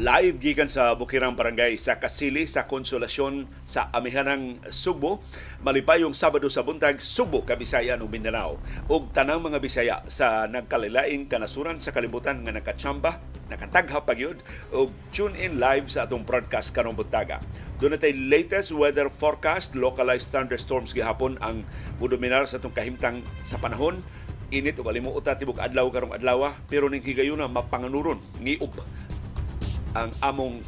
Live gikan sa Bukirang Barangay sa Kasili sa Konsolasyon sa Amihanang Subo. Malipayong Sabado sa buntag, Subo, Kabisayan ug Mindanao. Ug tanang mga Bisaya sa nagkalilaing kanasuran sa kalibutan nga nakatsamba, nakatagha pagyud ug tune in live sa atong broadcast karong buntaga. Doon natay latest weather forecast, localized thunderstorms gihapon ang mudominar sa atong kahimtang sa panahon init o kalimuot tibok adlaw karong adlaw pero ning higayuna mapanganuron ngiub ang among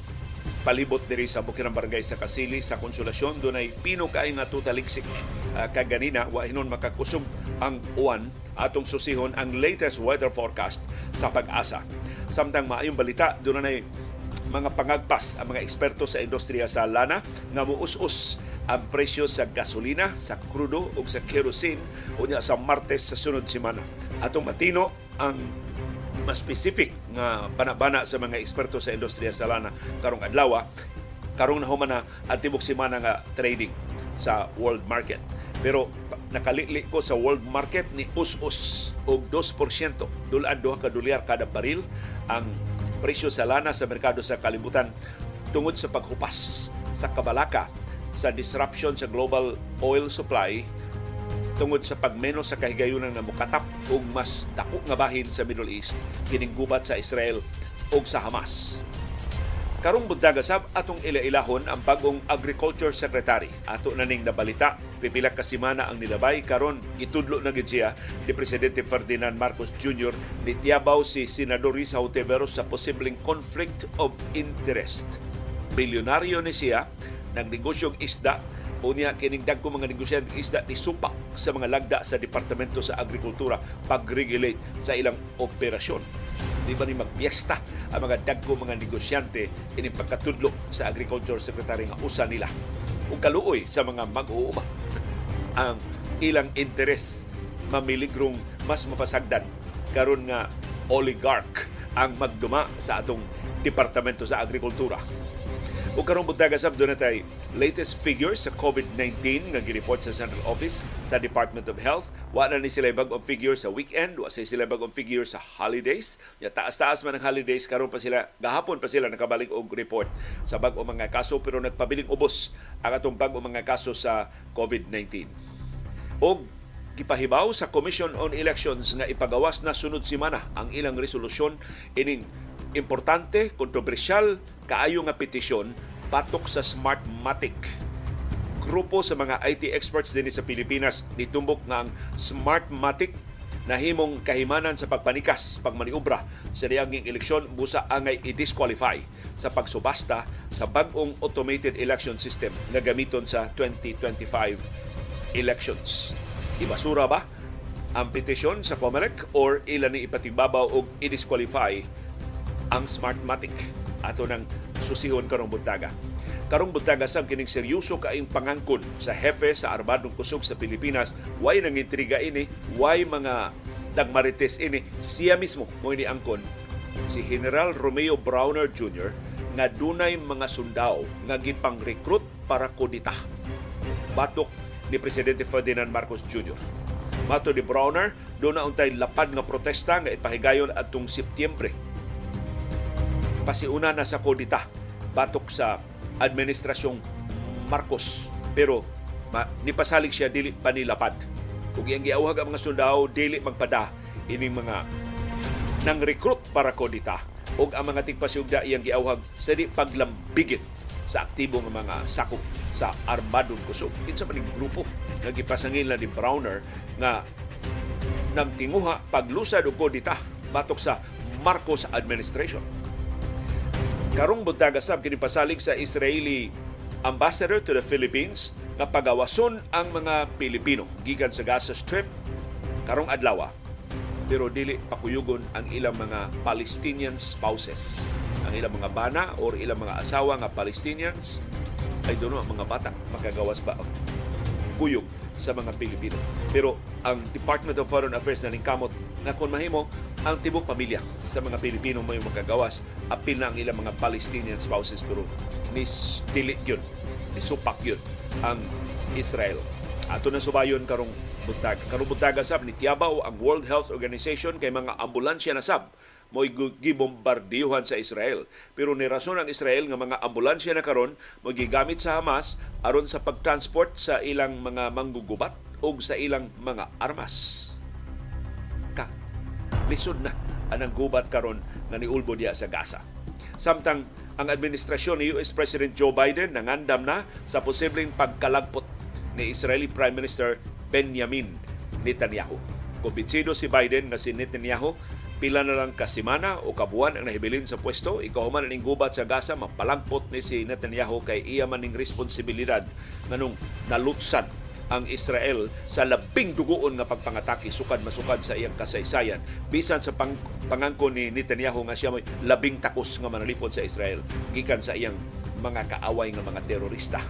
palibot diri sa Bukirang Barangay sa Kasili sa Konsolasyon dunay pino kay nga tutaliksik uh, kaganina wa hinon makakusog ang uwan atong susihon ang latest weather forecast sa pag-asa. Samtang maayong balita dunay mga pangagpas ang mga eksperto sa industriya sa lana nga muus-us ang presyo sa gasolina, sa krudo ug sa kerosene unya sa Martes sa sunod semana. Atong matino ang mas specific nga banabana sa mga eksperto sa industriya sa lana. Karong adlaw karong nahuman na at tibok semana nga trading sa world market. Pero nakalili ko sa world market ni us-us og 2% dulaan duha ka dolyar kada baril ang presyo sa lana sa merkado sa kalibutan tungod sa paghupas sa kabalaka sa disruption sa global oil supply tungod sa pagmenos sa kahigayunan na mukatap og mas dako nga bahin sa Middle East kining gubat sa Israel ug sa Hamas. Karong buntaga sab atong ila-ilahon ang bagong Agriculture Secretary. Ato na ning nabalita pipila ka semana ang nilabay karon gitudlo na gid siya ni presidente Ferdinand Marcos Jr. nitiyabaw si Senador Risa Hontiveros sa posibleng conflict of interest. Bilyonaryo ni siya nagnegosyong isda Unya kining dagko mga negosyante isda ni supak sa mga lagda sa Departamento sa Agrikultura pag-regulate sa ilang operasyon. Di ba ni magpiesta ang mga dagko mga negosyante ini pagkatudlo sa Agriculture Secretary nga usa nila? Ug kaluoy sa mga mag-uuma. Ang ilang interes mamiligrong mas mapasagdan karon nga oligarch ang magduma sa atong Departamento sa Agrikultura o karong buntaga sab doon natay latest figures sa COVID-19 nga gireport sa Central Office sa Department of Health. Wa na ni sila bagong figures sa weekend, wa sila bagong figures sa holidays. Ya taas-taas man ang holidays karon pa sila gahapon pa sila nakabalik og report sa bag-o mga kaso pero nagpabiling ubos ang atong bag-o mga kaso sa COVID-19. Og gipahibaw sa Commission on Elections nga ipagawas na sunod semana ang ilang resolusyon ining importante, kontrobersyal kaayo nga petisyon patok sa Smartmatic. Grupo sa mga IT experts din sa Pilipinas nitumbok nga ang Smartmatic nahimong kahimanan sa pagpanikas, pagmaniubra sa niyanging eleksyon busa angay i-disqualify sa pagsubasta sa bagong automated election system nga gamiton sa 2025 elections. Ibasura ba ang petisyon sa COMELEC or ilan ni ipatibabaw o i-disqualify ang Smartmatic? ato ng susihon karong buntaga. Karong buntaga sab kining seryoso kaayong pangangkon sa hefe sa armadong kusog sa Pilipinas, way nang intriga ini, way mga dagmarites ini, siya mismo mo ini angkon si General Romeo Browner Jr. nga dunay mga sundao nga gipang-recruit para kodita. Batok ni Presidente Ferdinand Marcos Jr. Mato ni Browner, doon na untay lapad nga protesta nga ipahigayon atong Setyembre pasiuna na sa kodita batok sa administrasyong Marcos. Pero ma, nipasalig siya dili panilapad ug iyang giawhag ang mga sundao dili magpada ini mga nang recruit para kodita ug ang mga tigpasugda iyang giawhag sa di paglambigit sa aktibo nga mga sakop sa armadong kusog. Kinsa man grupo nga gipasangil na ni Browner nga nagtinguha paglusad og kodita batok sa Marcos administration karong buntaga sab kini pasalig sa Israeli ambassador to the Philippines nga pagawason ang mga Pilipino gikan sa Gaza Strip. Karong adlaw pero dili pakuyugon ang ilang mga Palestinian spouses. Ang ilang mga bana or ilang mga asawa nga Palestinians ay doon ang mga bata makagawas ba kuyog sa mga Pilipino. Pero ang Department of Foreign Affairs na kamot na kung mahimo ang tibok pamilya sa mga Pilipino may makagawas apil na ang ilang mga Palestinian spouses pero ni dili yun ni supak yun ang Israel ato na subayon karong buntag karong buntaga sab ni tiyabaw ang World Health Organization kay mga ambulansya na sab mo gibombardiyohan sa Israel. Pero ni rason ang Israel nga mga ambulansya na karon mo gigamit sa Hamas aron sa pagtransport sa ilang mga manggugubat o sa ilang mga armas. Lisod na anang gubat karon nga niulbo diya sa Gaza. Samtang ang administrasyon ni US President Joe Biden nangandam na sa posibleng pagkalagpot ni Israeli Prime Minister Benjamin Netanyahu. Kumbinsido si Biden na si Netanyahu pila na lang kasimana o kabuan ang nahibilin sa pwesto, ikaw man ang gubat sa Gaza, mapalangpot ni si Netanyahu kay iya man ning responsibilidad nganong nalutsan ang Israel sa labing dugoon nga pagpangatake sukad masukad sa iyang kasaysayan bisan sa pang, pangangko ni Netanyahu nga siya may labing takos nga manalipod sa Israel gikan sa iyang mga kaaway nga mga terorista.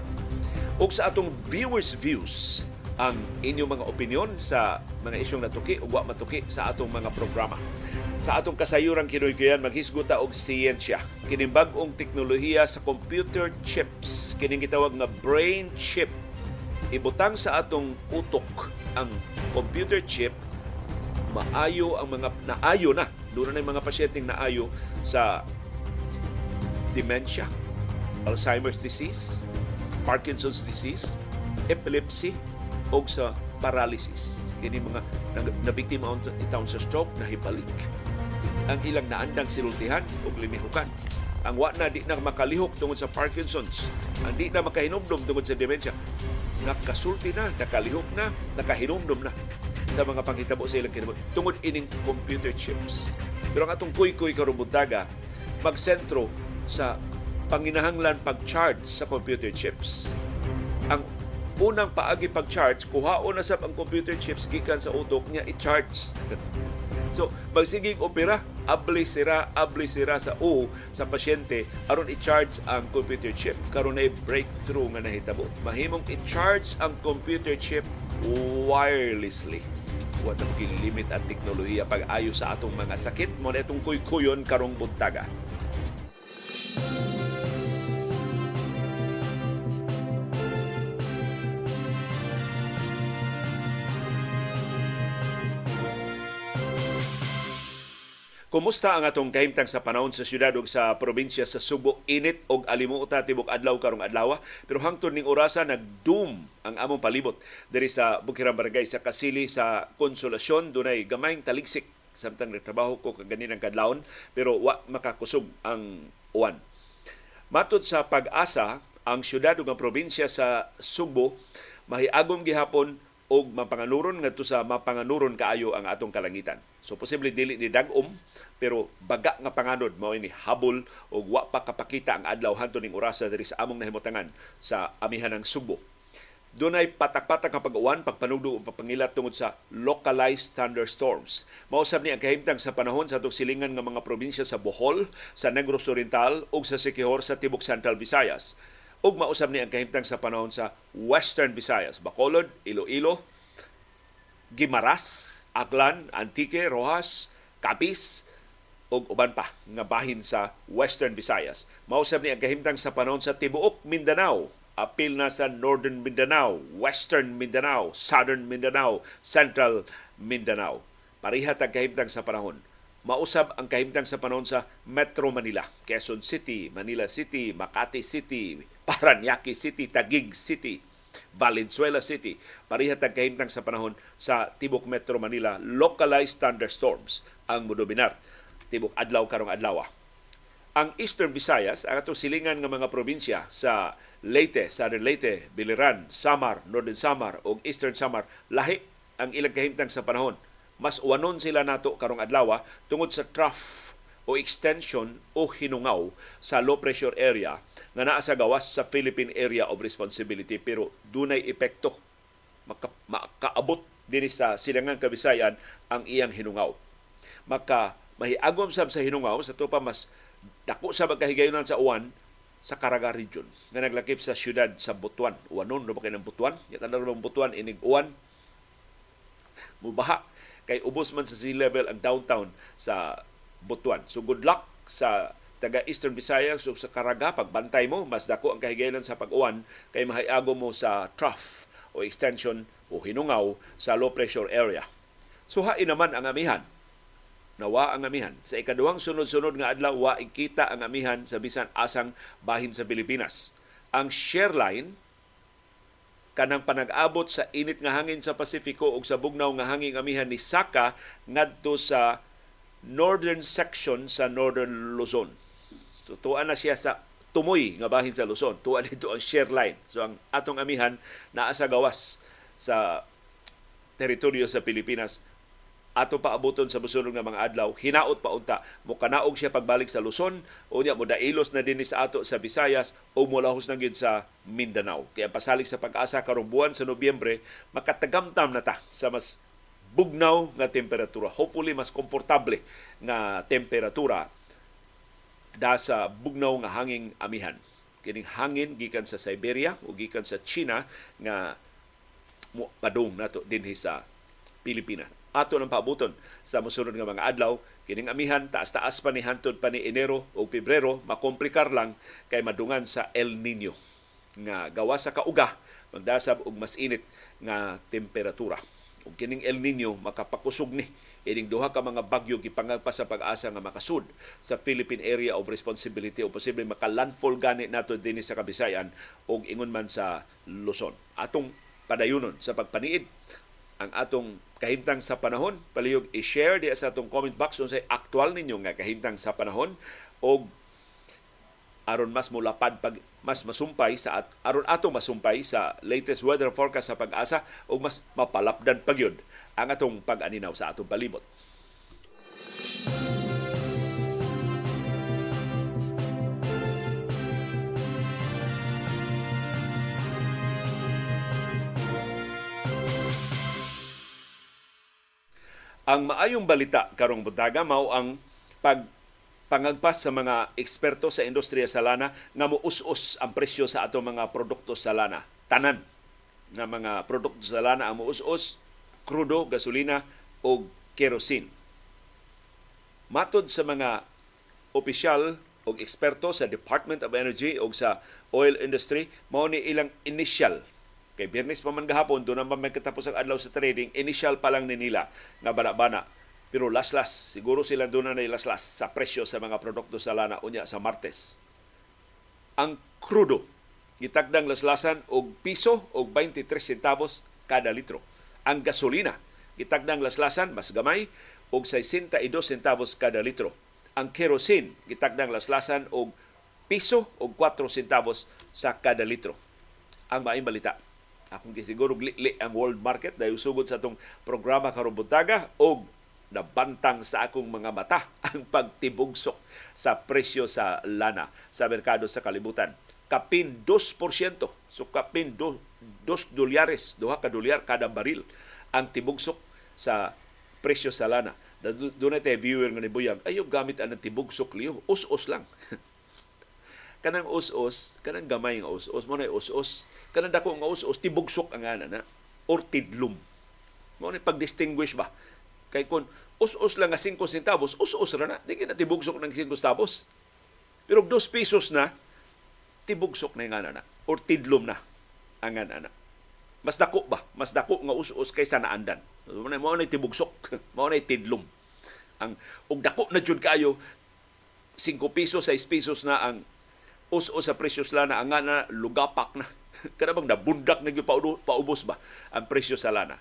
Ug sa atong viewers views ang inyong mga opinion sa mga isyong natuki o wa matuki sa atong mga programa. Sa atong kasayuran kinuykuyan maghisguta og siyensya. Kining bag-ong teknolohiya sa computer chips, kining gitawag nga brain chip. Ibutang sa atong utok ang computer chip maayo ang mga naayo na doon na mga pasyenteng naayo sa dementia, Alzheimer's disease, Parkinson's disease, epilepsy, o sa paralysis. Kini mga nabiktima itaon sa stroke na hibalik. Ang ilang naandang silultihan o limihukan. Ang wa na di na makalihok tungod sa Parkinson's. Ang di na makahinumdum tungod sa dementia. Nakasulti na, nakalihok na, nakahinumdum na sa mga panghitabo sa ilang kinabot tungod ining computer chips. Pero ang atong kuy-kuy karubuntaga, magsentro sa panginahanglan pag-charge sa computer chips. Ang unang paagi pag-charge, kuhaon na sab ang computer chips gikan sa utok niya i-charge. so, magsiging opera, abli sira, abli sira sa o sa pasyente aron i-charge ang computer chip. Karon ay breakthrough nga nahitabo. Mahimong i-charge ang computer chip wirelessly. Wa na limit ang teknolohiya pag-ayo sa atong mga sakit mo na itong kuy-kuyon karong buntaga. Kumusta ang atong kahimtang sa panahon sa syudad ug sa probinsya sa Subo? Init og alimuota tibok adlaw karong adlaw. Pero hangtod ning orasa nagdoom ang among palibot diri sa Bukirang Barangay sa Kasili sa Konsolasyon dunay gamayng taligsik samtang nagtrabaho ko kaganin ang kadlawon pero wa makakusog ang uwan. Matod sa pag-asa, ang syudad ug ang probinsya sa Subo mahiagom gihapon og mapanganuron ngadto sa mapanganuron kaayo ang atong kalangitan. So posible dili ni dagom pero baga nga panganod mao ini habol og wa pa kapakita ang adlaw hanto ning orasa diri sa among nahimutangan sa amihan ng Subo. Dunay patak-patak nga pag-uwan, pagpanugdo o pagpangilat tungod sa localized thunderstorms. Mausab ni ang kahimtang sa panahon sa atong silingan nga mga probinsya sa Bohol, sa Negros Oriental ug sa Siquijor sa tibok Central Visayas ug mausab ni ang kahimtang sa panahon sa Western Visayas, Bacolod, Iloilo, Gimaras, Aklan, Antique, Rojas, Capiz, ug uban pa nga bahin sa Western Visayas. Mausab ni ang kahimtang sa panahon sa tibuok Mindanao, apil na sa Northern Mindanao, Western Mindanao, Southern Mindanao, Central Mindanao. Parihat ang kahimtang sa panahon mausab ang kahimtang sa panahon sa Metro Manila, Quezon City, Manila City, Makati City, Paranaque City, Taguig City, Valenzuela City. Parihat ang kahimtang sa panahon sa Tibok Metro Manila, localized thunderstorms ang mudobinar. Tibok adlaw karong adlaw. Ang Eastern Visayas, ang atong silingan ng mga probinsya sa Leyte, Southern Leyte, Biliran, Samar, Northern Samar ug Eastern Samar, lahi ang ilang kahimtang sa panahon mas uwanon sila nato karong adlaw tungod sa trough o extension o hinungaw sa low pressure area nga naa sa gawas sa Philippine Area of Responsibility pero dunay epekto maka, makaabot din sa silangang kabisayan ang iyang hinungaw. Maka mahiagom sab sa hinungaw sa tupa mas dako sa magkahigayonan sa uwan sa Caraga region nga naglakip sa syudad sa Butuan. Uwanon na ba ng Butuan? Yata na Butuan inig uwan. Mubaha kay ubos man sa sea level ang downtown sa Butuan. So good luck sa taga Eastern Visayas ug sa Caraga pagbantay mo mas dako ang kahigayonan sa pag-uwan kay mahiago mo sa trough o extension o hinungaw sa low pressure area. Suhain naman ang amihan na wa ang amihan. Sa ikaduhang sunod-sunod nga adlaw wa ikita ang amihan sa bisan asang bahin sa Pilipinas. Ang share line kanang panag-abot sa init nga hangin sa Pasifiko ug sa bugnaw nga hangin amihan ni Saka ngadto sa northern section sa northern Luzon. So tuwa na siya sa tumoy nga bahin sa Luzon. Tuwa dito ang share line. So ang atong amihan naa sa gawas sa teritoryo sa Pilipinas. Ato paabuton sa musulong nga mga adlaw. Hinaot pa unta. Mo kanaog siya pagbalik sa Luzon. Unya mo dailos na dinhi sa ato sa Visayas o molahos na gyud sa Mindanao. Kaya pasalig sa pag-asa karong buwan sa Nobyembre makatagamtam na ta sa mas bugnaw nga temperatura. Hopefully mas komportable nga temperatura da sa bugnaw nga hanging amihan. Kining hangin gikan sa Siberia o gikan sa China nga padung nato dinhi sa Pilipinas ato ng paabuton sa mosunod nga mga adlaw kining amihan taas-taas pa ni hantod pa ni Enero o Pebrero makomplikar lang kay madungan sa El Nino nga gawa sa kauga magdasab og mas init nga temperatura. Ug kining El Nino makapakusog ni ining duha ka mga bagyo gipangagpa sa pag-asa nga makasud sa Philippine Area of Responsibility o posible makalandfall gani nato dinhi sa Kabisayan ug ingon man sa Luzon atong padayunon sa pagpaniid ang atong kahimtang sa panahon. Palihog i-share di sa atong comment box kung sa aktual ninyo nga kahimtang sa panahon o aron mas mulapad pag mas masumpay sa at aron ato masumpay sa latest weather forecast sa pag-asa o mas mapalapdan pagyud ang atong pag-aninaw sa atong palibot. Ang maayong balita karong buntaga mao ang pag pangagpas sa mga eksperto sa industriya sa lana nga muus-us ang presyo sa ato mga produkto sa lana. Tanan nga mga produkto sa lana ang muus-us, krudo, gasolina o kerosene. Matod sa mga opisyal o eksperto sa Department of Energy o sa oil industry, mao ni ilang initial Kay Biyernes pa man gahapon, doon naman may katapos ang adlaw sa trading, initial pa lang ni nila nga bana-bana. Pero laslas, siguro sila doon na laslas sa presyo sa mga produkto sa lana unya sa Martes. Ang krudo, gitagdang laslasan og piso og 23 centavos kada litro. Ang gasolina, gitagdang laslasan mas gamay og 62 centavos kada litro. Ang kerosene, gitagdang laslasan og piso og 4 centavos sa kada litro. Ang maayong balita, akong gisiguro li ang world market dahil sugod sa atong programa karong buntaga og nabantang sa akong mga mata ang pagtibugsok sa presyo sa lana sa merkado sa kalibutan. Kapin 2%, so kapin 2, 2 dolyares, duha ka dolyar kada baril ang tibugsok sa presyo sa lana. Doon natin viewer nga ni Buyag, ayo gamit ang tibugsok liyo, us-us lang. kanang us-us, kanang gamay nga us-us, mo na us-us, kanang dako nga us-us tibugsok ang ana na or tidlum mo ni pag-distinguish ba kay kun us-us lang nga 5 centavos us-us ra na. Di na tibugsok ng 5 centavos. Pero 2 pesos na tibugsok na nga na or tidlum na ang ana mas dako ba? Mas dako nga us-us kaysa naandan mo na mo na tibugsok. Mo na tidlum ang og dako na jud kayo 5 pesos 6 pesos na ang us-us sa presyo na. Ang nga na lugapak na. Kada bang nabundak na gyud paubos ba ang presyo sa lana.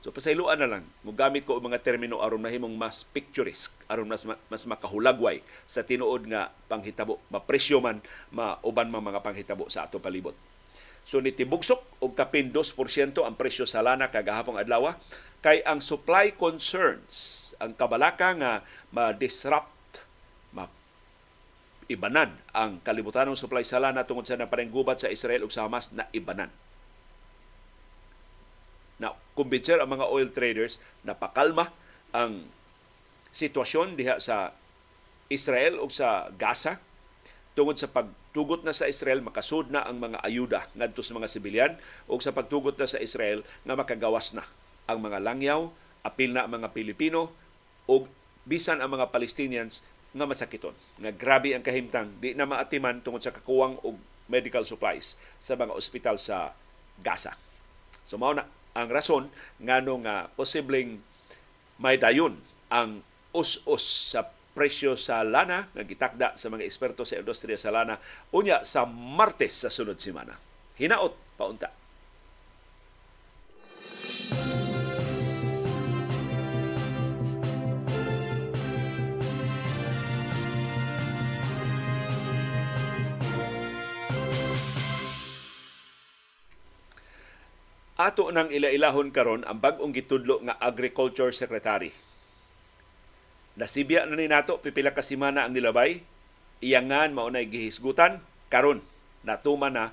So pasayloan na lang, gamit ko mga termino aron mahimong mas picturesque, aron mas mas makahulagway sa tinuod nga panghitabo, mapresyo man, mauban man mga panghitabo sa ato palibot. So nitibugsok og kapin 2% ang presyo sa lana kagahapong adlaw kay ang supply concerns ang kabalaka nga ma-disrupt ibanan ang kalibutanong supply sa lana tungod sa napaninggubat sa Israel ug sa Hamas na ibanan. Kumbinser ang mga oil traders na pakalma ang sitwasyon diha sa Israel ug sa Gaza tungod sa pagtugot na sa Israel makasud na ang mga ayuda ngadto sa mga sibilyan ug sa pagtugot na sa Israel nga makagawas na ang mga langyaw, apil na ang mga Pilipino ug bisan ang mga Palestinians nga masakiton. Nga grabe ang kahimtang di na maatiman tungod sa kakuwang og medical supplies sa mga ospital sa Gaza. So mao na ang rason ngano nga posibleng may dayon ang us-us sa presyo sa lana nga gitakda sa mga eksperto sa industriya sa lana unya sa Martes sa sunod semana. Hinaot paunta. Ato nang ila-ilahon karon ang bag-ong gitudlo nga Agriculture Secretary. Nasibya na ni nato pipila ka semana ang nilabay, iyangan maunay gihisgutan karon natuma na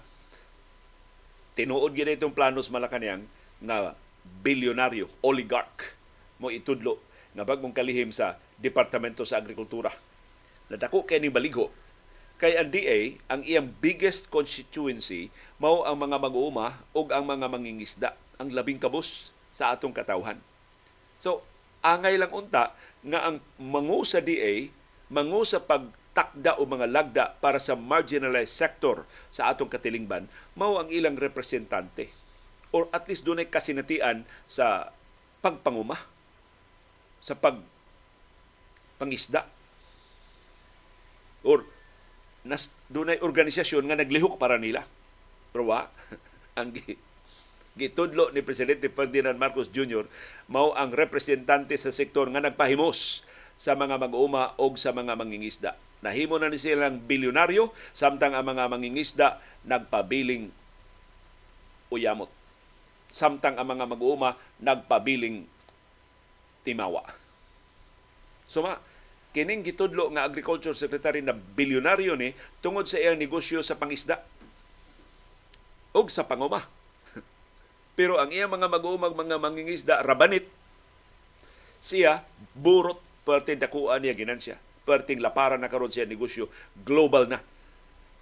tinuod gyud itong planos Malacañang nga bilyonaryo, oligarch mo itudlo nga bagong kalihim sa Departamento sa Agrikultura. Nadako kay ni baligo Kay ang DA, ang iyang biggest constituency mao ang mga mag-uuma ug ang mga mangingisda, ang labing kabus sa atong katawhan. So, angay lang unta nga ang mangu sa DA, mangu sa pagtakda o mga lagda para sa marginalized sector sa atong katilingban, mao ang ilang representante or at least dunay kasinatian sa pagpanguma sa pag pangisda or nas dunay organisasyon nga naglihok para nila. Pero wa, ang gitudlo ni Presidente Ferdinand Marcos Jr. mao ang representante sa sektor nga nagpahimos sa mga mag-uuma o sa mga mangingisda. Nahimo na ni silang bilyonaryo samtang ang mga mangingisda nagpabiling uyamot. Samtang ang mga mag-uuma nagpabiling timawa. Suma, kining gitudlo nga agriculture secretary na bilyonaryo ni tungod sa iyang negosyo sa pangisda ug sa panguma. Pero ang iyang mga mag-uumag mga mangingisda rabanit siya burot perting dakuan niya ginansya. Perting laparan na karon siya negosyo global na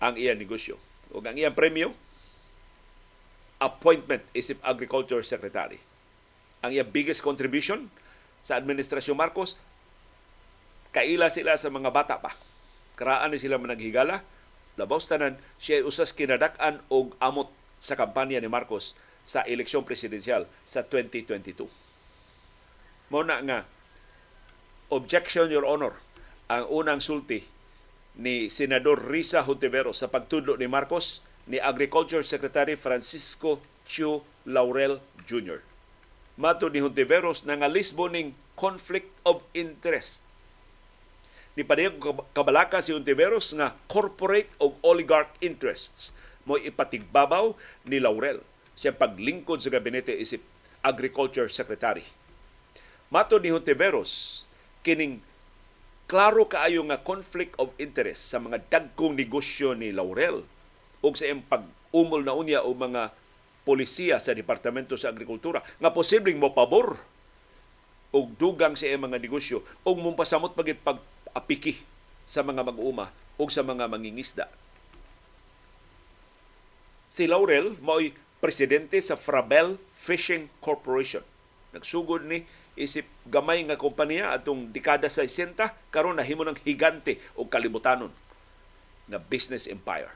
ang iyang negosyo. Ug ang iyang premyo appointment isip agriculture secretary. Ang iyang biggest contribution sa administrasyon Marcos kaila sila sa mga bata pa. Karaan ni sila managhigala. Labaw tanan, siya usas kinadak-an og amot sa kampanya ni Marcos sa eleksyon presidensyal sa 2022. Mo na nga, objection, Your Honor, ang unang sulti ni Senador Risa Hontiveros sa pagtudlo ni Marcos ni Agriculture Secretary Francisco Chu Laurel Jr. Mato ni Hontiveros na nga lisbo ning conflict of interest ni padayag kabalaka si Untiveros nga corporate o oligarch interests mo ipatigbabaw ni Laurel siya paglingkod sa gabinete isip Agriculture Secretary. Mato ni Hontiveros, kining klaro kaayo nga conflict of interest sa mga dagkong negosyo ni Laurel o sa iyang pag-umol na unya o mga polisiya sa Departamento sa Agrikultura nga posibleng mo pabor og dugang sa mga negosyo o mumpasamot pagit pag apiki sa mga mag-uma o sa mga mangingisda. Si Laurel mao'y presidente sa Frabel Fishing Corporation. Nagsugod ni isip gamay nga kompanya atong dekada sa 60 karon nahimo ng higante o kalibutanon nga business empire.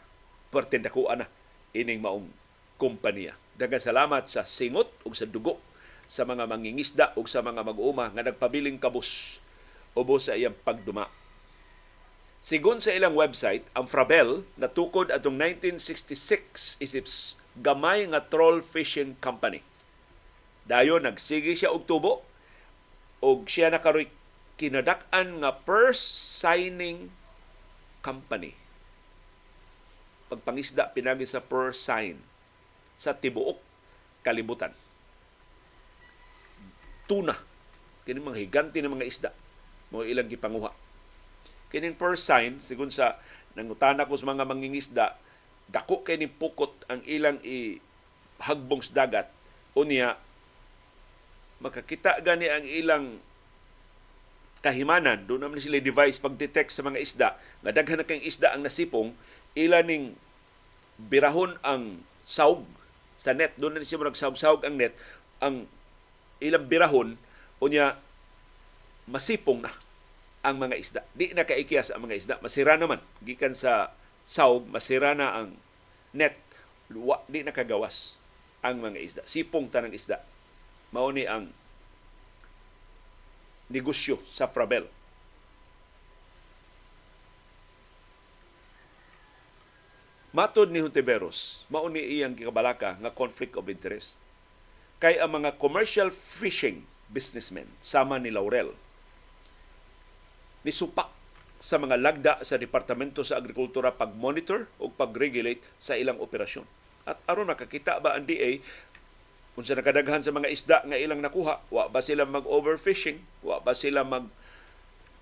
Pertendakuan na ining maong kompanya. Daghang salamat sa singot ug sa dugo sa mga mangingisda ug sa mga mag-uuma nga nagpabiling kabus ubos sa iyang pagduma. Sigon sa ilang website, ang Frabel natukod atong 1966 isip gamay nga troll fishing company. Dayon nagsige siya og tubo og siya nakaroy kinadak-an nga first signing company. Pagpangisda pinagi sa per sign sa tibuok kalibutan. Tuna. Kini mga higanti ng mga isda mo ilang gipanguha. Kining first sign, sigun sa nangutana ko sa mga mangingisda, dako kay ni pukot ang ilang i hagbong dagat. Unya makakita gani ang ilang kahimanan. Doon naman sila device pag-detect sa mga isda. Nga daghan na kayong isda ang nasipong ila birahon ang saug sa net. Doon na siya nagsaug-saug ang net. Ang ilang birahon unya masipong na ang mga isda. Di na kaikiyas ang mga isda. Masira naman. Gikan sa saug, masira na ang net. Wa, di na kagawas ang mga isda. Sipong tanang isda. Mao ni ang negosyo sa Frabel. Matod ni Hontiveros, mao ni iyang gikabalaka nga conflict of interest. Kay ang mga commercial fishing businessmen sama ni Laurel ni supak sa mga lagda sa Departamento sa Agrikultura pag-monitor o pag-regulate sa ilang operasyon. At aron nakakita ba ang DA kung sa nakadaghan sa mga isda nga ilang nakuha, wa ba sila mag-overfishing? Wa ba sila mag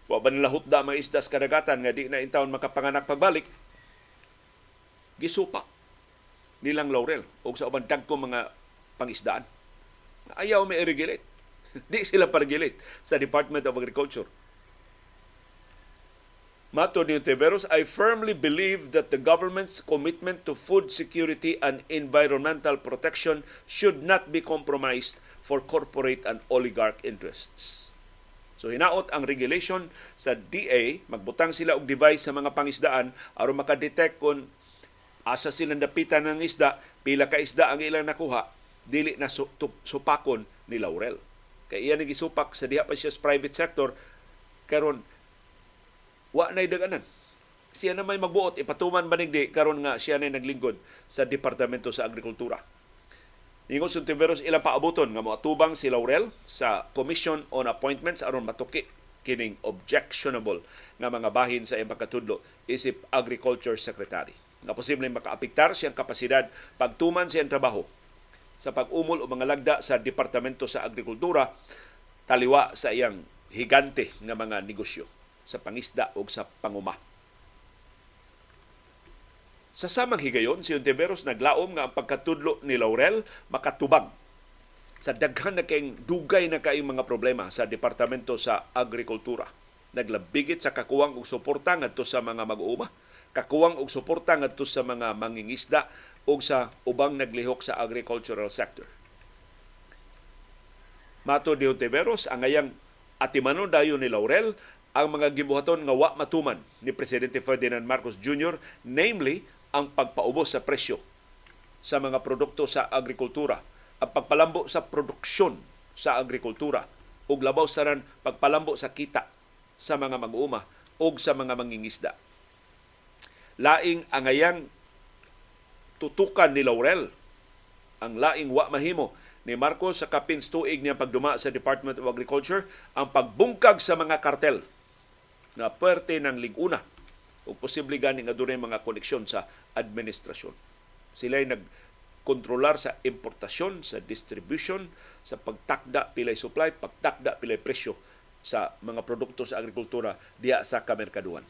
wa ba nila hutda mga isda sa kadagatan nga di na intawon makapanganak pagbalik? gisupak nilang laurel o sa uban dagko mga pangisdaan. Ayaw may regulate. Di sila pa-regulate sa Department of Agriculture. Mato ni Teveros, I firmly believe that the government's commitment to food security and environmental protection should not be compromised for corporate and oligarch interests. So hinaot ang regulation sa DA, magbutang sila og device sa mga pangisdaan aron makadetect kung asa silang dapitan ng isda, pila ka isda ang ilang nakuha, dili na supakon ni Laurel. Kay iya nagisupak sa diha pa siya sa private sector, karon wa na daganan. Siya na may magbuot, ipatuman banigdi karon nga siya na naglingkod sa Departamento sa Agrikultura. Ingon sa Tiveros ilang paabuton nga moatubang si Laurel sa Commission on Appointments aron matuki kining objectionable nga mga bahin sa iyang pagkatudlo isip Agriculture Secretary na posibleng makaapektar siyang kapasidad pagtuman siyang trabaho sa pag-umol o mga lagda sa Departamento sa Agrikultura taliwa sa iyang higante nga mga negosyo sa pangisda o sa panguma. Sa samang higayon, si Ontiveros naglaom nga ang pagkatudlo ni Laurel makatubag sa daghan na kayong dugay na kayong mga problema sa Departamento sa Agrikultura. Naglabigit sa kakuwang og suporta ngadto sa mga mag-uuma kakuwang og suporta ngadto sa mga mangingisda o sa ubang naglihok sa agricultural sector. Mato de Ontiveros, ang ayang atimanon dayo ni Laurel ang mga gibuhaton nga wa matuman ni Presidente Ferdinand Marcos Jr., namely ang pagpaubos sa presyo sa mga produkto sa agrikultura, ang pagpalambo sa produksyon sa agrikultura, ug labaw sa ran pagpalambo sa kita sa mga mag-uuma o sa mga mangingisda laing angayang tutukan ni Laurel ang laing wa mahimo ni Marcos sa kapins tuig niya pagduma sa Department of Agriculture ang pagbungkag sa mga kartel na perte ng liguna o posible gani nga dunay mga koneksyon sa administrasyon. Sila ay nagkontrolar sa importasyon, sa distribution, sa pagtakda pilay supply, pagtakda pilay presyo sa mga produkto sa agrikultura diya sa kamerkaduhan.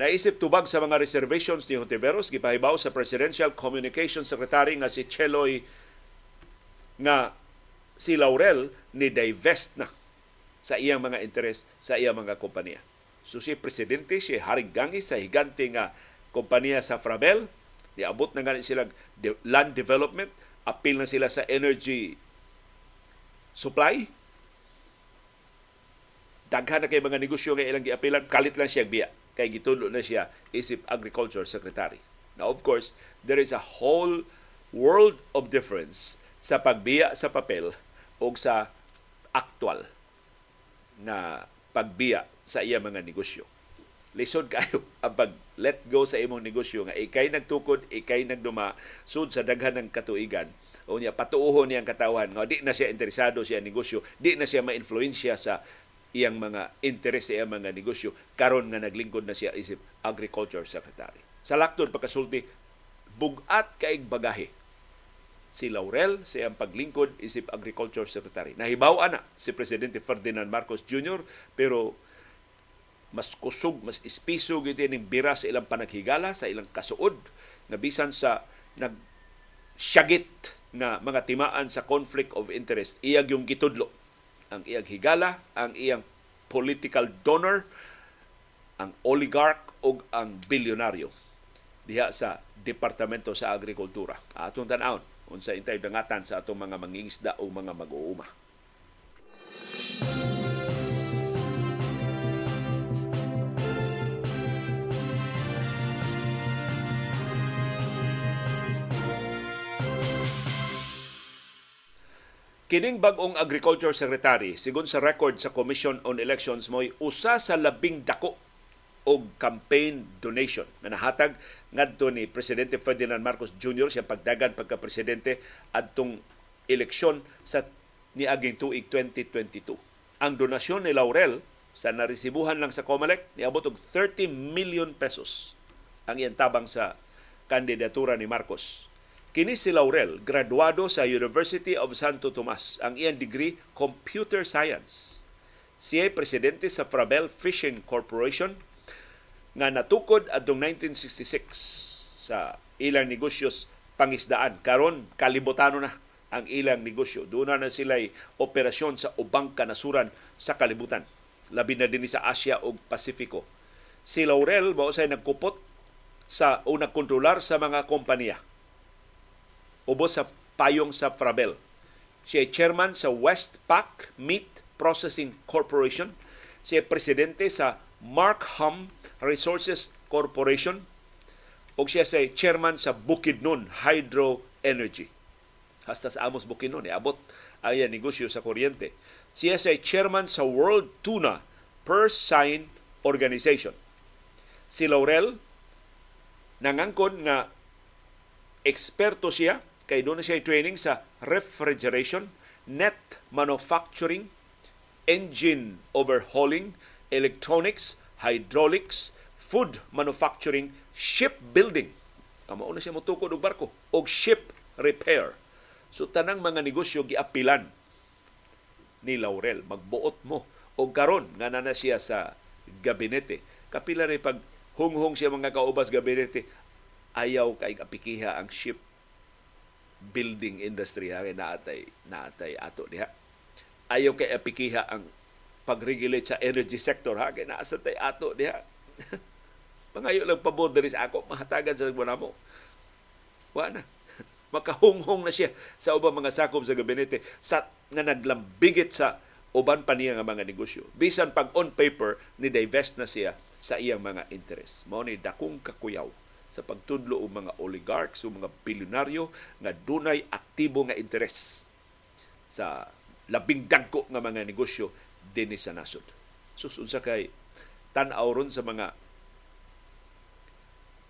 Naisip tubag sa mga reservations ni Hontiveros, gipahibaw sa Presidential Communications Secretary nga si Cheloy nga si Laurel ni divest na sa iyang mga interes sa iyang mga kompanya. So si Presidente, si Haring Gangi sa higante nga kompanya sa Frabel, niabot na ganit sila land development, appeal na sila sa energy supply, daghan na kay mga negosyo nga ilang giapilan, kalit lang siya biya. Kay gitulo na siya isip Agriculture Secretary. Now, of course, there is a whole world of difference sa pagbiya sa papel o sa actual na pagbiya sa iya mga negosyo. Lisod kayo ang pag let go sa imong negosyo nga ikay nagtukod, ikay nagduma sud sa daghan ng katuigan o niya patuuhon niyang katawan nga di na siya interesado siya negosyo, di na siya ma-influensya sa iyang mga interes sa iyang mga negosyo karon nga naglingkod na siya isip Agriculture Secretary. Sa laktod pagkasulti bugat kay bagahe si Laurel sa iyang paglingkod isip Agriculture Secretary. Nahibaw ana si Presidente Ferdinand Marcos Jr. pero mas kusog, mas ispisog ito ning bira sa ilang panaghigala, sa ilang kasuod, na bisan sa nag syagit na mga timaan sa conflict of interest, iyag yung gitudlo ang iyang higala, ang iyang political donor, ang oligarch o ang bilyonaryo diha sa Departamento sa Agrikultura. Atong tan-awon unsa intay dangatan sa atong mga mangingisda o mga mag-uuma. Kining bagong Agriculture Secretary, sigon sa record sa Commission on Elections, mo'y usa sa labing dako og campaign donation na nahatag ngadto ni Presidente Ferdinand Marcos Jr. siya pagdagan pagka-presidente adtong eleksyon sa niaging tuig 2022. Ang donasyon ni Laurel sa naresibuhan lang sa COMELEC niabot og 30 million pesos ang iyang tabang sa kandidatura ni Marcos Kini si Laurel, graduado sa University of Santo Tomas. Ang iyang degree, Computer Science. Siya ay presidente sa Frabel Fishing Corporation nga natukod adtong 1966 sa ilang negosyos pangisdaan. Karon kalibotano na ang ilang negosyo. Doon na sila operasyon sa ubang kanasuran sa kalibutan. Labi na din sa Asia ug Pasifiko. Si Laurel mao say nagkupot sa o nagkontrolar sa mga kompanya ubos sa payong sa Frabel. Siya chairman sa Westpac Meat Processing Corporation. Siya presidente sa Markham Resources Corporation. O siya ay chairman sa Bukidnon Hydro Energy. Hasta sa Amos Bukidnon, abot ay negosyo sa kuryente. Siya ay chairman sa World Tuna Per Sign Organization. Si Laurel, nangangkon nga eksperto siya kay doon siya training sa refrigeration, net manufacturing, engine overhauling, electronics, hydraulics, food manufacturing, shipbuilding. Kamo na siya motukod og barko og ship repair. So tanang mga negosyo giapilan ni Laurel magbuot mo og karon nga na siya sa gabinete. Kapila rin pag hunghong siya mga kaubas gabinete ayaw kay apikiha ang ship building industry ha kay naatay naatay ato diha. Ayaw kay apikiha ang pag-regulate sa energy sector ha kay naa tay ato diha. Pangayo lang pabor diri sa ako mahatagan sa mo wa na. Makahunghong na siya sa ubang mga sakop sa gabinete sa nga naglambigit sa uban pa niya nga mga negosyo. Bisan pag on paper ni divest na siya sa iyang mga interest. Mao ni dakong kakuyaw sa pagtudlo og mga oligarchs o mga bilyonaryo nga dunay aktibo nga interes sa labing dagko nga mga negosyo dinhi sa nasod. Sus unsa kay tan-aw ron sa mga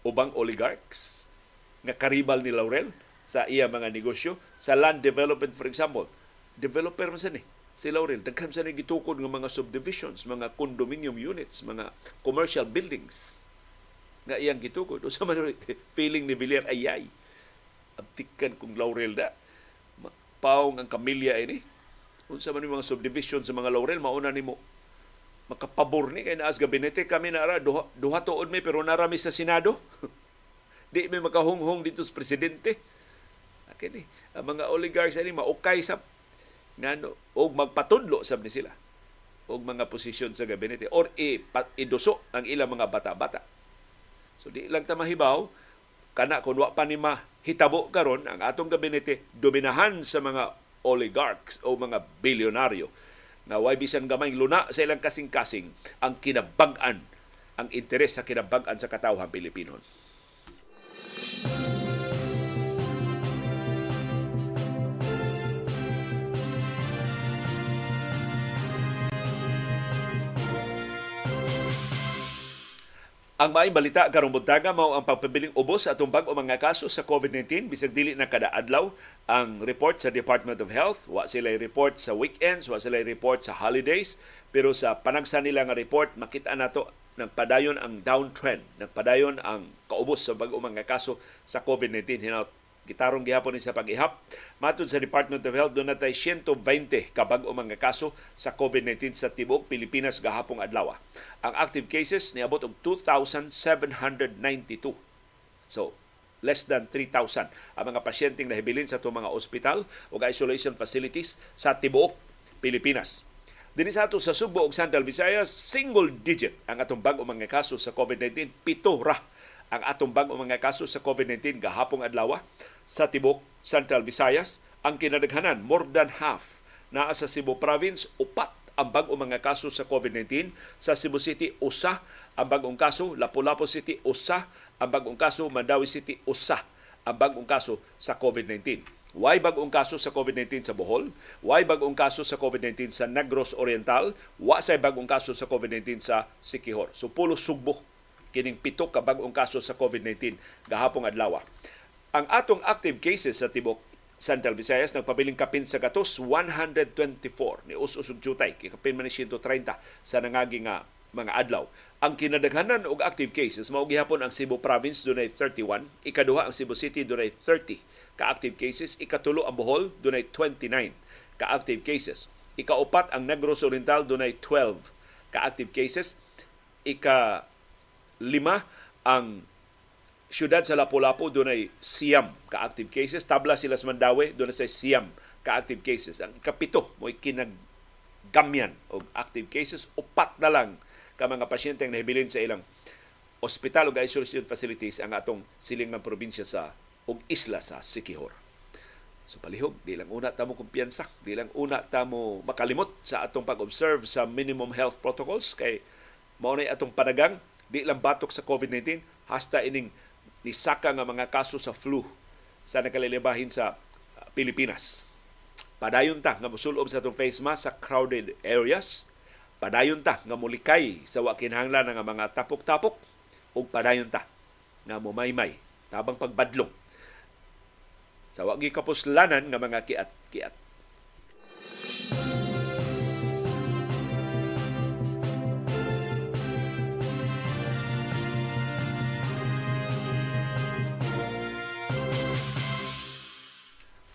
ubang oligarchs nga karibal ni Laurel sa iya mga negosyo. Sa land development for example developer man sa ni si Laurel. Daghan sa ni gitukod nga mga subdivisions mga condominium units mga commercial buildings nga iyang gitukod. Usa man feeling ni Villar ayay. Abtikan kung Laurel da. Paong ang kamilya ini. Unsa man mga subdivision sa mga Laurel mauna nimo makapabor ni kay naas gabinete kami na ara duha, duha tuod mi pero narami sa Senado. Di may makahunghong dito sa presidente. Akin ni ang mga oligarchs ani maukay sa ngano og magpatudlo sab ni sila og mga posisyon sa gabinete or i, iduso ang ilang mga bata-bata So di lang ta mahibaw kana kun wa pa ni mahitabo karon ang atong gabinete dominahan sa mga oligarchs o mga bilyonaryo na way bisan gamay luna sa ilang kasing-kasing ang kinabag-an ang interes sa kinabag-an sa katawhan Pilipino. Ang maayong balita karong buntaga mao ang pagpabiling ubos sa atong bag-o mga kaso sa COVID-19 bisag dili na kada adlaw ang report sa Department of Health. Wa sila report sa weekends wa sila report sa holidays. Pero sa panagsa nila nga report makita nato nagpadayon ang downtrend nagpadayon ang kaubos sa bag-o mga kaso sa COVID-19 hinaut Gitarong gihapon ni sa pag-ihap. Matod sa Department of Health, doon natay 120 kabag o mga kaso sa COVID-19 sa Tibok, Pilipinas gahapong adlaw. Ang active cases niabot og 2,792. So, less than 3,000 ang mga pasyenteng nahibilin sa itong mga ospital o isolation facilities sa Tibuok, Pilipinas. Dini sa ato sa Subo ug Central Visayas, single digit ang atong bag o mga kaso sa COVID-19, pito ra ang atong bag o mga kaso sa COVID-19 gahapong adlaw sa tibok Central Visayas. Ang kinadaghanan, more than half naa sa Cebu Province, upat ang bag o mga kaso sa COVID-19. Sa Cebu City, usa ang bagong kaso. Lapu-Lapu City, usa ang bagong kaso. Mandawi City, usa ang bagong kaso sa COVID-19. Why bagong kaso sa COVID-19 sa Bohol? Why bagong kaso sa COVID-19 sa Negros Oriental? Wa say bagong kaso sa COVID-19 sa Sikihor. So pulo sugbo kining pito ka bagong kaso sa COVID-19 gahapong adlaw. Ang atong active cases sa tibok Central Visayas nagpabiling kapin sa gatos 124 ni us-usog jutay kikapin man ni 130 sa nangagi nga mga adlaw. Ang kinadaghanan og active cases mao gihapon ang Cebu Province dunay 31, ikaduha ang Cebu City dunay 30 ka-active cases. Ikatulo ang Bohol, dunay 29 ka-active cases. Ikaupat ang Negros Oriental, dunay 12 ka-active cases. Ika lima ang siyudad sa Lapu-Lapu dunay siyam ka-active cases. Tabla sila sa Mandawi, dunay sa siyam ka-active cases. Ang ikapito mo kinaggamyan og active cases. Upat na lang ka mga pasyente ang nahibilin sa ilang ospital o isolation facilities ang atong silingang probinsya sa ug isla sa Sikihor. So palihog, di lang una tamo kumpiyansa, di lang una tamo makalimot sa atong pag-observe sa minimum health protocols kay mao na atong panagang di lang batok sa COVID-19 hasta ining nisaka nga mga kaso sa flu sa nakalilibahin sa Pilipinas. Padayon ta nga mosulob sa atong face mask sa crowded areas. Padayon ta nga mulikay sa wakinhanglan nga mga tapok-tapok ug padayon ta nga mumaymay tabang pagbadlong sa wagi kapuslanan nga mga kiat-kiat.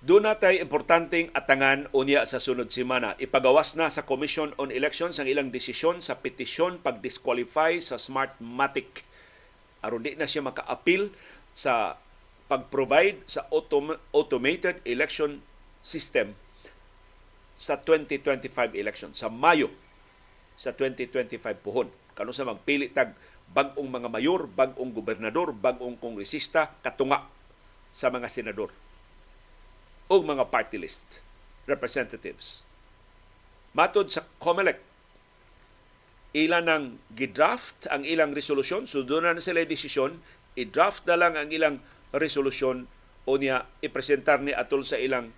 Doon natay importanteng atangan unya sa sunod semana. Ipagawas na sa Commission on Elections ang ilang desisyon sa petisyon pag-disqualify sa Smartmatic. Aron di na siya maka-appeal sa pag-provide sa autom- automated election system sa 2025 election sa Mayo sa 2025 puhon kano sa magpili tag bag-ong mga mayor, bag-ong gobernador, bag-ong kongresista katunga sa mga senador o mga party list representatives. Matod sa COMELEC, ilan ang gidraft ang ilang resolusyon, so doon na sila desisyon, i-draft na lang ang ilang resolusyon o niya ipresentar ni atol sa ilang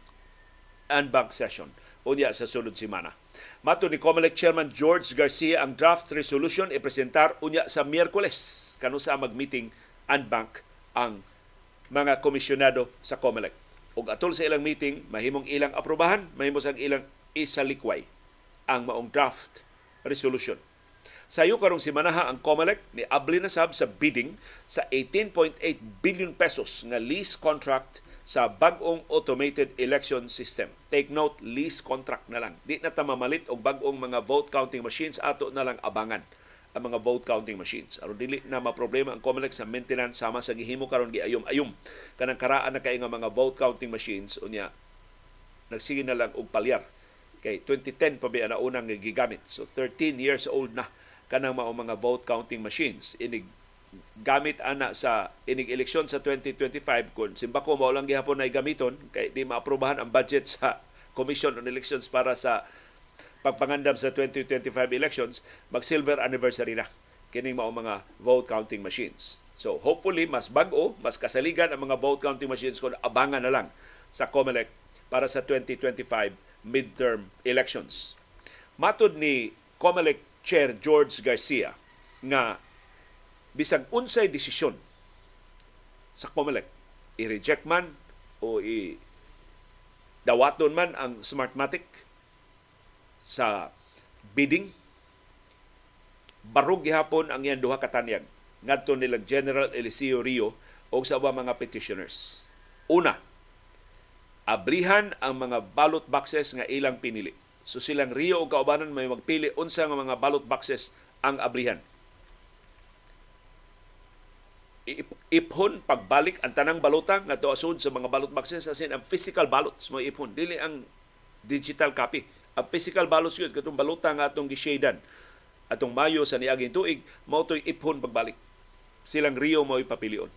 unbank session o niya sa sunod semana. Mato ni COMELEC Chairman George Garcia ang draft resolution ipresentar unya sa Miyerkules kanu sa mag-meeting unbank ang mga komisyonado sa COMELEC. Ug atol sa ilang meeting, mahimong ilang aprobahan, mahimong ang ilang isalikway ang maong draft resolution. Sayo karong si Manaha ang COMELEC ni abli na sa bidding sa 18.8 billion pesos nga lease contract sa bag-ong automated election system. Take note, lease contract na lang. Di na ta mamalit og bag-ong mga vote counting machines ato na lang abangan ang mga vote counting machines. Aron dili na maproblema ang COMELEC sa maintenance sama sa gihimo karon giayom-ayom kanang karaan na kay nga mga vote counting machines unya nagsige na lang og palyar kay 2010 pa ba na unang gigamit. So 13 years old na kanang mao mga vote counting machines inig gamit ana sa inig eleksyon sa 2025 kun simbako mao lang gihapon ay gamiton kay di maaprobahan ang budget sa Commission on Elections para sa pagpangandam sa 2025 elections mag silver anniversary na. Kining mao mga vote counting machines. So hopefully mas bag-o mas kasaligan ang mga vote counting machines kun abangan na lang sa COMELEC para sa 2025 midterm elections. Matud ni COMELEC Chair George Garcia nga bisag unsay desisyon sa COMELEC i-reject man o i dawaton man ang Smartmatic sa bidding barug gihapon ang iyang duha ka tanyag ngadto nilang General Eliseo Rio o sa mga petitioners. Una, ablihan ang mga ballot boxes nga ilang pinili So silang Rio o kaubanan may magpili unsa nga mga ballot boxes ang ablihan. Iphon pagbalik ang tanang balota nga asod sa mga ballot boxes as in ang physical ballots mo iphon dili ang digital copy. Ang physical ballots yun katong balota nga atong gishadan atong Mayo sa niaging tuig mao toy iphon pagbalik. Silang Rio mo ipapilion.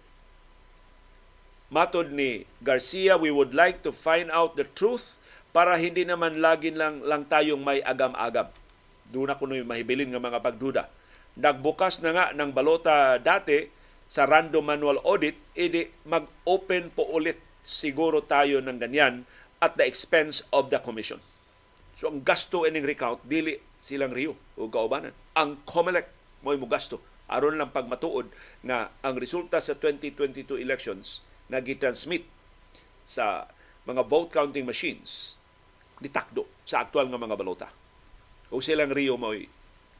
Matod ni Garcia, we would like to find out the truth para hindi naman lagi lang, lang tayong may agam-agam. Doon ako nung mahibilin ng mga pagduda. Nagbukas na nga ng balota dati sa random manual audit, edi mag-open po ulit siguro tayo ng ganyan at the expense of the commission. So ang gasto ining recount dili silang Rio o kaubanan. Ang COMELEC mo mo gasto aron lang pagmatuod nga ang resulta sa 2022 elections nga gitransmit sa mga vote counting machines ditakdo sa aktual nga mga balota. O silang Rio mo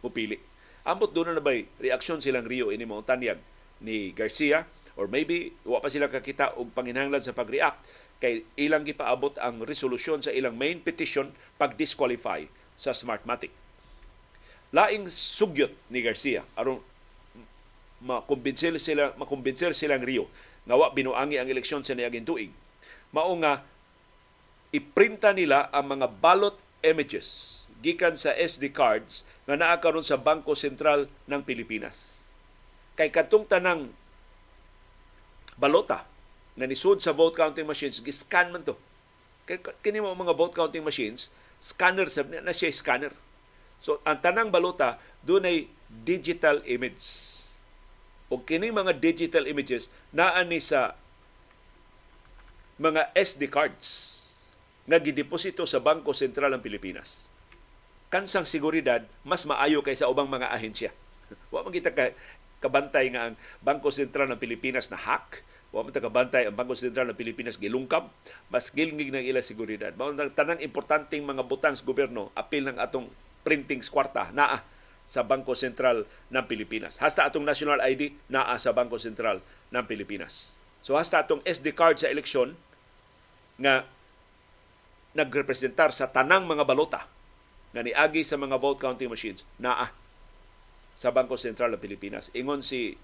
mupili. Ambot doon na bay reaksyon silang Rio ini mo tanyag ni Garcia or maybe wa pa sila kakita og panginahanglan sa pag-react kay ilang gipaabot ang resolusyon sa ilang main petition pag-disqualify sa Smartmatic. Laing sugyot ni Garcia aron makumbinsil sila makumbinsil silang Rio nga wa binuangi ang eleksyon sa niaging tuig. Mao nga iprinta nila ang mga ballot images gikan sa SD cards nga naa karon sa Bangko Sentral ng Pilipinas. Kay katong tanang balota na nisud sa vote counting machines, giscan man to. Kini mo mga vote counting machines, scanner sa na siya scanner. So ang tanang balota doon ay digital image. O kini mga digital images naa ni sa mga SD cards nga gideposito sa Bangko Sentral ng Pilipinas kansang seguridad mas maayo kaysa ubang mga ahensya. Wa man kita ka, kabantay nga ang Bangko Sentral ng Pilipinas na hack, wa man kabantay ang Bangko Sentral ng Pilipinas gilungkab, mas gilngig ng ila seguridad. Mao nang tanang importanteng mga butang sa gobyerno apil ng atong printing kwarta naa sa Bangko Sentral ng Pilipinas. Hasta atong national ID naa sa Bangko Sentral ng Pilipinas. So hasta atong SD card sa eleksyon nga nagrepresentar sa tanang mga balota nga niagi sa mga vote counting machines naa sa Bangko Sentral ng Pilipinas. Ingon si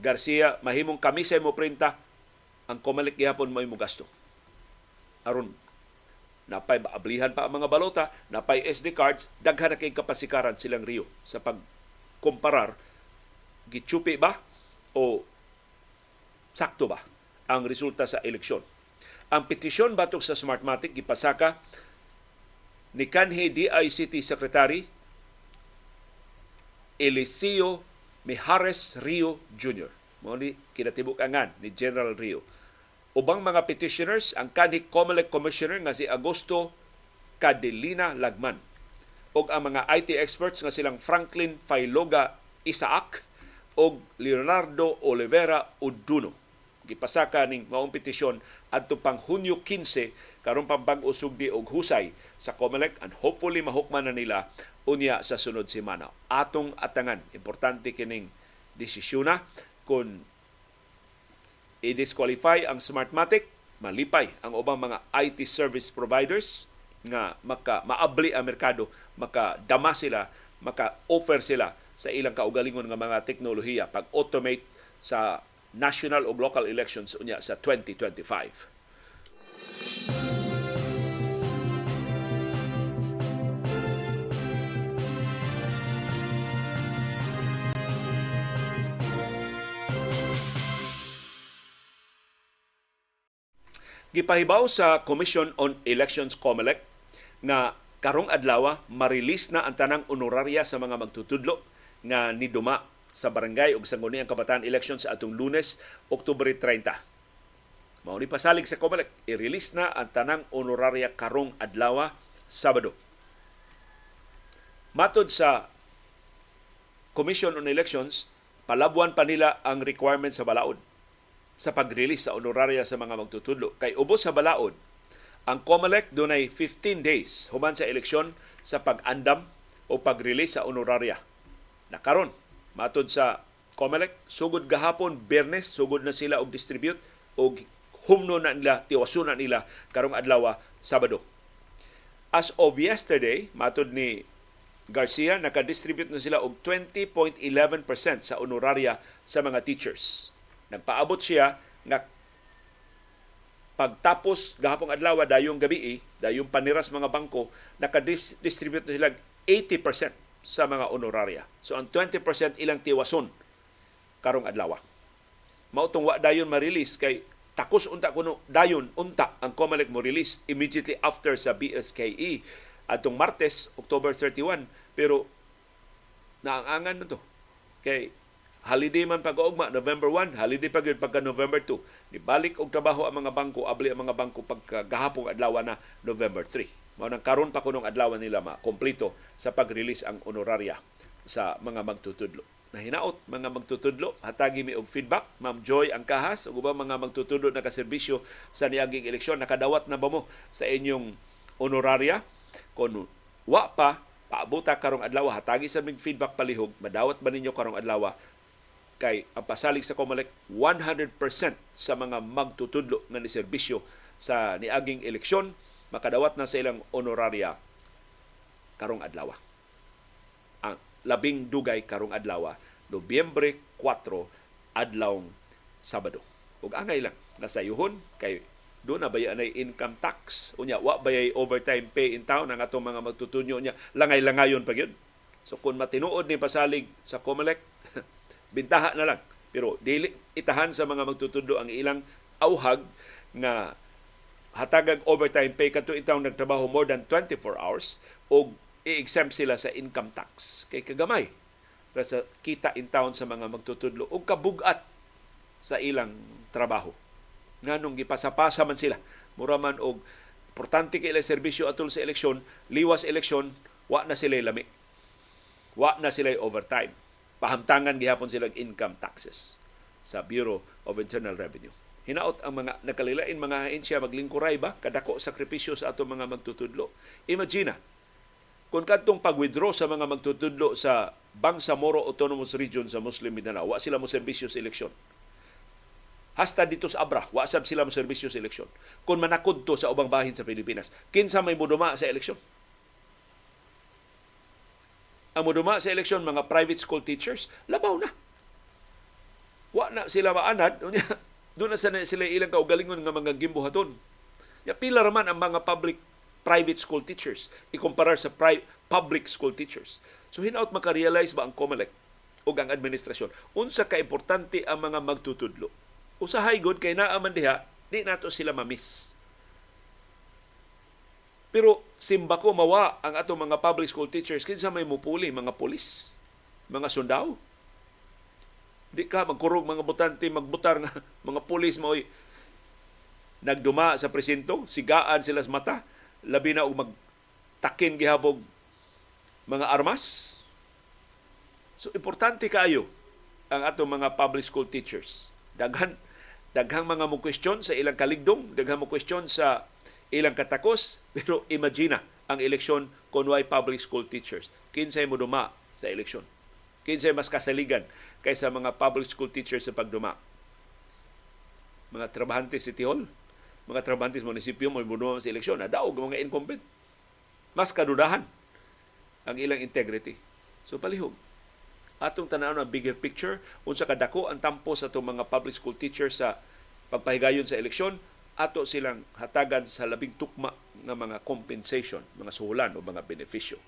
Garcia, mahimong kami mo printa, ang kumalik gihapon mo gasto. Aron napay ablihan pa ang mga balota, napay SD cards, daghan na kay kapasikaran silang Rio sa pagkumparar gitsupi ba o sakto ba ang resulta sa eleksyon. Ang petisyon batok sa Smartmatic gipasaka ni kanhi DICT Secretary Eliseo Mijares Rio Jr. Mo ni kinatibuk angan ni General Rio. Ubang mga petitioners ang kanhi COMELEC Commissioner nga si Augusto Cadelina Lagman ug ang mga IT experts nga silang Franklin Failoga Isaac ug Leonardo Olivera Uduno. Gipasaka ning maong petisyon adto pang Hunyo 15 karon pang bag-o sugdi og husay sa COMELEC and hopefully mahukman na nila unya sa sunod semana. Atong atangan, importante kining desisyon kung i-disqualify ang Smartmatic, malipay ang ubang mga IT service providers nga maka maabli ang merkado, makadama sila, maka-offer sila sa ilang kaugalingon nga mga teknolohiya pag-automate sa national o local elections unya sa 2025. Gipahibaw sa Commission on Elections COMELEC na karong adlaw marilis na ang tanang honoraria sa mga magtutudlo nga niduma sa barangay ug sangguniang kabataan elections sa atong Lunes, Oktubre 30. Mao ni pasalig sa COMELEC, i-release na ang tanang honoraria karong adlaw Sabado. Matod sa Commission on Elections, palabuan pa nila ang requirement sa balaod sa pag-release sa honoraria sa mga magtutudlo. Kay ubos sa balaod, ang COMELEC dunay 15 days human sa eleksyon sa pag-andam o pag-release sa honoraria. Nakaron, matod sa COMELEC, sugod gahapon, Bernes, sugod na sila og distribute og humno na nila, tiwaso na nila karong adlaw Sabado. As of yesterday, matod ni Garcia, nakadistribute na sila og 20.11% sa honoraria sa mga teachers. Nagpaabot siya nga pagtapos gahapong adlaw dayong gabi dayong paniras mga bangko naka-distribute na sila 80% sa mga honoraria. So ang 20% ilang tiwason karong adlaw. Mautong wa dayon ma-release kay takos unta kuno dayon unta ang COMELEC mo release immediately after sa BSKE atong Martes October 31 pero naangan na to kay holiday man pag-ugma November 1, holiday pa gyud pagka November 2. Nibalik og trabaho ang mga bangko, abli ang mga bangko pagka gahapong adlaw na November 3. Mao nang karon pa kunong adlaw nila ma kompleto sa pag-release ang honoraria sa mga magtutudlo. Nahinaot mga magtutudlo, hatagi mi og feedback. Ma'am Joy ang kahas ug ubang mga magtutudlo na kaserbisyo sa niaging eleksyon nakadawat na ba mo sa inyong honoraria? Kung wa pa paabuta karong adlaw hatagi sa mig feedback palihog madawat ba ninyo karong adlaw kay ang pasalig sa COMELEC 100% sa mga magtutudlo nga ni serbisyo sa niaging eleksyon makadawat na sa ilang honoraria karong adlaw. Ang labing dugay karong adlaw, Nobyembre 4 adlawng Sabado. Ug angay lang nasayuhon kay do na bay anay income tax unya wa bayay overtime pay in town ang atong mga magtutunyo niya langay-langayon pa gyud so kung matinuod ni pasalig sa COMELEC bintaha na lang pero dili itahan sa mga magtutundo ang ilang auhag nga hatagag overtime pay kadto itong nagtrabaho more than 24 hours o i-exempt sila sa income tax. Kay kagamay para sa kita in town sa mga magtutudlo o kabugat sa ilang trabaho. Nganong gipasapasa man sila. Mura man og importante kay ilang serbisyo atol sa eleksyon liwas eleksyon wa na sila lami. Wa na sila overtime. Pahamtangan gihapon sila income taxes sa Bureau of Internal Revenue hinaot ang mga nakalilain mga ahensya maglingkuray ba kadako sakripisyo sa ato mga magtutudlo imagine kung kadtong pag-withdraw sa mga magtutudlo sa Bangsamoro Autonomous Region sa Muslim Mindanao wa sila mo serbisyo sa eleksyon hasta dito sa Abra, wa sab sila mo serbisyo sa eleksyon. Kung manakod to sa ubang bahin sa Pilipinas, kinsa may muduma sa eleksyon? Ang muduma sa eleksyon, mga private school teachers, labaw na. Wa na sila maanad. Doon na sila ilang kaugalingon nga mga gimbuhaton. Ya, pila raman ang mga public private school teachers ikumparar sa pri- public school teachers. So hinaut makarealize ba ang COMELEC o ang administrasyon? Unsa ka importante ang mga magtutudlo? Usahay gud kay naa man diha di nato sila mamiss. Pero simba ko mawa ang ato mga public school teachers kinsa may mupuli? Mga pulis? Mga sundao di ka magkurog mga butante magbutar nga mga pulis mo nagduma sa presinto sigaan sila sa mata labi na og magtakin gihabog mga armas so importante kaayo ang ato mga public school teachers daghan daghang mga mo question sa ilang kaligdong, daghang mo question sa ilang katakos, pero imagine ang eleksyon kung why public school teachers. Kinsay mo duma sa eleksyon. Kinsay mas kasaligan kaysa mga public school teachers sa pagduma. Mga trabahante City Hall, mga trabahante sa munisipyo mo duma sa eleksyon, nadaog mga incumbent. Mas kadudahan ang ilang integrity. So palihog atong tanaw na bigger picture unsa kadako ang tampo sa itong mga public school teachers sa pagpahigayon sa eleksyon ato silang hatagan sa labing tukma nga mga compensation, mga suhulan o mga benepisyo.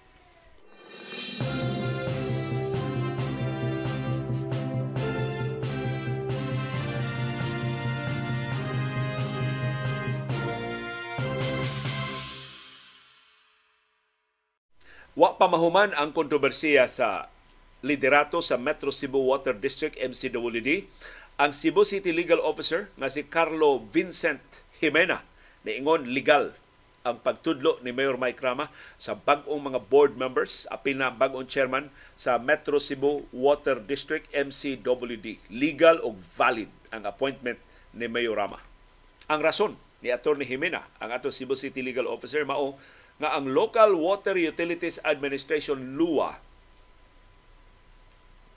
Wa pa mahuman ang kontrobersiya sa liderato sa Metro Cebu Water District MCWD ang Cebu City Legal Officer nga si Carlo Vincent Jimena niingon legal ang pagtudlo ni Mayor Mike Rama sa bag-ong mga board members, apil na bag-ong chairman sa Metro Cebu Water District MCWD. Legal o valid ang appointment ni Mayor Rama. Ang rason ni Attorney Jimena, ang ato Cebu City Legal Officer, mao nga ang Local Water Utilities Administration LUA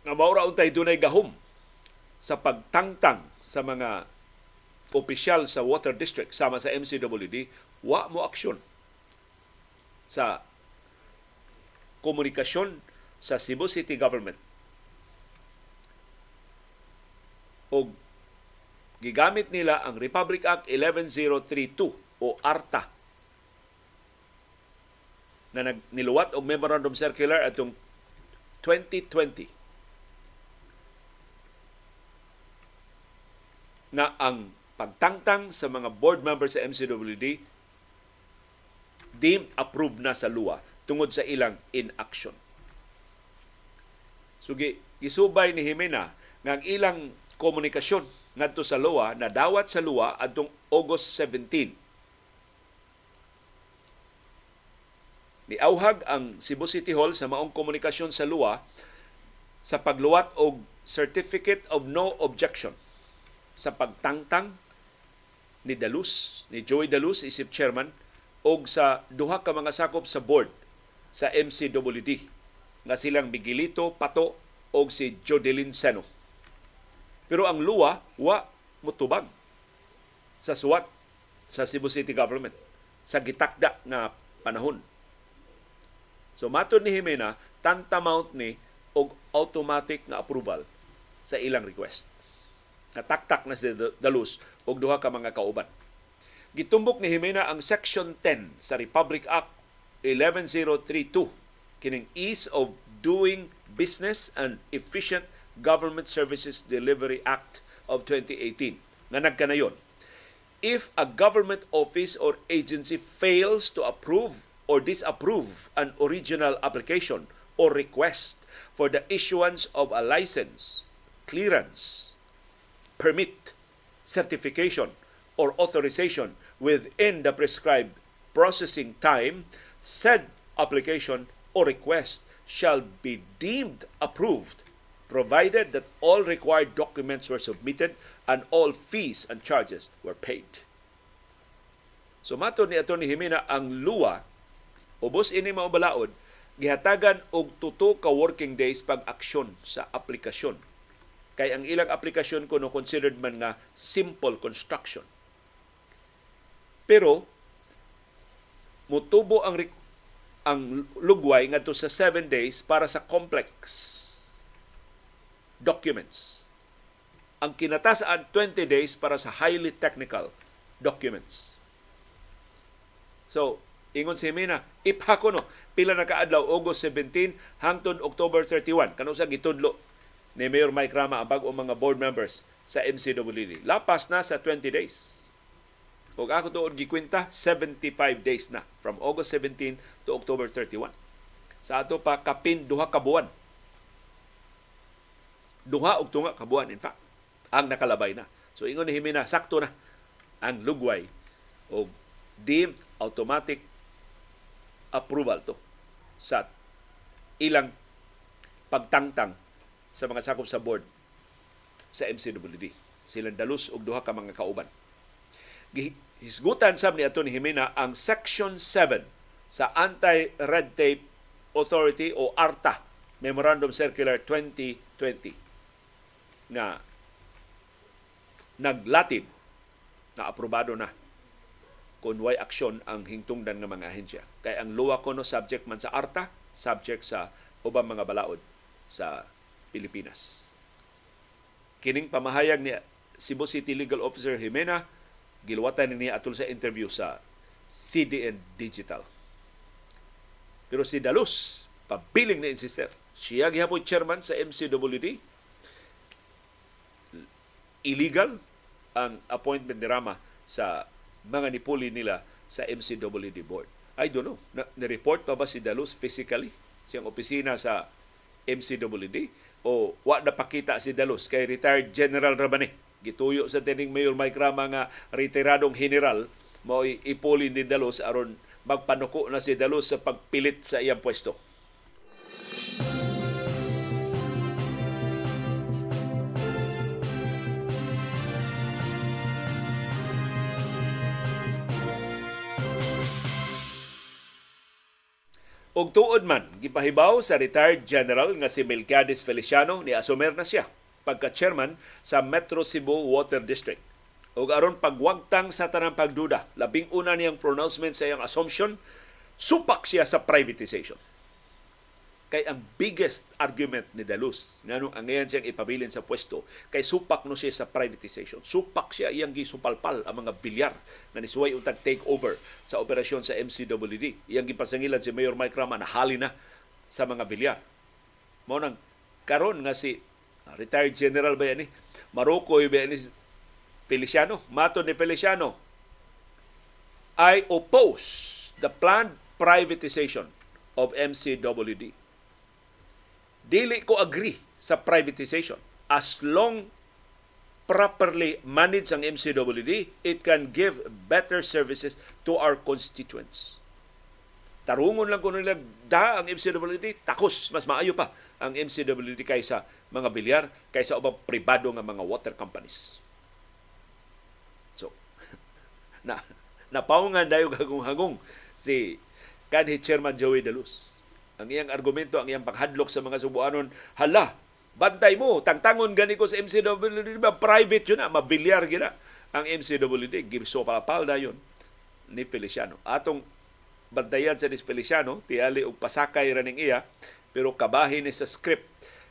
nga maura untay dunay gahom sa pagtangtang sa mga opisyal sa Water District sama sa MCWD wa mo aksyon sa komunikasyon sa Cebu City Government. O gigamit nila ang Republic Act 11032 o ARTA na niluwat og memorandum circular atong 2020 na ang pagtangtang sa mga board members sa MCWD deemed approved na sa luwa tungod sa ilang inaction. So gisubay ni Jimena nga ang ilang komunikasyon ngadto sa luwa na dawat sa luwa adtong August 17 Niauhag ang Cebu City Hall sa maong komunikasyon sa luwa sa pagluwat og Certificate of No Objection sa pagtangtang ni Dalus, ni Joey Dalus, isip chairman, og sa duha ka mga sakop sa board sa MCWD nga silang Miguelito Pato og si Jodelin Seno. Pero ang luwa, wa mutubag sa suwat sa Cebu City Government sa gitakda nga panahon. So matod ni Jimena, tantamount ni og automatic nga approval sa ilang request. Nataktak na si Dalus og duha ka mga kauban. Gitumbok ni Jimena ang Section 10 sa Republic Act 11032 kining Ease of Doing Business and Efficient Government Services Delivery Act of 2018 nga nagkanayon. If a government office or agency fails to approve or disapprove an original application or request for the issuance of a license, clearance, permit, certification, or authorization within the prescribed processing time, said application or request shall be deemed approved provided that all required documents were submitted and all fees and charges were paid. So mato ni Atty. Jimena ang luwa ubos ini mao balaod gihatagan og tuto ka working days pag-aksyon sa aplikasyon. Kay ang ilang aplikasyon kuno considered man nga simple construction. Pero mutubo ang ang lugway ngadto sa 7 days para sa complex documents. Ang kinatasaan 20 days para sa highly technical documents. So, ingon si Mina, ipha ko no, pila na kaadlaw, August 17 hangtod October 31. Kano sa gitudlo ni Mayor Mike Rama ang bag-o mga board members sa MCWD. Lapas na sa 20 days. Kung ako tuod gikwenta, 75 days na from August 17 to October 31. Sa ato pa kapin duha ka. Duha og tunga ka buwan in fact ang nakalabay na. So ingon ni Himina sakto na ang lugway og deemed automatic approval to sa ilang pagtangtang sa mga sakop sa board sa MCWD. Silang dalus og duha ka mga kauban hisgutan sab ni ato ni Jimena ang Section 7 sa Anti-Red Tape Authority o ARTA Memorandum Circular 2020 na naglatid na aprobado na kung way aksyon ang hingtungdan ng mga ahensya. Kaya ang luwa ko no subject man sa ARTA, subject sa ubang mga balaod sa Pilipinas. Kining pamahayag ni Cebu City Legal Officer Jimena giluwatan ni atol sa interview sa CDN Digital. Pero si Dalus, pabiling na insister. Siya gihapon chairman sa MCWD. Illegal ang appointment ni Rama sa mga nipuli nila sa MCWD board. I don't know. Na, report pa ba si Dalus physically siyang opisina sa MCWD o wa na pakita si Dalus kay retired General Rabani gituyo sa tining Mayor Mike Rama nga retiradong general mo ipuli ni Dalos aron magpanuko na si Dalos sa pagpilit sa iyang pwesto. Og tuod man, gipahibaw sa retired general nga si Melquiades Feliciano ni asumer na siya pagka-chairman sa Metro Cebu Water District. O aron pagwagtang sa tanang pagduda, labing una niyang pronouncement sa iyang assumption, supak siya sa privatization. Kay ang biggest argument ni Dalus, nganong ang ngayon siyang ipabilin sa pwesto, kay supak no siya sa privatization. Supak siya iyang gisupalpal ang mga bilyar na nisuway untag take over sa operasyon sa MCWD. Iyang gipasangilan si Mayor Mike Rama na hali na sa mga bilyar. Mao nang karon nga si Ah, retired general ba yan eh? Marukoy ba yan ni Feliciano? Mato ni Feliciano, I oppose the planned privatization of MCWD. Dili ko agree sa privatization. as long properly managed ang MCWD, it can give better services to our constituents. Tarungon lang kung nila da ang MCWD, takos, mas maayo pa ang MCWD kaysa mga bilyar, kaysa ubang pribado nga mga water companies. So, na napaungan dayo gagong-hagong si kanhi Chairman Joey De Luz. Ang iyang argumento, ang iyang paghadlok sa mga Subuanon, hala, bantay mo, tangtangon gani ko sa MCWD, ba private yun na, mabilyar gina ang MCWD. Gibso palapal na yun ni Feliciano. Atong bantayan sa ni Feliciano, tiyali og pasakay raning iya, pero kabahin ni sa script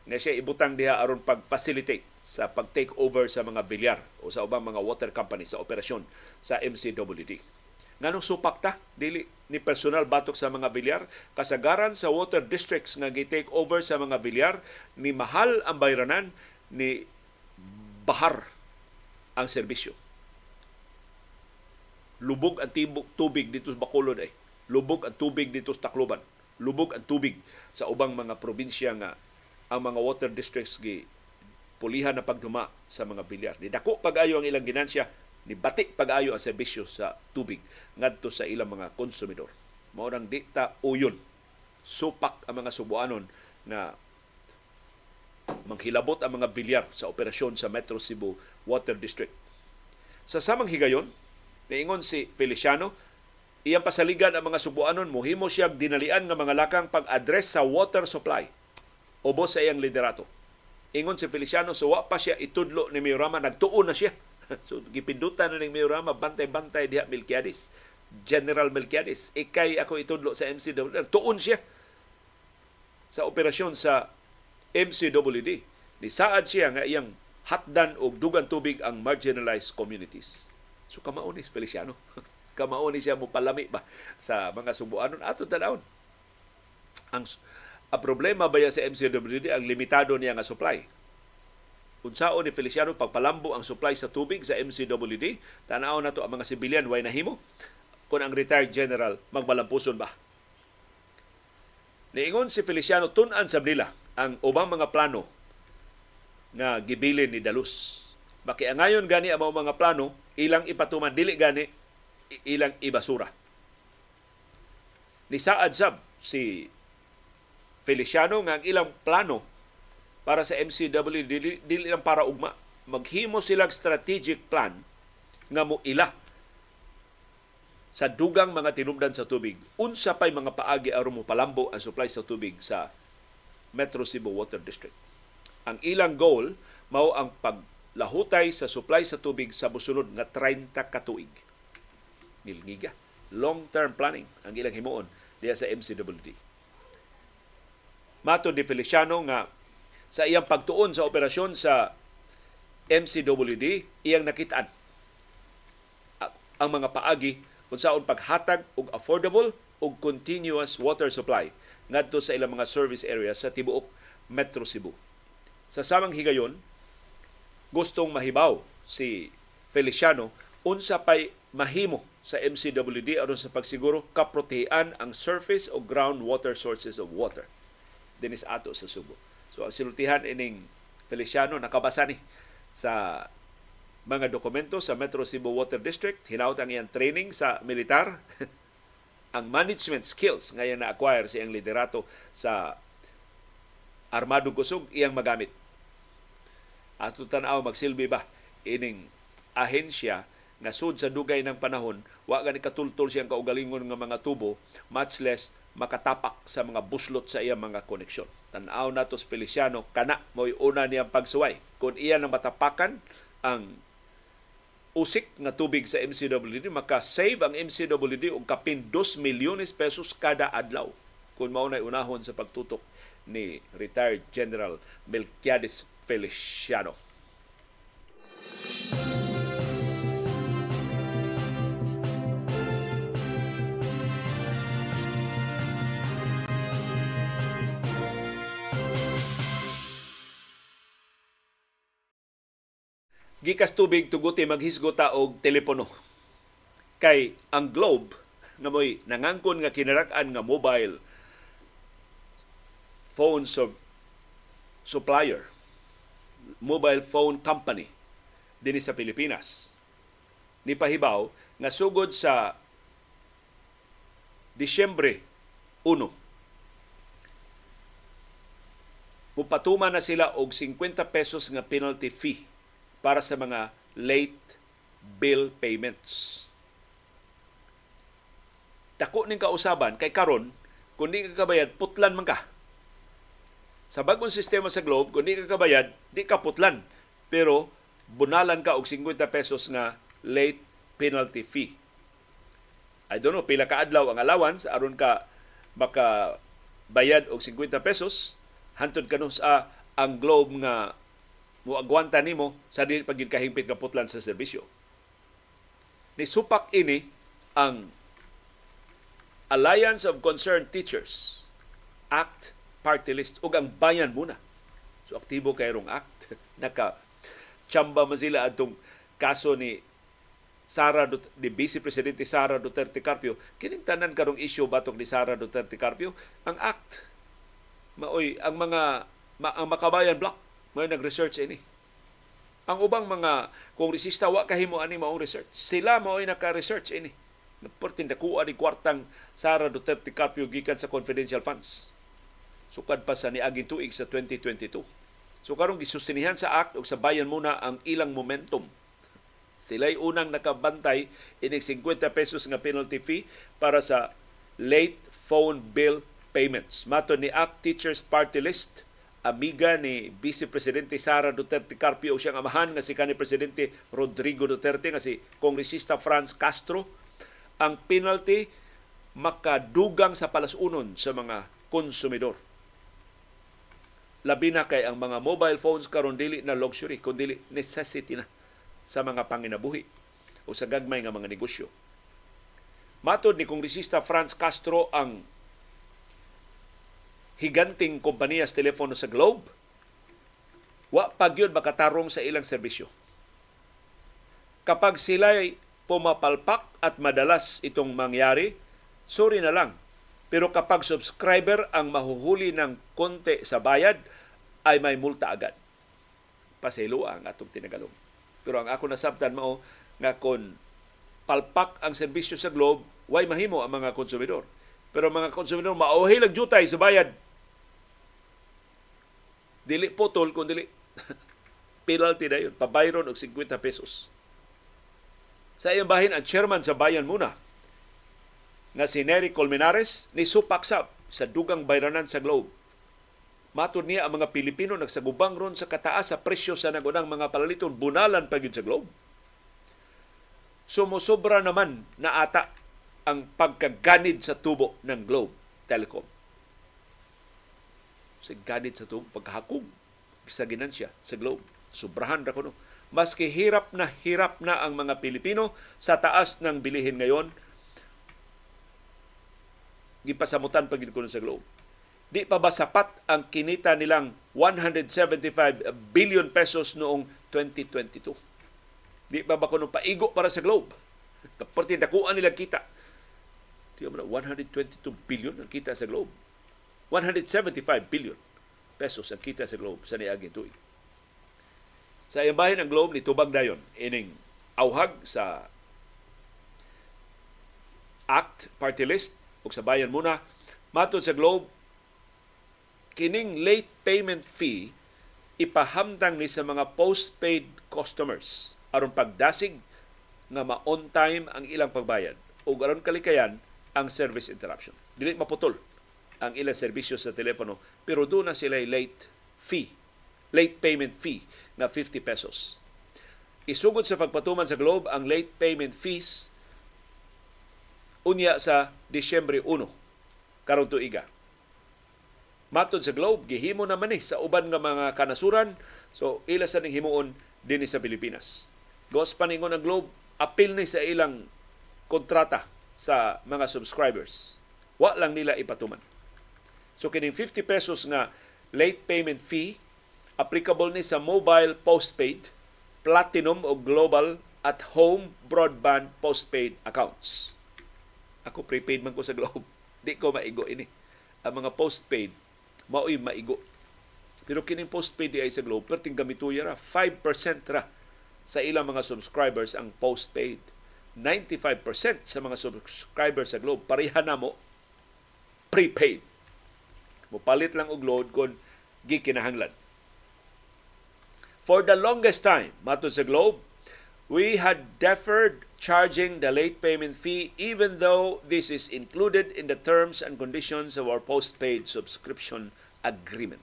nga siya ibutang diha aron pag-facilitate sa pag-take over sa mga bilyar o sa ubang mga water company sa operasyon sa MCWD. Nganong supak ta dili ni personal batok sa mga bilyar kasagaran sa water districts nga gi-take over sa mga bilyar ni mahal ang bayranan ni bahar ang serbisyo. Lubog ang tibok tubig dito sa Bacolod ay. Lubog ang tubig dito sa Tacloban. Lubog ang tubig sa ubang mga probinsya nga ang mga water districts gi pulihan na pagduma sa mga bilyar. Ni dako pag-ayo ang ilang ginansya, ni bati pag-ayo ang serbisyo sa tubig ngadto sa ilang mga konsumidor. Mao nang dita uyon supak ang mga subuanon na manghilabot ang mga bilyar sa operasyon sa Metro Cebu Water District. Sa samang higayon, niingon si Feliciano, iyang pasaligan ang mga subuanon, muhimo siya dinalian nga mga lakang pag-address sa water supply ubos sa iyang liderato. Ingon si Feliciano, so wa pa siya itudlo ni Miorama, nagtuon na siya. so gipindutan na ni Miorama, bantay-bantay diha Milquiades. General Milquiades. Ikay ako itudlo sa MCWD. Tuon siya sa operasyon sa MCWD. Ni saad siya nga iyang hatdan og dugang tubig ang marginalized communities. So kamaon ni Feliciano. kamaon ni siya mo palami ba sa mga subuanon ato tanawon. Ang ang problema ba sa MCWD ang limitado niya nga supply? Unsaon ni Feliciano pagpalambo ang supply sa tubig sa MCWD, tanaw na to ang mga sibilyan way nahimo kung ang retired general magmalampuson ba. Niingon si Feliciano tun-an sa nila ang ubang mga plano nga gibilin ni Dalus. Makiangayon gani ang mga plano, ilang ipatuman, dili gani, ilang ibasura. Ni Saad Sab, si Feliciano nga ang ilang plano para sa MCW dili, dili lang para ugma maghimo silang strategic plan nga mo ila sa dugang mga tinubdan sa tubig unsa pay mga paagi aron mo palambo ang supply sa tubig sa Metro Cebu Water District. Ang ilang goal mao ang paglahutay sa supply sa tubig sa mosunod nga 30 ka tuig. Nilngiga. Long-term planning ang ilang himuon diya sa MCWD. Mato de Feliciano nga sa iyang pagtuon sa operasyon sa MCWD, iyang nakitaan ang mga paagi kung saan paghatag og affordable ug continuous water supply ngadto sa ilang mga service areas sa tibuok Metro Cebu. Sa samang higayon, gustong mahibaw si Feliciano unsa pay mahimo sa MCWD aron sa pagsiguro kaprotehan ang surface o groundwater sources of water dinis ato sa Subo. So ang sinultihan ining Feliciano nakabasa ni sa mga dokumento sa Metro Cebu Water District, hinaut ang iyang training sa militar, ang management skills nga na-acquire sa iyang liderato sa armadong kusog iyang magamit. Ato tanaw magsilbi ba ining ahensya nga sud sa dugay ng panahon wa gani katultol siyang kaugalingon nga mga tubo much less makatapak sa mga buslot sa iyang mga koneksyon. Tanaw na to si Feliciano, kana mo'y una niyang pagsuway. Kung iyan ang matapakan ang usik nga tubig sa MCWD, maka-save ang MCWD og kapin 2 milyones pesos kada adlaw kung mao na unahon sa pagtutok ni retired General Melquiades Feliciano. Gikas tubig tuguti maghisgota og telepono. Kay ang Globe nga mo'y nangangkon nga kinarak-an nga mobile phone sub supplier mobile phone company dinhi sa Pilipinas. Ni pahibaw nga sugod sa Disyembre 1 Mupatuma na sila og 50 pesos nga penalty fee para sa mga late bill payments. Dako ning kausaban kay karon kung di ka kabayad putlan man ka. Sa bagong sistema sa Globe, kung di ka kabayad, di ka putlan. Pero bunalan ka og 50 pesos nga late penalty fee. I don't know pila ka adlaw ang allowance aron ka maka bayad og 50 pesos hantod kanu sa ang globe nga muagwanta nimo sa dili pagid kahingpit nga putlan sa serbisyo. Ni supak ini ang Alliance of Concerned Teachers Act Party List ug ang bayan muna. So aktibo kay rong act naka chamba man sila atong kaso ni Sara Dut- ni Vice Presidente Sara Duterte Carpio kining tanan karong issue batok ni Sara Duterte Carpio ang act maoy ang mga ma, ang makabayan block may nag-research ini ang ubang mga kongresista wa kahimo ani maong research sila maoy naka-research ini Pertin dakuha ni kwartang Sara Duterte Carpio gikan sa confidential funds. Sukad pa sa niaging tuig sa 2022. So karong gisusinihan sa act ug sa bayan muna ang ilang momentum. Sila'y unang nakabantay inig 50 pesos nga penalty fee para sa late phone bill payments. Mato ni Act Teachers Party List, amiga ni Vice Presidente Sara Duterte Carpio siyang amahan nga si kanhi Presidente Rodrigo Duterte nga si Kongresista Franz Castro ang penalty makadugang sa palasunon sa mga konsumidor. Labi na kay ang mga mobile phones karon dili na luxury, kundi necessity na sa mga panginabuhi o sa gagmay nga mga negosyo. Matod ni Kongresista Franz Castro ang higanting kompanya sa telepono sa Globe, wa pagyud makatarong sa ilang serbisyo. Kapag sila'y pumapalpak at madalas itong mangyari, sorry na lang. Pero kapag subscriber ang mahuhuli ng konti sa bayad, ay may multa agad. Paselo ang atong tinagalong. Pero ang ako nasabtan mao nga kon palpak ang serbisyo sa Globe, way mahimo ang mga konsumidor. Pero mga konsumidor mauhi lang jutay sa bayad. Dili potol kung dili penalty na yun. Pabayron og 50 pesos. Sa iyang bahin, ang chairman sa bayan muna nga si Nery Colmenares ni supaksab sa dugang bayranan sa Globe. Matod niya ang mga Pilipino nagsagubang ron sa kataas sa presyo sa nagunang mga palaliton bunalan pa sa Globe. Sumusobra naman na ata ang pagkaganid sa tubo ng Globe Telecom. Sa ganid sa tubo, pagkahakog sa ginansya sa Globe. Sobrahan ra ko no maski hirap na hirap na ang mga Pilipino sa taas ng bilihin ngayon, gipasamutan pag kuno sa Globe. Di pa ba sapat ang kinita nilang 175 billion pesos noong 2022? Di pa ba kuno paigo para sa Globe? Kaparte nakuha nila kita. Di ba 122 billion ang kita sa Globe? 175 billion pesos ang kita sa Globe sa niaging tuig. Sa iyang bahin ang Globe ni Tubag dayon ining awhag sa Act Party List ug sa bayan muna matod sa Globe kining late payment fee ipahamtang ni sa mga postpaid customers aron pagdasig nga ma-on time ang ilang pagbayad ug aron kalikayan ang service interruption. Dili maputol ang ilang serbisyo sa telepono pero doon na sila late fee late payment fee na 50 pesos. Isugod sa pagpatuman sa Globe ang late payment fees unya sa Disyembre 1 karong tuiga. Matod sa Globe, gihimo naman ni sa uban nga mga kanasuran, so ila sa ning himuon dinhi sa Pilipinas. Gawas paningon ang Globe, apil ni sa ilang kontrata sa mga subscribers. Wa lang nila ipatuman. So kining 50 pesos nga late payment fee applicable ni sa mobile postpaid, platinum o global at home broadband postpaid accounts. Ako prepaid man ko sa Globe. Di ko maigo ini. Ang mga postpaid, mao'y maigo. Pero kining postpaid di ay sa Globe, perting gamituya ra, 5% ra sa ilang mga subscribers ang postpaid. 95% sa mga subscribers sa Globe, pareha na mo prepaid. Mupalit lang og load kung gikinahanglan. For the longest time, matod sa Globe, we had deferred charging the late payment fee even though this is included in the terms and conditions of our postpaid subscription agreement.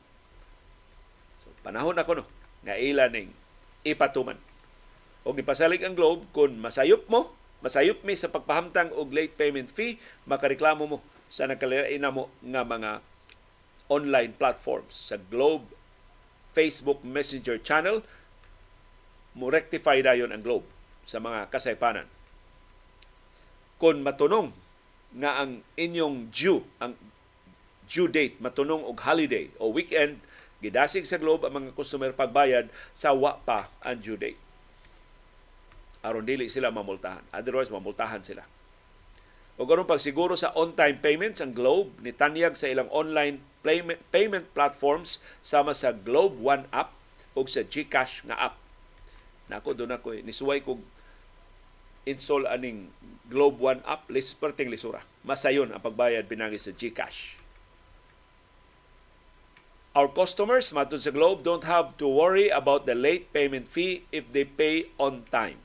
So, panahon ako no, nga ila ning ipatuman. O gipasalig ang Globe kung masayop mo, masayop mi sa pagpahamtang og late payment fee, makareklamo mo sa nakalain mo nga mga online platforms sa Globe Facebook Messenger channel mo rectify dayon ang Globe sa mga kasaypanan. Kung matunong nga ang inyong due, ang due date, matunong og holiday o weekend, gidasig sa Globe ang mga customer pagbayad sa wa pa ang due date. Aron dili sila mamultahan. Otherwise, mamultahan sila. O ganun pagsiguro sa on-time payments, ang Globe ni Tanyag sa ilang online payment, platforms sama sa Globe One app o sa GCash nga app. Nako doon ako eh. Nisuway kog install aning Globe One app, lis perting lisura. Masayon ang pagbayad pinagi sa GCash. Our customers, matod sa Globe, don't have to worry about the late payment fee if they pay on time.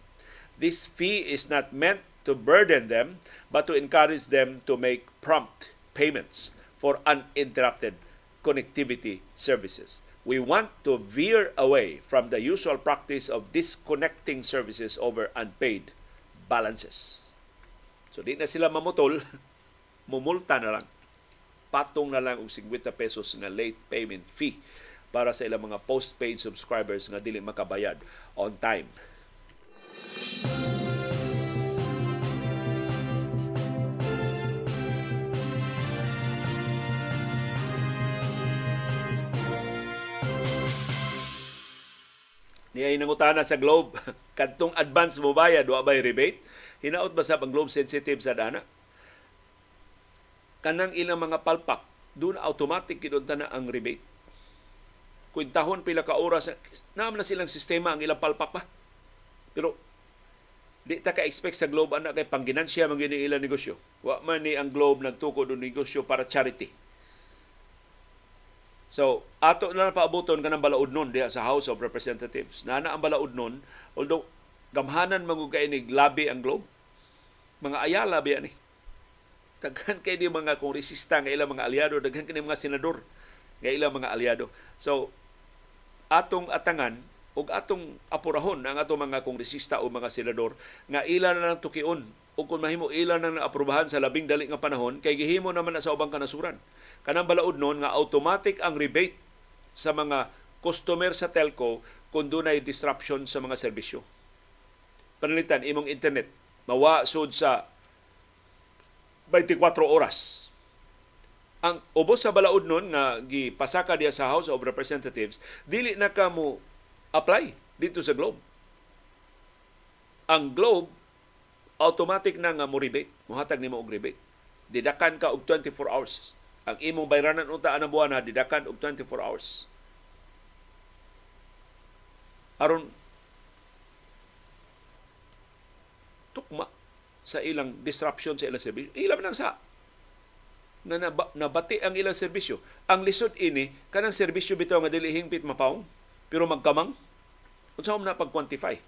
This fee is not meant to burden them, but to encourage them to make prompt payments for uninterrupted connectivity services. We want to veer away from the usual practice of disconnecting services over unpaid balances. So di na sila mamutol, mumulta na lang. Patong na lang og 50 pesos nga late payment fee para sa ilang mga postpaid subscribers nga dili makabayad on time. Niya inangutana sa Globe, kadtong advance mo bayad, wa bay rebate? Hinaot ba sa pang Globe sensitive sa dana? Kanang ilang mga palpak, doon automatic kinunta na ang rebate. Kwintahon pila ka oras, naman na silang sistema ang ilang palpak pa. Pero di ta ka-expect sa Globe anak kay pangginansya man gini ilang negosyo. Wa man ni ang Globe nagtuko do negosyo para charity So, ato na paabuton kanang balaod nun diha sa House of Representatives. Nana ang balaod nun, although gamhanan ni labi ang globe. Mga ayala biya ni. Daghan kay ni mga kongresista nga ilang mga aliado, daghan kay mga senador nga ilang mga aliado. So, atong atangan ug atong apurahon ang atong mga kongresista o mga senador nga ila na lang tukion o kung mahimo ila na aprubahan sa labing dali nga panahon kay gihimo naman na sa ubang kanasuran kanang balaod nun nga automatic ang rebate sa mga customer sa telco kung dunay disruption sa mga serbisyo. Panalitan, imong internet, mawa sud sa 24 oras. Ang ubos sa balaod nun nga gipasaka diya sa House of Representatives, dili na ka mo apply dito sa Globe. Ang Globe, automatic na nga mo rebate. Muhatag ni mo og rebate. Didakan ka og 24 hours ang imong bayranan unta anang buwan na didakan og 24 hours. Aron tukma sa ilang disruption sa ilang serbisyo. Ilam nang sa na nabati ang ilang serbisyo. Ang lisod ini kanang serbisyo bitaw nga dili hingpit mapaong pero magkamang unsa na pag-quantify.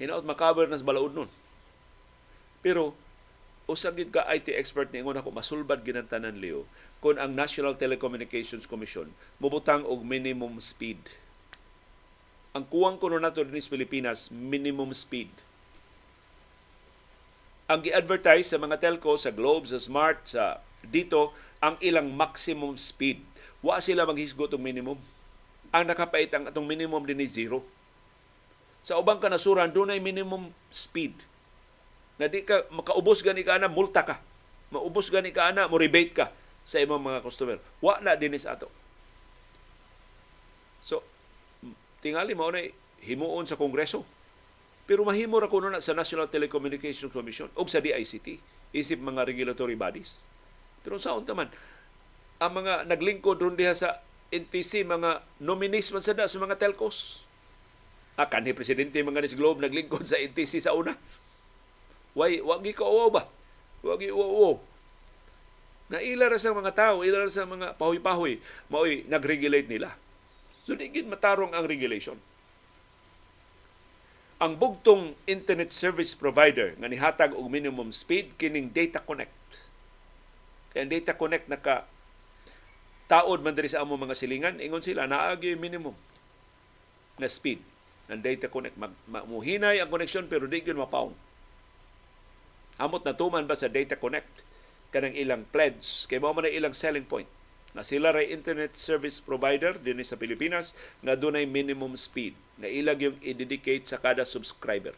Hinaot makaber nas balaod nun. Pero usa gid ka IT expert ningon ako masulbad ginantanan Leo kung ang National Telecommunications Commission mubutang og minimum speed. Ang kuwang kuno nato dinhi sa Pilipinas minimum speed. Ang gi-advertise sa mga telco sa Globe, sa Smart, sa dito ang ilang maximum speed. Wa sila maghisgot og minimum. Ang nakapait ang atong minimum dinhi zero. Sa ubang kanasuran dunay minimum speed nga di ka makaubos gani ka ana multa ka. Maubos gani ka ana mo rebate ka sa imong mga customer. Wa na dinis ato. So tingali mo na himuon sa kongreso. Pero mahimo ra kuno na sa National Telecommunications Commission o sa DICT isip mga regulatory bodies. Pero sa taman ang mga naglingkod ron diha sa NTC mga nominees man sada sa mga telcos. Ah, kanhi presidente mga nis Globe naglingkod sa NTC sa una. Why, wagi ka uwa ba? Wagi uwa Na ila ra sa mga tao, ila ra sa mga pahoy-pahoy, maoy nag-regulate nila. So di matarong ang regulation. Ang bugtong internet service provider nga nihatag og minimum speed kining Data Connect. Kaya Data Connect naka taod man diri sa amo mga silingan, ingon sila naagi minimum na speed ng data connect. Mag, muhinay ang connection pero di gyud mapaong. Amot na tuman ba sa data connect kanang ilang pledge kay mao man ilang selling point na sila ray internet service provider dinhi sa Pilipinas nga dunay minimum speed na ilag yung i-dedicate sa kada subscriber.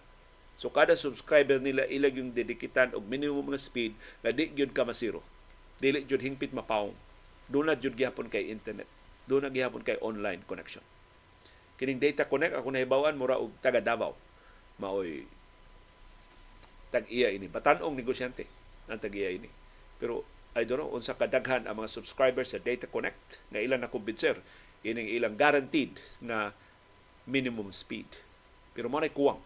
So kada subscriber nila ilag yung dedikitan og minimum nga speed nga di gyud ka masiro. Dili gyud hingpit mapaong doon na jud gihapon kay internet. Doon na gihapon kay online connection. Kining data connect ako nahibawan mura og taga Davao. Maoy tag iya ini. Batanong negosyante ang tag iya ini. Pero I don't know unsa kadaghan ang mga subscribers sa Data Connect nga ilang na kumbinser ining ilang guaranteed na minimum speed. Pero mo kuwang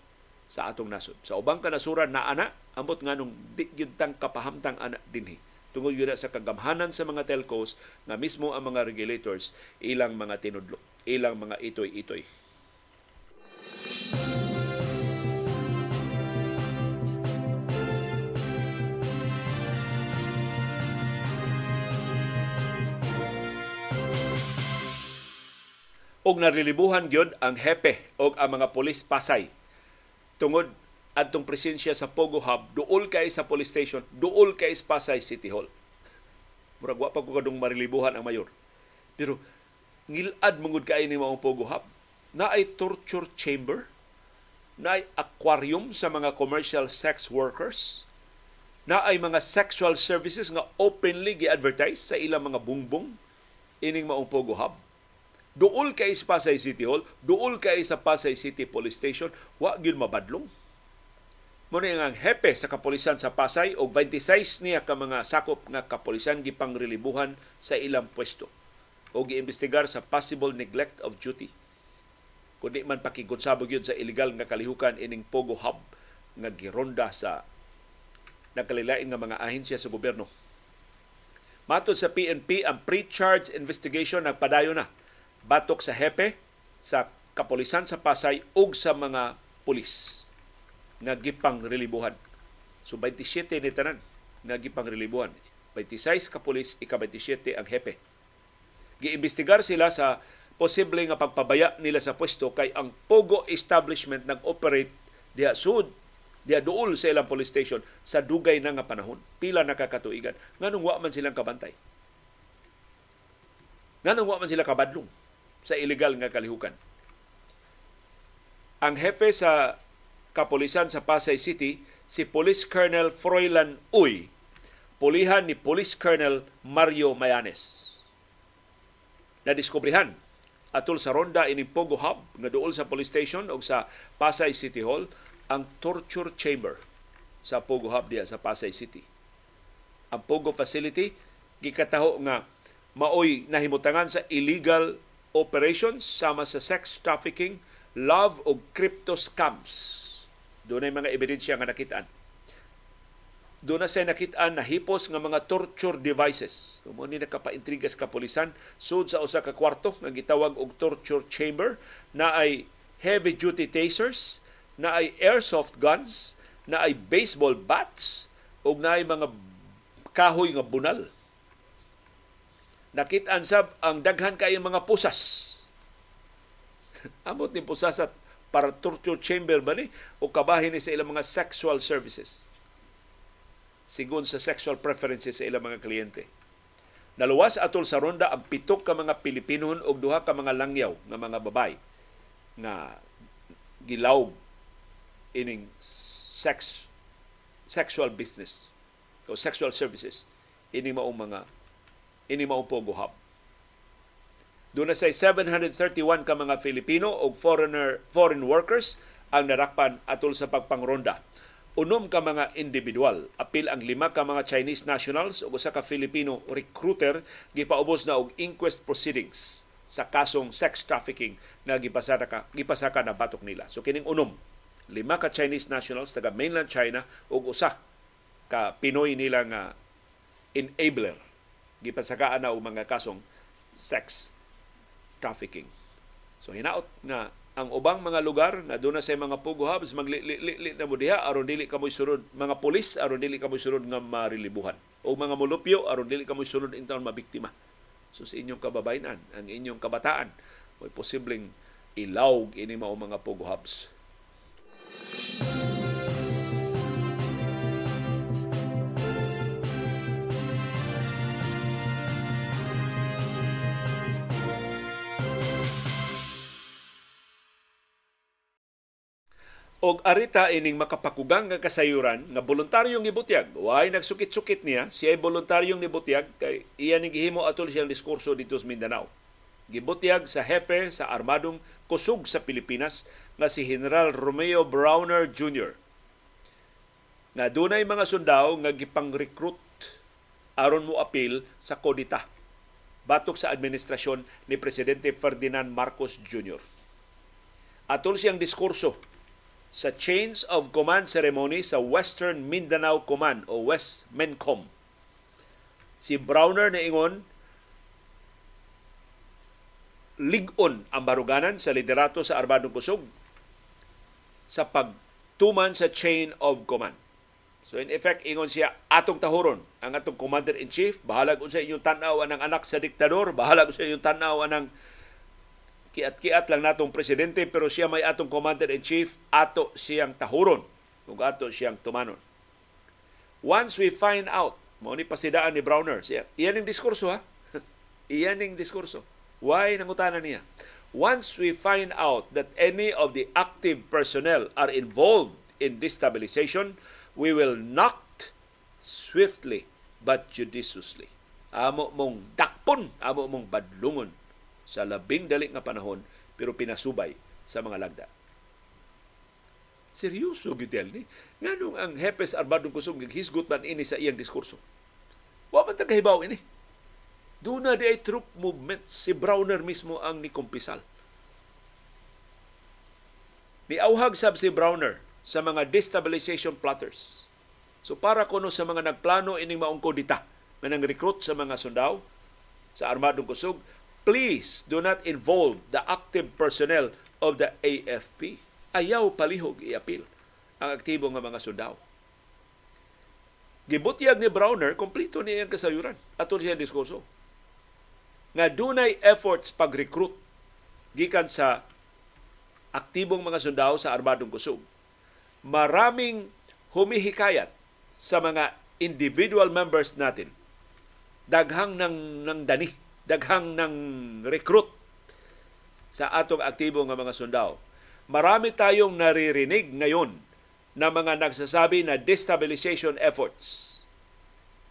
sa atong nasod. Sa ubang kanasuran na ana, ambot nga nung di tang kapahamtang ana dinhi tungod yun sa kagamhanan sa mga telcos nga mismo ang mga regulators ilang mga tinudlo, ilang mga itoy-itoy. Og narilibuhan gyud ang hepe og ang mga pulis Pasay tungod adtong presensya sa Pogo Hub, duol kay sa police station, duol kay sa Pasay City Hall. Murag wa pa ko kadung marilibuhan ang mayor. Pero ngilad mangud kay ni mao Pogo Hub. Na ay torture chamber, na ay aquarium sa mga commercial sex workers, na ay mga sexual services nga openly gi-advertise sa ilang mga bungbong ining maong Pogo Hub. Duol kay sa Pasay City Hall, duol kay sa Pasay City Police Station, wa gyud mabadlong Muna ang hepe sa kapulisan sa Pasay o 26 niya ka mga sakop nga kapulisan gipangrelibuhan sa ilang pwesto o giimbestigar sa possible neglect of duty. Kundi man pakigunsabog yun sa illegal nga kalihukan ining Pogo Hub nga gironda sa nagkalilain nga mga ahensya sa gobyerno. Matod sa PNP, ang pre-charge investigation nagpadayo na batok sa hepe sa kapulisan sa Pasay ug sa mga pulis nga gipang relibuhan. So 27 ni tanan nga gipang relibuhan. 26 ka pulis, ika-27 ang hepe. Giimbestigar sila sa posible nga pagpabaya nila sa pwesto kay ang Pogo establishment nag-operate diha sud diha duol sa ilang police station sa dugay na nga panahon. Pila nakakatuigan. Nganong wa man silang kabantay? Nganong wa man sila kabadlong sa illegal nga kalihukan? Ang hepe sa kapulisan sa Pasay City si Police Colonel Froilan Uy, pulihan ni Police Colonel Mario Mayanes. Nadiskubrihan atol sa ronda ini Pogo Hub nga duol sa police station o sa Pasay City Hall ang torture chamber sa Pogo Hub diya sa Pasay City. Ang Pogo facility gikataho nga maoy nahimutangan sa illegal operations sama sa sex trafficking, love o crypto scams doon ay mga ebidensya nga nakitaan. Doon na siya nakitaan na hipos nga mga torture devices. Kung ni nakapaintrigas ka polisan, sud sa usa ka kwarto nga gitawag og torture chamber na ay heavy duty tasers, na ay airsoft guns, na ay baseball bats, ug na ay mga kahoy nga bunal. Nakitaan sab ang daghan kay mga pusas. Amot ni pusas at para torture chamber ba ni o kabahin ni sa ilang mga sexual services sigon sa sexual preferences sa ilang mga kliyente. Naluwas atol sa ronda ang pitok ka mga Pilipino o duha ka mga langyaw nga mga babay nga gilawg ining sex sexual business o sexual services ini maong mga ini maong pogo hub doon na say 731 ka mga Filipino o foreigner foreign workers ang narakpan atol sa pagpangronda. Unom ka mga individual, apil ang lima ka mga Chinese nationals o usa ka Filipino recruiter gipaubos na og inquest proceedings sa kasong sex trafficking nga gipasaka ka, gipasaka na batok nila. So kining unom, lima ka Chinese nationals taga mainland China ug usa ka Pinoy nila nga enabler gipasakaan na og mga kasong sex trafficking. So hinaot nga ang ubang mga lugar nga doon na sa mga pugo hubs maglili na mo diha aron dili kamoy sunod mga pulis aron dili kamoy sunod nga marilibuhan. O mga mulupyo aron dili kamoy sunod intawon mabiktima. So sa inyong kababayan ang inyong kabataan may posibleng ilawg ini mao mga pugo hubs og arita ining makapakugang nga kasayuran nga voluntaryong gibutyag way nagsukit-sukit niya siya ay voluntaryong nibutyag kay iya ning gihimo atol siyang diskurso dito sa Mindanao gibutyag sa hepe sa armadong kusog sa Pilipinas nga si General Romeo Browner Jr. nga dunay mga sundao nga gipang-recruit aron mo apil sa kodita batok sa administrasyon ni Presidente Ferdinand Marcos Jr. Atol siyang diskurso sa change of command ceremony sa Western Mindanao Command o West MENCOM. Si Browner na ingon, ligon ang baruganan sa liderato sa Armadong Kusog sa pagtuman sa chain of command. So in effect, ingon siya, atong tahuron, ang atong commander-in-chief, bahala ko sa inyong tanaw ng anak sa diktador, bahala ko sa inyong tanaw ng kiat-kiat lang natong presidente pero siya may atong commander-in-chief, ato siyang tahuron ug ato siyang tumanon. Once we find out, mo ni pasidaan ni Browner, siya, iyan ang diskurso ha. iyan ang diskurso. Why nangutana niya? Once we find out that any of the active personnel are involved in destabilization, we will not swiftly but judiciously. Amo mong dakpon, amo mong badlungon sa labing dali nga panahon pero pinasubay sa mga lagda. Seryoso gitel ni. Nganong ang Hepes Armadong Kusog hisgot man ini sa iyang diskurso. Wa man tagahibaw ini. Doon na di ay troop movement. Si Browner mismo ang ni kumpisal. Niauhag sab si Browner sa mga destabilization plotters. So para kuno sa mga nagplano ining maong kodita, manang recruit sa mga sundao sa Armadong Kusog, please do not involve the active personnel of the AFP. Ayaw palihog iapil ang aktibo nga mga sundao. Gibutyag ni Browner, kompleto niya ang kasayuran. Ato siya diskurso. Nga dunay efforts pag-recruit gikan sa aktibong mga sundao sa Armadong Kusog. Maraming humihikayat sa mga individual members natin. Daghang ng, ng dani daghang ng recruit sa atong aktibo nga mga sundao. Marami tayong naririnig ngayon na mga nagsasabi na destabilization efforts.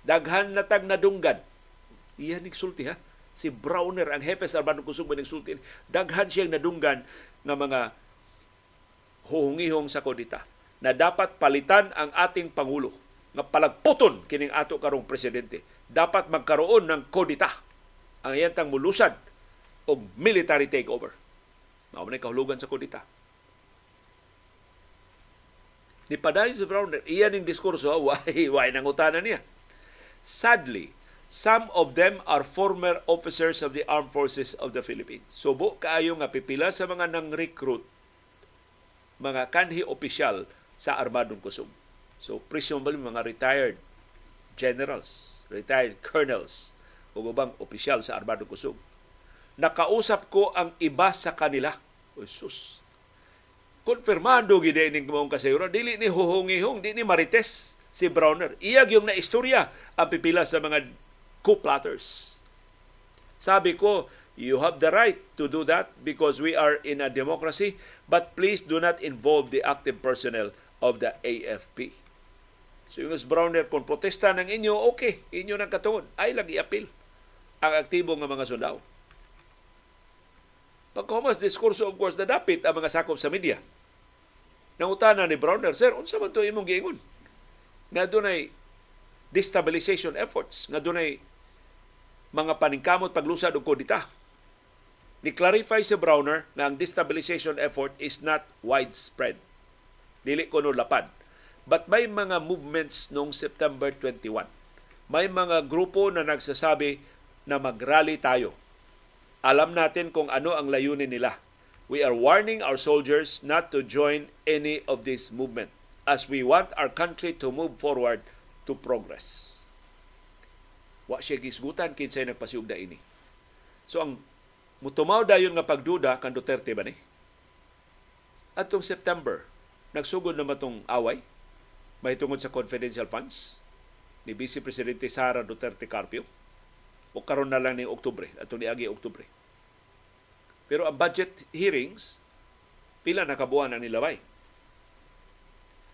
Daghan na tag nadunggan. Iyan nagsulti ha. Si Browner, ang hepe sa Armando Kusog, nagsulti. Daghan siyang nadunggan nga mga huhungihong sa kodita na dapat palitan ang ating Pangulo nga palagputon kining ato karong presidente. Dapat magkaroon ng kodita ang iyang mulusan og military takeover. Mao na kahulugan sa kudita. Ni padayon sa Browner, iyan ning diskurso, why, why nangutanan niya. Sadly, some of them are former officers of the Armed Forces of the Philippines. Subo kaayo nga pipila sa mga nang recruit mga kanhi opisyal sa Armadong Kusog. So, presumably mga retired generals, retired colonels, o ubang opisyal sa Armadong Kusog. Nakausap ko ang iba sa kanila. O sus, konfirmando gid ning mong kasayuran dili ni huhungihong di ni marites si Browner. Iyag yung naistorya ang pipila sa mga coup plotters sabi ko you have the right to do that because we are in a democracy but please do not involve the active personnel of the AFP so yung Browner kung protesta ng inyo okay inyo nang katungod ay lagi apil ang aktibo nga mga sundao Pagkahumas diskurso of course na dapit ang mga sakop sa media. Nangutana ni Browner, Sir, unsa man to imong giingon? Nga dunay destabilization efforts, nga dunay mga paningkamot paglusad og kodita. Ni-clarify si Browner nga ang destabilization effort is not widespread. Dili ko no lapad. But may mga movements noong September 21. May mga grupo na nagsasabi na mag-rally tayo. Alam natin kung ano ang layunin nila. We are warning our soldiers not to join any of this movement as we want our country to move forward to progress. Wa siya gisgutan kinsay nagpasiugda ini. So ang mutumaw dayon nga pagduda kan Duterte ba ni? Atong September, nagsugod na matong away may tungod sa confidential funds ni Vice Presidente Sara Duterte Carpio o karon na lang ni Oktubre, atong niagi Oktubre. Pero ang budget hearings, pila na kabuan ang nilabay.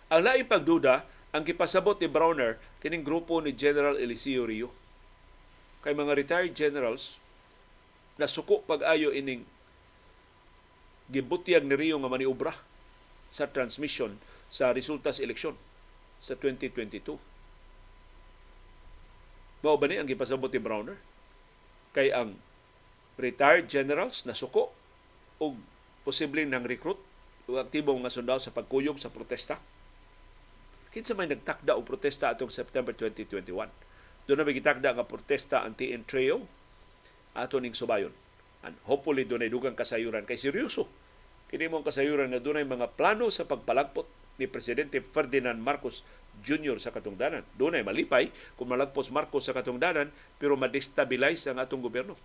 Ang laing pagduda, ang kipasabot ni Browner kining grupo ni General Eliseo Rio. Kay mga retired generals na suko pag-ayo ining gibutyag ni Rio nga maniubra sa transmission sa resulta sa eleksyon sa 2022. Mao ba ni ang gipasabot ni Browner? Kay ang retired generals na suko o posibleng nang recruit o aktibong nga sundalo sa pagkuyog sa protesta kinsa may nagtakda og protesta atong September 2021. Doon na may gitakda nga protesta anti-entreo ato ning subayon. And hopefully doon ay dugang kasayuran kay seryoso. Kini mong kasayuran na doon ay mga plano sa pagpalagpot ni Presidente Ferdinand Marcos Jr. sa katungdanan. Doon ay malipay kung malagpos Marcos sa katungdanan pero ma-destabilize ang atong gobyerno.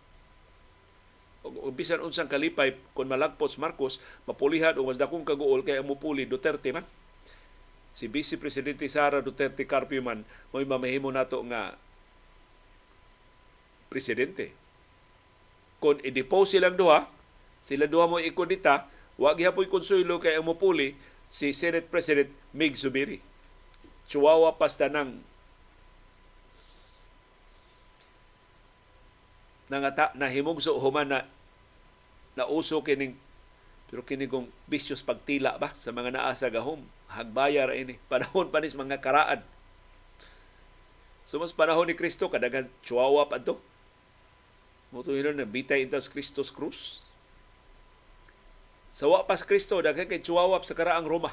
O bisan unsang kalipay kung malagpos Marcos, mapulihan o mas dakong kaguol kay mupuli Duterte man si Vice Presidente Sara Duterte Carpio man may mamahimo nato nga presidente. Kung i-depose silang duha, sila duha mo ikodita, wag hapoy konsuelo kay ang mupuli si Senate President Mig Zubiri. Chihuahua pasta ng nangata na himugso human na nauso kining pero kini kong vicious pagtila ba sa mga naa sa gahom, hagbaya ra ini. Panahon panis mga karaan. So mas panahon ni Kristo kadagan chihuahua pa to. Yun na bitay ito sa Christos Cruz. Sa wa pas Kristo, daghan kay chihuahua sa karaang Roma.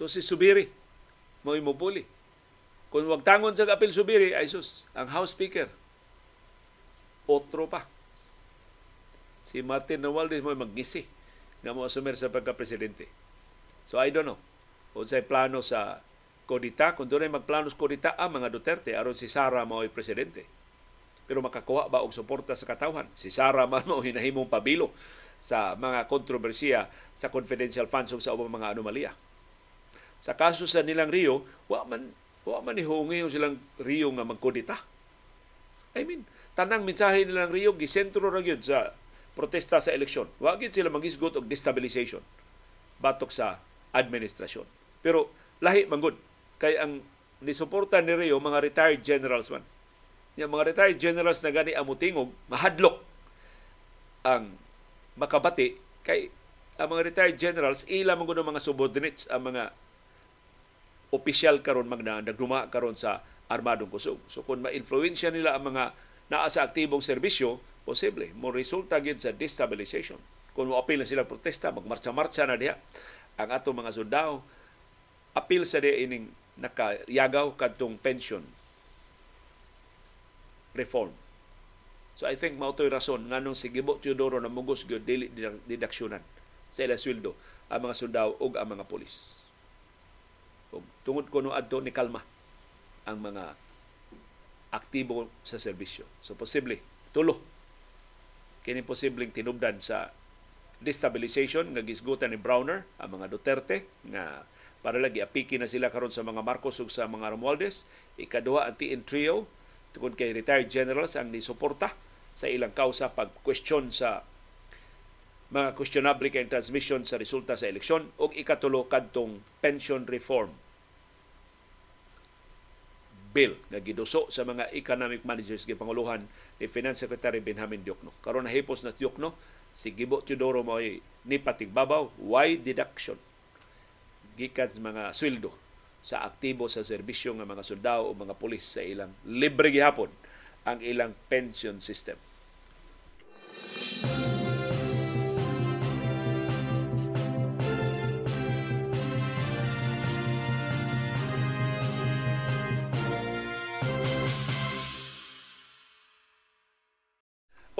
So si Subiri, mo imupuli. Kung wag tangon sa apil Subiri, ay sus, ang House Speaker, otro pa. Si Martin Romualdez mo magngisi nga mo asumer sa pagka-presidente. So I don't know. Kung sa plano sa Kodita, kung doon ay magplano sa Kodita ang mga Duterte, aron si Sara mao presidente. Pero makakuha ba og suporta sa katawhan? Si Sara man mo hinahimong pabilo sa mga kontrobersiya sa confidential funds sa ubang mga anomalya. Sa kaso sa nilang Rio, wa man wa man ihungi silang Rio nga magkodita. I mean, tanang mensahe nilang Rio gisentro ra gyud sa protesta sa eleksyon. Wa gyud sila magisgot og destabilization batok sa administrasyon. Pero lahi manggod kay ang nisuporta ni Rio mga retired generals man. Yung mga retired generals na gani amutingog, mahadlok ang makabati kay ang mga retired generals ila man mga subordinates ang mga opisyal karon magna nagduma karon sa armadong kusog. So kung ma-influensya nila ang mga naa sa aktibong serbisyo, posible mo resulta gyud sa destabilization. Kung mo apil na sila protesta, magmarcha-marcha na diha ang ato mga sundao, apil sa diha ining nakayagaw kadtong pension reform. So I think mao toy rason nganong si Gibo Teodoro na mugos gyud dili didaksyonan sa ila sweldo ang mga sundao ug ang mga pulis. Tungod kuno adto ni kalma ang mga aktibo sa serbisyo. So posible tulo. Kini posibleng tinubdan sa destabilization nga gisgutan ni Browner ang mga Duterte nga para lagi apiki na sila karon sa mga Marcos ug sa mga Romualdez. Ikaduha ang TN trio tungod kay retired generals ang nisuporta sa ilang kausa pag question sa mga questionable kay transmission sa resulta sa eleksyon. Ug ikatulo kadtong pension reform bill nga giduso sa mga economic managers gipanguluhan ni Finance Secretary Benjamin Diokno. Karon nahipos na Diokno si Gibo Teodoro mo ni patigbabaw why deduction gikan mga sweldo sa aktibo sa serbisyo nga mga sundao o mga pulis sa ilang libre gihapon ang ilang pension system.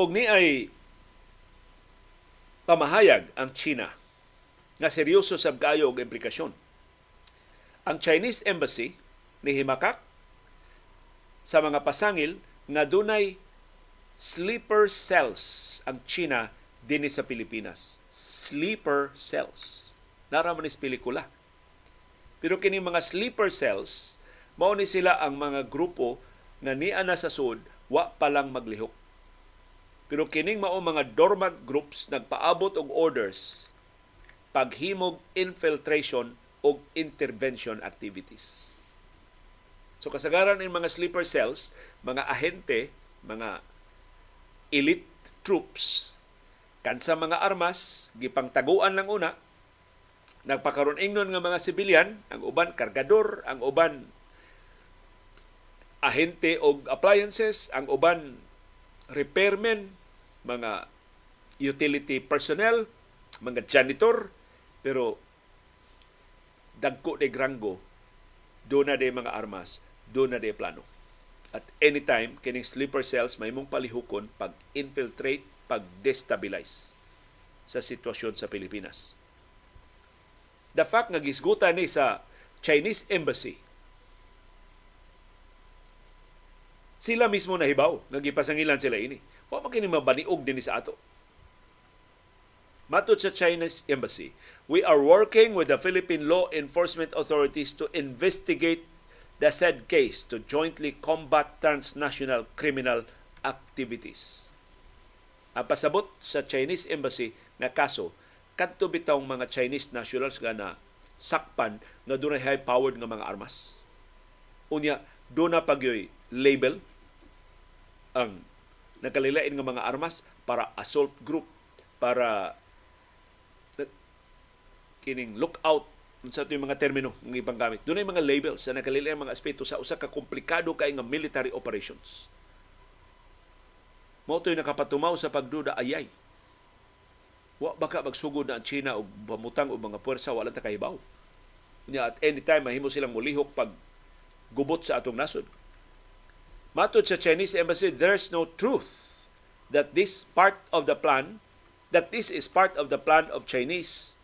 Og ni ay pamahayag ang China nga seryoso sa kayo og implikasyon. Ang Chinese Embassy ni Himakak sa mga pasangil nga dunay sleeper cells ang China dinhi sa Pilipinas. Sleeper cells. Naraman is pelikula. Pero kini mga sleeper cells mao ni sila ang mga grupo nga niya na sa sud wa pa lang maglihok pero kining mao mga dormant groups nagpaabot og orders paghimog infiltration og intervention activities. So kasagaran in mga sleeper cells, mga ahente, mga elite troops, kansa mga armas, gipangtaguan lang una, nagpakaroon ingnon nga mga sibilyan, ang uban kargador, ang uban ahente og appliances, ang uban repairmen, mga utility personnel, mga janitor, pero dagko de grango, doon na de mga armas, doon na de plano. At anytime, kining sleeper cells may mong palihukon pag-infiltrate, pag-destabilize sa sitwasyon sa Pilipinas. The fact nga gisgutan ni sa Chinese Embassy sila mismo nahibaw nga gipasangilan sila ini Wa man kini mabaniog din sa ato. Matod sa Chinese Embassy, we are working with the Philippine law enforcement authorities to investigate the said case to jointly combat transnational criminal activities. Ang pasabot sa Chinese Embassy nga kaso, kadto bitawng mga Chinese nationals nga na sakpan nga dunay high-powered nga mga armas. Unya, doon na pagyoy label ang nakalilain nga mga armas para assault group para kining lookout sa ito yung mga termino ng ibang gamit. Doon ay mga labels sa nakalilain mga aspeto sa usa ka komplikado kay nga military operations. Mo ito'y nakapatumaw sa pagduda ayay. Wa baka magsugod na ang China o pamutang o mga puwersa wala ta kahibaw. Nya at any time mahimo silang mulihok pag gubot sa atong nasod. Matod sa Chinese embassy, there's no truth that this part of the plan, that this is part of the plan of Chinese,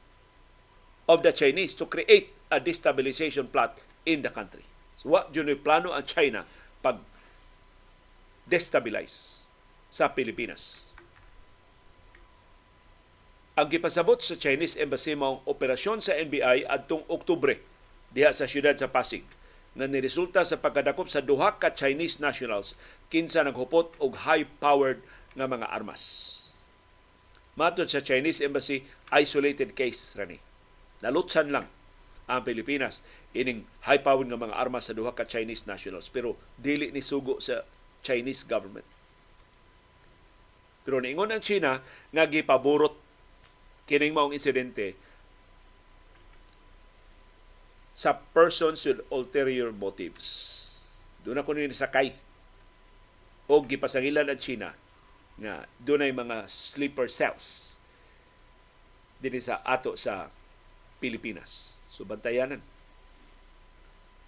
of the Chinese to create a destabilization plot in the country. So, what yun plano ang China pag destabilize sa Pilipinas. Ang gipasabot sa Chinese Embassy mao operasyon sa NBI adtong Oktubre diha sa siyudad sa Pasig nga niresulta sa pagkadakop sa duha ka Chinese nationals kinsa naghupot og high-powered nga mga armas. Matod sa Chinese Embassy, isolated case rani. Nalutsan lang ang Pilipinas ining high-powered nga mga armas sa duha ka Chinese nationals pero dili ni sugo sa Chinese government. Pero niingon ang China nga gipaborot kining maong insidente sa persons with ulterior motives. Doon ako nini sakay o gipasangilan ang China nga doon ay mga sleeper cells din sa ato sa Pilipinas. So bantayanan.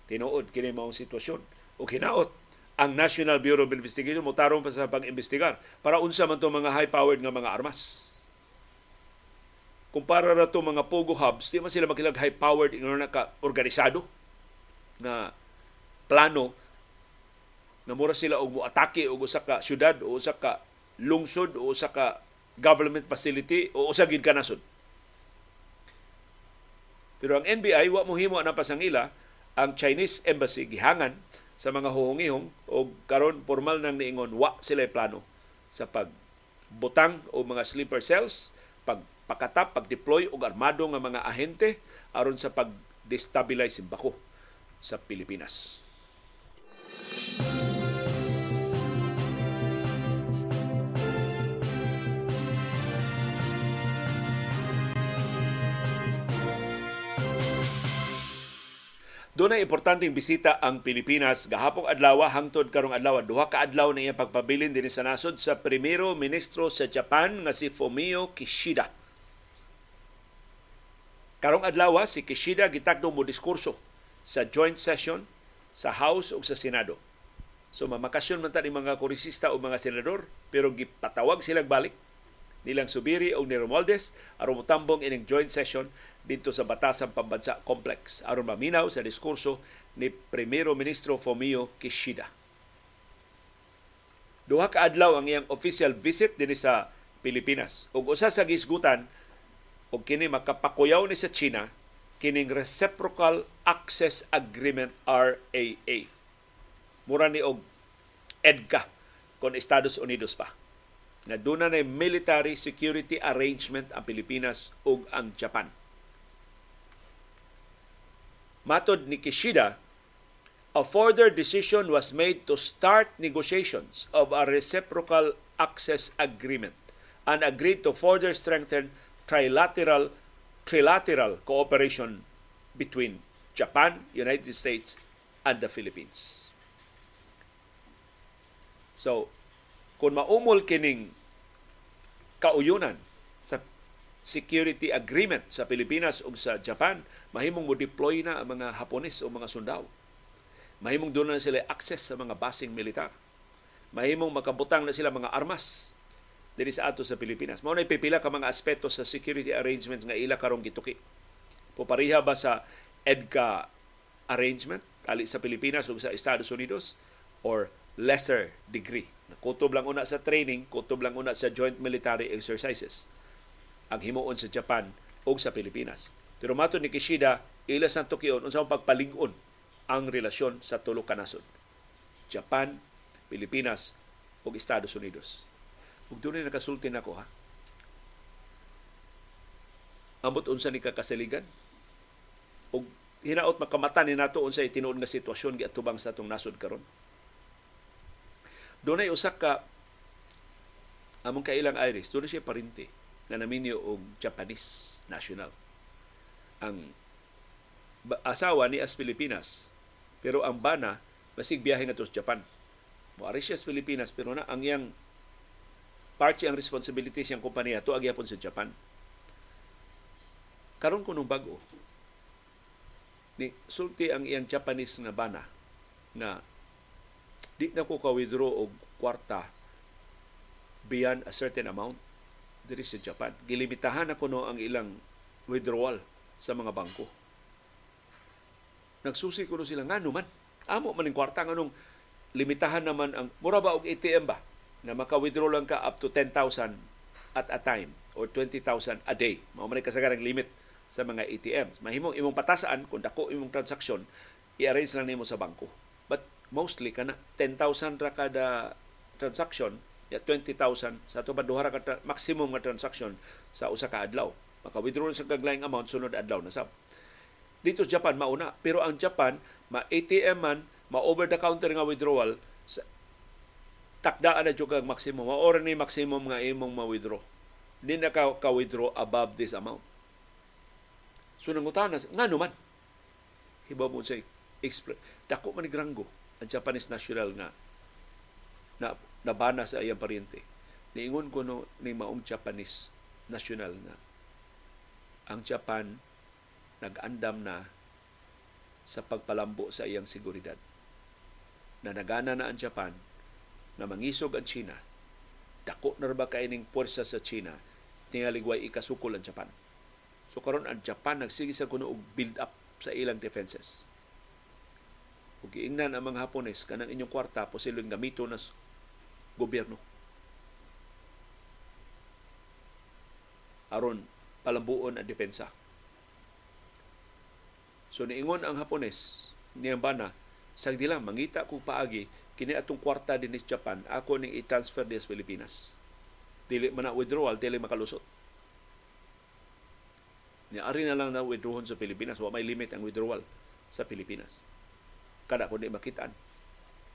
Tinuod kini maong sitwasyon. O hinaot ang National Bureau of Investigation mo tarong pa sa pag-imbestigar para unsa man to mga high-powered nga mga armas kumpara ra to mga pogo hubs, di man sila makilag high-powered ino na ka organisado na plano na mura sila og moatake og usa ka syudad o usa ka lungsod o usa ka government facility o usa gid ka nasod. Pero ang NBI wa mohimo na pasangila ang Chinese embassy gihangan sa mga huhungihong o karon formal nang niingon wa sila plano sa pag butang o mga sleeper cells, pag pakatap pag-deploy og armado nga mga ahente aron sa pag-destabilize bako sa Pilipinas. Doon ay importanteng bisita ang Pilipinas gahapong adlaw hangtod karong adlaw duha ka adlaw na iyang pagpabilin dinhi sa nasod sa primero ministro sa Japan nga si Fumio Kishida. Karong adlaw si Kishida gitakdong mo diskurso sa joint session sa House ug sa Senado. So mamakasyon man ta ni mga korisista o mga senador pero gipatawag silang balik nilang Subiri o ni Romualdez aron motambong ining joint session dito sa Batasan Pambansa Complex aron maminaw sa diskurso ni Primero Ministro Fumio Kishida. Duha ka adlaw ang iyang official visit dinhi sa Pilipinas. Ug usa sa gisgutan og kini makapakuyaw ni sa China kining Reciprocal Access Agreement RAA. Mura ni og EDCA kon Estados Unidos pa. Na doon na military security arrangement ang Pilipinas ug ang Japan. Matod ni Kishida, a further decision was made to start negotiations of a reciprocal access agreement and agreed to further strengthen trilateral trilateral cooperation between Japan, United States, and the Philippines. So, kung maumol kining kauyunan sa security agreement sa Pilipinas ug sa Japan, mahimong mo deploy na ang mga Hapones o mga sundao. Mahimong doon na sila access sa mga basing militar. Mahimong makabutang na sila mga armas diri sa ato sa Pilipinas. Mao na pipila ka mga aspeto sa security arrangements nga ila karong gituki. Pupariha ba sa EDCA arrangement ali sa Pilipinas ug sa Estados Unidos or lesser degree. Kutob lang una sa training, kutob lang una sa joint military exercises ang himuon sa Japan ug sa Pilipinas. Pero mato ni Kishida, ilas ang Tokyo unsa pagpalig-on ang relasyon sa tulo ka nasod. Japan, Pilipinas ug Estados Unidos. Ug dunay nakasulti nako ha. Ambot unsa ni kakasaligan? Ug hinaot makamata ni nato unsay tinuod nga sitwasyon giatubang sa atong nasod karon. Dunay usa ka among kailang Irish, dunay siya parinti na naminyo og Japanese national. Ang asawa ni as Pilipinas, pero ang bana basig biyahe nga sa Japan. Moari siya sa Pilipinas pero na ang iyang part ang responsibility siyang kompanya to agyapon sa Japan. Karon ko nung bago ni sulti ang iyang Japanese nga bana na di na ko ka-withdraw og kwarta beyond a certain amount diri sa Japan. Gilimitahan ako no ang ilang withdrawal sa mga bangko. Nagsusi ko no sila nga man. Amo man kwarta nganong limitahan naman ang mura ba og ATM ba na maka-withdraw lang ka up to 10,000 at a time or 20,000 a day. Mao man kasagarang limit sa mga ATMs. Mahimong imong patasaan kung dako imong transaksyon, i-arrange lang nimo sa bangko. But mostly kana 10,000 ra kada transaction, ya 20,000 sa ato duha ra ka maximum nga transaction sa usa ka adlaw. Maka-withdraw sa kaglaing amount sunod adlaw na sab. Dito Japan mauna, pero ang Japan ma ATM man, ma over the counter nga withdrawal takdaan na jud maximum. Maora ni maximum nga imong ma-withdraw. Di na ka, ka-withdraw above this amount. So nangutanas, nga naman, hibaw mo sa express. Dako man ni Grango, ang Japanese national nga na nabana sa iyang paryente. Niingon ko no, ni maong Japanese national nga ang Japan nag-andam na sa pagpalambo sa iyang seguridad. Na nagana na ang Japan na mangisog ang China, dako na ba kaining puwersa sa China, tingaligway ikasukol ang Japan. So karon ang Japan nagsige sa kuno og build up sa ilang defenses. Ug giingnan ang mga Hapones kanang inyong kwarta posibleng gamito na gobyerno. aron palambuon ang depensa. So niingon ang Hapones niyang bana, sagdi lang mangita ko paagi kini atong kwarta din sa Japan, ako ning i-transfer din sa Pilipinas. Dili man withdrawal, dili makalusot. Ni ari na lang na withdrawon sa Pilipinas, wa may limit ang withdrawal sa Pilipinas. Kada ko di makitaan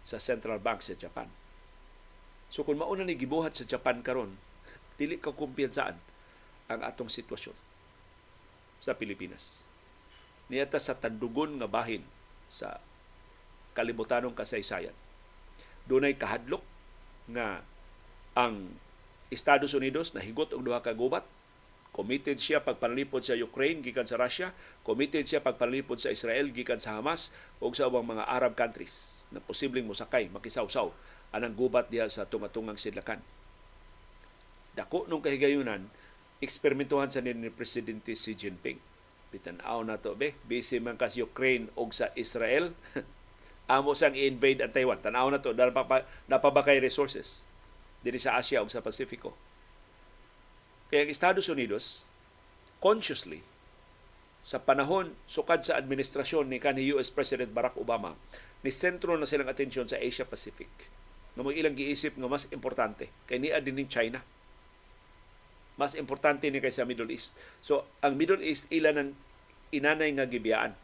sa central bank sa Japan. So kung mauna ni gibuhat sa Japan karon, dili ka kumpiyansaan ang atong sitwasyon sa Pilipinas. Niyata sa tandugon nga bahin sa kalibutanong kasaysayan. Dunay kahadlok nga ang Estados Unidos nahigot og duha ka gubat committed siya pagpanlipod sa Ukraine gikan sa Russia, committed siya pagpanlipod sa Israel gikan sa Hamas ug sa ubang mga Arab countries na posibleng mosakay makisawsaw anang gubat diha sa tungatungang sidlakan. Dako nung kahigayunan, eksperimentuhan sa ni Presidente Xi Jinping. Bitan-aw na to be, busy man kas Ukraine og sa Israel. Amo sang invade ang Taiwan. Tanaw na to, napabakay resources diri sa Asia ug sa Pasifiko. Kaya ang Estados Unidos, consciously, sa panahon sukad sa administrasyon ni kanhi US President Barack Obama, ni sentro na silang atensyon sa Asia Pacific. Nga mo ilang giisip nga mas importante. Kay niya din ning China. Mas importante ni kaysa Middle East. So ang Middle East ila ng inanay nga gibiyaan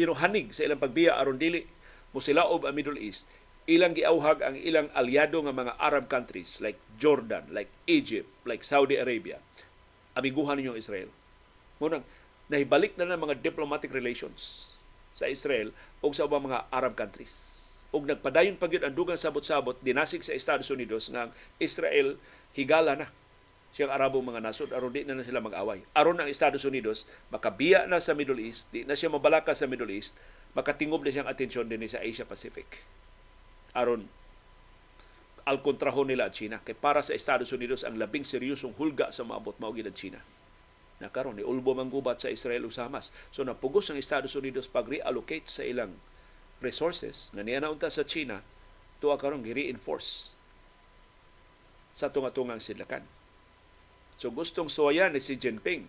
pero hanig sa ilang pagbiya aron dili mo silaob ang Middle East ilang giawhag ang ilang aliado nga mga Arab countries like Jordan like Egypt like Saudi Arabia. Amiguhan ninyo Israel. Mo nang nahibalik na ng mga diplomatic relations sa Israel o sa ubang mga Arab countries. Ug nagpadayon pagyud ang dugang sabot-sabot dinasig sa Estados Unidos nga Israel higala na siyang Arabong mga nasod aron di na, na sila mag-away. Aron ang Estados Unidos makabiya na sa Middle East, di na siya mabalaka sa Middle East, makatingob na siyang atensyon din sa Asia Pacific. Aron al kontraho nila ang China kay para sa Estados Unidos ang labing seryosong hulga sa maabot mao gid China na karon ni ulbo man gubat sa Israel ug Hamas so napugos ang Estados Unidos pag reallocate sa ilang resources nga niya naunta sa China tuwa karon gi-reinforce sa tunga-tungang sidlakan. So gustong suwayan ni si Jinping.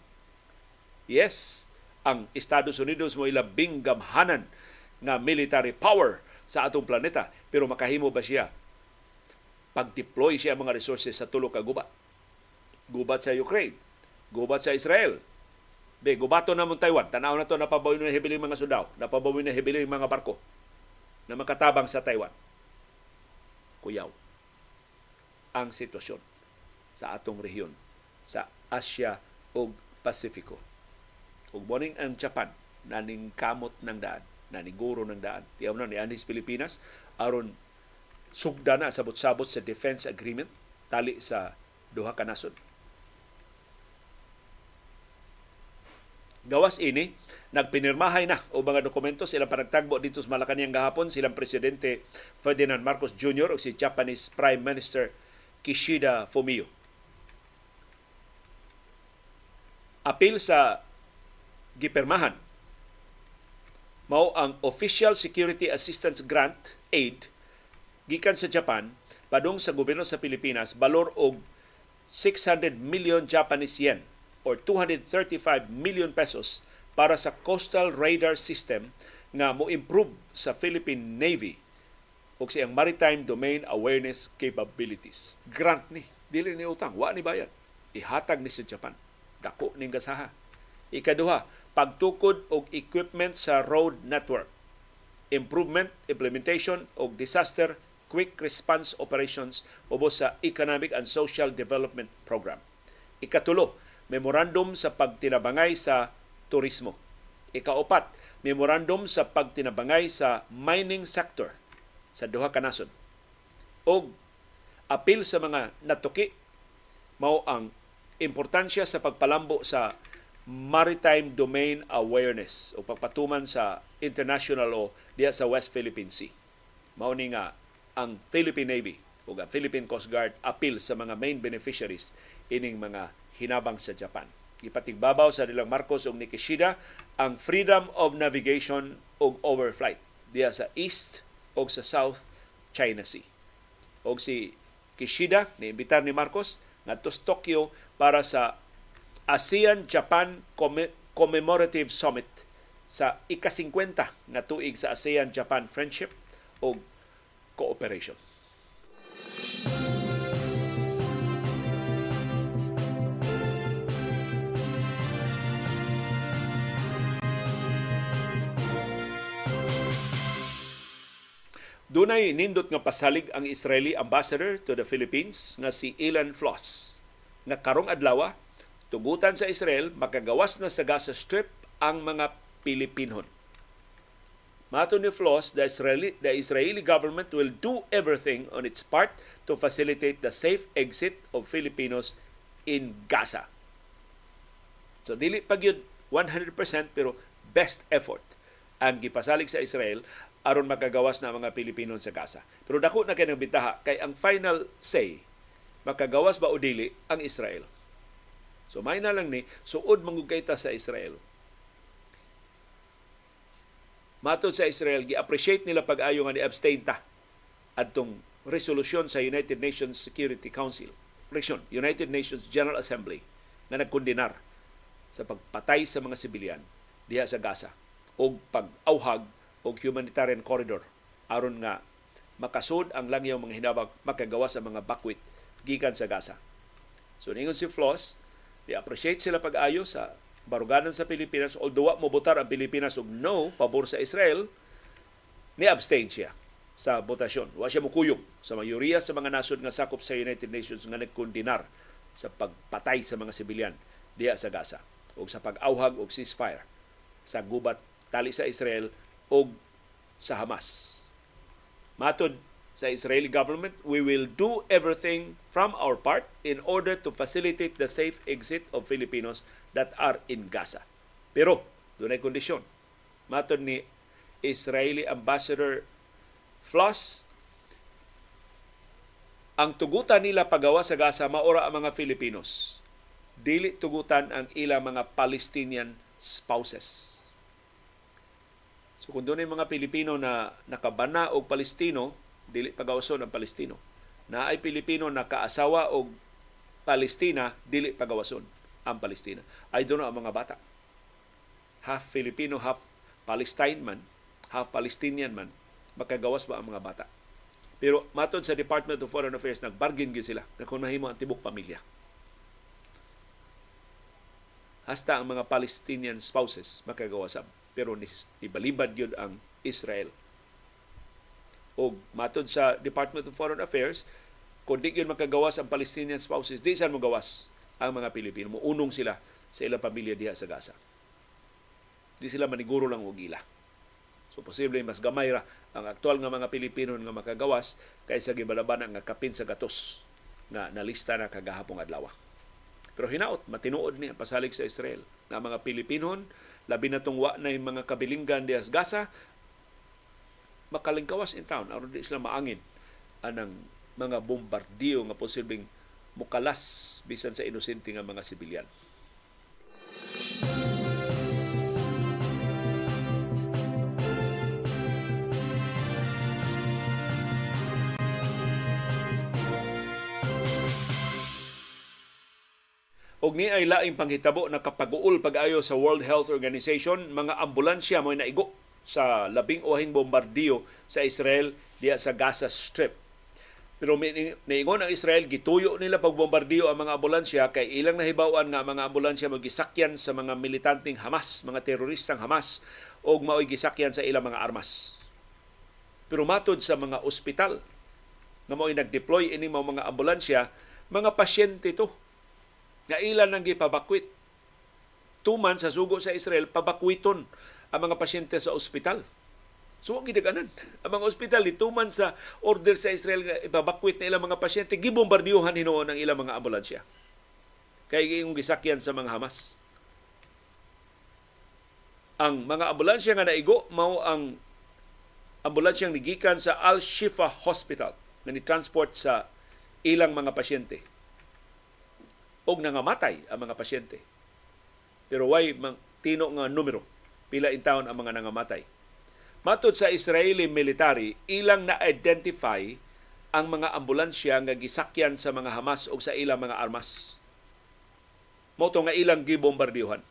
Yes, ang Estados Unidos mo ilabing gamhanan nga military power sa atong planeta pero makahimo ba siya pag-deploy siya mga resources sa tulo ka gubat. Gubat sa Ukraine, gubat sa Israel, Be, gubato na mo Taiwan. Tanaw na to, napabawi na hibiling mga sudaw. Napabawi na hibiling mga barko na makatabang sa Taiwan. Kuyaw ang sitwasyon sa atong rehiyon sa Asia ug Pasifiko. Ug morning ang Japan naning kamot ng daan, naniguro ng daan. Tiyaw na ni Anis Pilipinas aron sugda na sabot-sabot sa defense agreement tali sa duha ka nasod. Gawas ini, nagpinirmahay na o mga dokumento sila panagtagbo dito sa Malacanang gahapon silang presidente Ferdinand Marcos Jr. o si Japanese Prime Minister Kishida Fumio. Apil sa gipermahan mao ang Official Security Assistance Grant aid gikan sa Japan padung sa gobyerno sa Pilipinas balor og 600 million Japanese yen or 235 million pesos para sa coastal radar system nga mo improve sa Philippine Navy o siyang maritime domain awareness capabilities. Grant ni, dili ni utang, wa ni bayad. Ihatag ni sa Japan. Dako ning gasaha. Ikaduha, pagtukod og equipment sa road network. Improvement, implementation og disaster quick response operations ubos sa Economic and Social Development Program. Ikatulo, memorandum sa pagtinabangay sa turismo. Ikaapat, memorandum sa pagtinabangay sa mining sector sa duha ka nasod. O apil sa mga natuki mao ang importansya sa pagpalambo sa maritime domain awareness o pagpatuman sa international law diya sa West Philippine Sea. Mao ni nga ang Philippine Navy o ang Philippine Coast Guard apil sa mga main beneficiaries ining mga hinabang sa Japan. Ipatigbabaw sa nilang Marcos ug Nikishida ang freedom of navigation ug overflight diya sa East o sa South China Sea. O si Kishida, niimbitar ni Marcos, ngadto Tokyo para sa ASEAN-Japan Commemorative Summit sa ika-50 nga tuig sa ASEAN-Japan Friendship o Cooperation. Dunay nindot nga pasalig ang Israeli ambassador to the Philippines nga si Ilan Floss nga karong adlaw tugutan sa Israel makagawas na sa Gaza Strip ang mga Pilipinon. Mato ni Floss, the Israeli, the Israeli government will do everything on its part to facilitate the safe exit of Filipinos in Gaza. So dili pag yun 100% pero best effort ang gipasalig sa Israel aron makagawas na mga Pilipino sa Gaza. Pero dako na kay bitaha kay ang final say makagawas ba o dili ang Israel. So may na lang ni suod mangugay ta sa Israel Matod sa Israel, gi-appreciate nila pag-ayo nga ni-abstain ta adtong resolusyon sa United Nations Security Council, Reaction, United Nations General Assembly nga nagkondenar sa pagpatay sa mga sibilyan diha sa Gaza o pag-auhag og humanitarian corridor aron nga makasud ang langyaw mga hinabag makagawa sa mga bakwit gikan sa Gaza. So ningon si Floss, i-appreciate sila pag-ayo sa baruganan sa Pilipinas although mo botar ang Pilipinas og no pabor sa Israel ni abstain siya sa botasyon. Wa siya mukuyog sa mayoriya sa mga nasod nga sakop sa United Nations nga nagkondinar sa pagpatay sa mga sibilyan diha sa Gaza o sa pag-awhag og ceasefire sa gubat tali sa Israel o sa Hamas. Matod sa Israeli government, we will do everything from our part in order to facilitate the safe exit of Filipinos that are in Gaza. Pero, doon ay kondisyon. Matod ni Israeli Ambassador Floss, ang tugutan nila pagawa sa Gaza maora ang mga Filipinos. Dili tugutan ang ilang mga Palestinian spouses. So kung doon mga Pilipino na nakabana og Palestino, dili pagawason ang Palestino. Na ay Pilipino na kaasawa og Palestina, dili pagawason ang Palestina. Don't know ang mga bata. Half Filipino, half Palestine man, half Palestinian man, makagawas ba ang mga bata? Pero matod sa Department of Foreign Affairs, nagbargain gyud sila na kung mahimo ang tibok pamilya. Hasta ang mga Palestinian spouses makagawasab. Pero ibalibad gyud ang Israel. O matod sa Department of Foreign Affairs, kung di yun makagawas ang Palestinian spouses, di saan mo gawas ang mga Pilipino. Muunong sila sa ilang pamilya diha sa Gaza. Di sila maniguro lang og ila. So posible mas gamay ra ang aktual nga mga Pilipino nga makagawas kaysa gibalaban ang kapin sa gatos nga nalista na kagahapong adlaw. Pero hinaot, matinuod ni ang pasalig sa Israel nga mga Pilipino labi na tungwa na yung mga kabilinggan diha sa Gaza makalingkawas in town aron di sila maangin anang mga bombardiyo nga posibleng mukalas bisan sa inosente nga mga sibilyan. Og ni ay laing panghitabo na kapaguol pag-ayo sa World Health Organization, mga ambulansya mo naigo sa labing uhing bombardiyo sa Israel diya sa Gaza Strip pero niingon ang Israel, gituyo nila pagbombardiyo ang mga ambulansya kay ilang nahibawan nga mga ambulansya mo gisakyan sa mga militanteng Hamas, mga teroristang Hamas o mao'y gisakyan sa ilang mga armas. Pero matod sa mga ospital nga mao'y nag-deploy ini mga ambulansya, mga pasyente to nga ilan nang gipabakwit. Tuman sa sugo sa Israel, pabakwiton ang mga pasyente sa ospital So, ang gidaganan. Ang mga ospital, ituman sa order sa Israel ibabakwit na ilang mga pasyente, gibombardiyuhan hinoon ang ilang mga ambulansya. Kaya yung gisakyan sa mga Hamas. Ang mga ambulansya nga naigo, mao ang ambulansyang nigikan sa Al-Shifa Hospital na ni-transport sa ilang mga pasyente. Og nangamatay ang mga pasyente. Pero why tino nga numero pila in taon ang mga nangamatay Matod sa Israeli military, ilang na-identify ang mga ambulansya nga gisakyan sa mga Hamas o sa ilang mga armas. Moto nga ilang gibombardiyohan.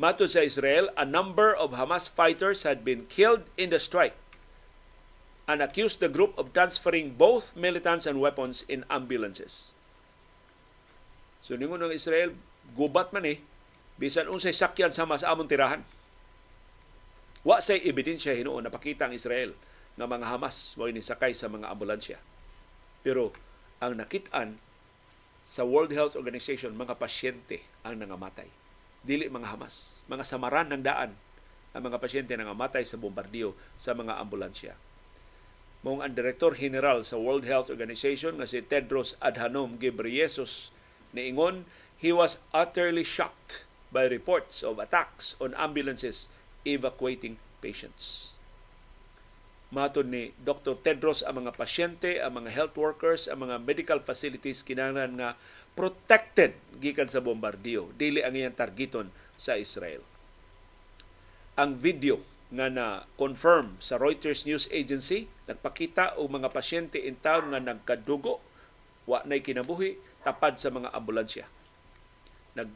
Matod sa Israel, a number of Hamas fighters had been killed in the strike and accused the group of transferring both militants and weapons in ambulances. So ningon ng Israel, gubat man eh, bisan unsay sakyan sa mas amon tirahan Wa say ebidensya hinuon napakita ang Israel nga mga Hamas mo ni sakay sa mga ambulansya. Pero ang nakitaan sa World Health Organization mga pasyente ang nangamatay. Dili mga Hamas, mga samaran ng daan ang mga pasyente nga matay sa bombardiyo sa mga ambulansya. Mong ang Direktor General sa World Health Organization nga si Tedros Adhanom Ghebreyesus niingon he was utterly shocked by reports of attacks on ambulances evacuating patients. Matod ni Dr. Tedros ang mga pasyente, ang mga health workers, ang mga medical facilities kinahanglan nga protected gikan sa bombardiyo. Dili ang iyang targeton sa Israel. Ang video nga na confirm sa Reuters News Agency nagpakita og mga pasyente in town nga nagkadugo wa nay kinabuhi tapad sa mga ambulansya. Nag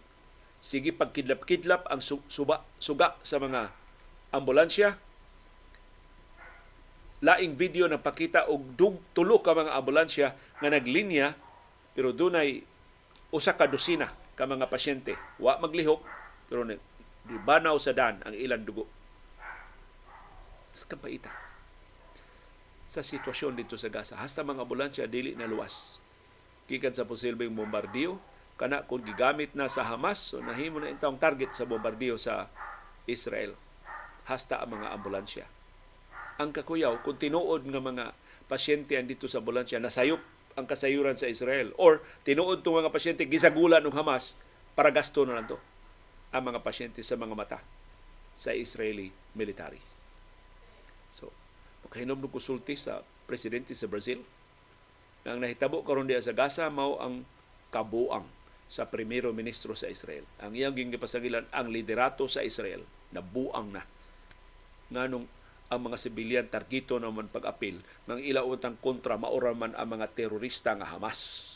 sige pagkidlap-kidlap ang suba, suga sa mga ambulansya. Laing video na pakita og dug tulo ka mga ambulansya nga naglinya pero dunay usa ka dosina ka mga pasyente wa maglihok pero banaw sa dan ang ilang dugo sa kapaita sa sitwasyon dito sa Gaza. Hasta mga ambulansya dili na luwas. Kikan sa posibleng bombardiyo, kana kung gigamit na sa Hamas, so nahimo na intawong target sa bombardiyo sa Israel. Hasta ang mga ambulansya. Ang kakuyaw, kung tinuod nga mga pasyente dito sa ambulansya, nasayop ang kasayuran sa Israel. Or tinuod itong mga pasyente, gisagulan ng Hamas para gasto na lang to ang mga pasyente sa mga mata sa Israeli military. So, makahinom ng konsulti sa presidente sa Brazil ang nahitabo karon diya sa Gaza mao ang kabuang sa primero ministro sa Israel. Ang iyang gingipasagilan ang liderato sa Israel na buang na nganong ang mga sibilyan targito naman pag-apil ng ilautang kontra mauraman ang mga terorista nga Hamas.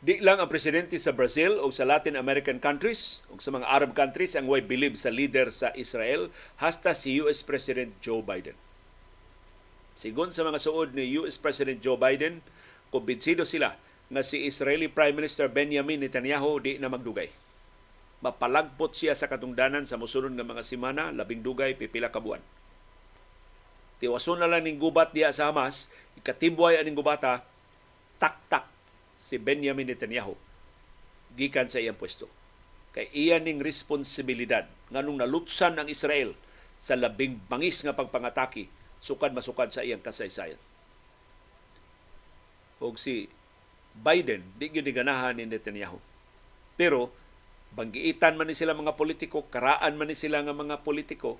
Di lang ang presidente sa Brazil o sa Latin American countries o sa mga Arab countries ang way believe sa leader sa Israel hasta si US President Joe Biden. Sigon sa mga suod ni US President Joe Biden, kumbinsido sila nga si Israeli Prime Minister Benjamin Netanyahu di na magdugay. Mapalagpot siya sa katungdanan sa musunod nga mga semana, labing dugay, pipila ka buwan. Tiwason na lang ning gubat diya sa Hamas, ikatibway aning gubata, tak-tak si Benjamin Netanyahu gikan sa iyang pwesto. Kay iya ning responsibilidad nganong nalutsan ang Israel sa labing bangis nga pagpangatake sukad masukad sa iyang kasaysayan. Og si Biden di gyud ganahan ni Netanyahu. Pero banggiitan man ni sila mga politiko, karaan man ni sila nga mga politiko,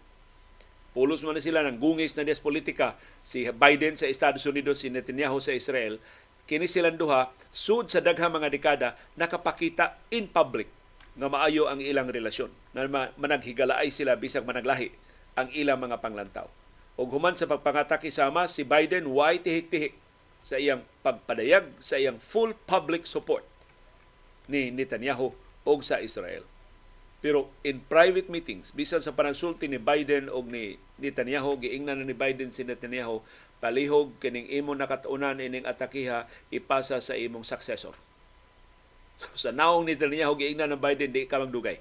pulos man ni sila ng gungis na des politika si Biden sa Estados Unidos, si Netanyahu sa Israel, kini silang duha sud sa daghang mga dekada nakapakita in public nga maayo ang ilang relasyon. Nga managhigalaay sila bisag managlahi ang ilang mga panglantaw. Og human sa pagpangatake sa Hamas si Biden way tihik-tihik sa iyang pagpadayag sa iyang full public support ni Netanyahu og sa Israel. Pero in private meetings bisan sa panagsulti ni Biden og ni Netanyahu giingnan ni Biden si Netanyahu palihog kining imo nakatunan ining atakiha ipasa sa imong successor. So, sa naong ni Netanyahu giingnan ng Biden di ka magdugay.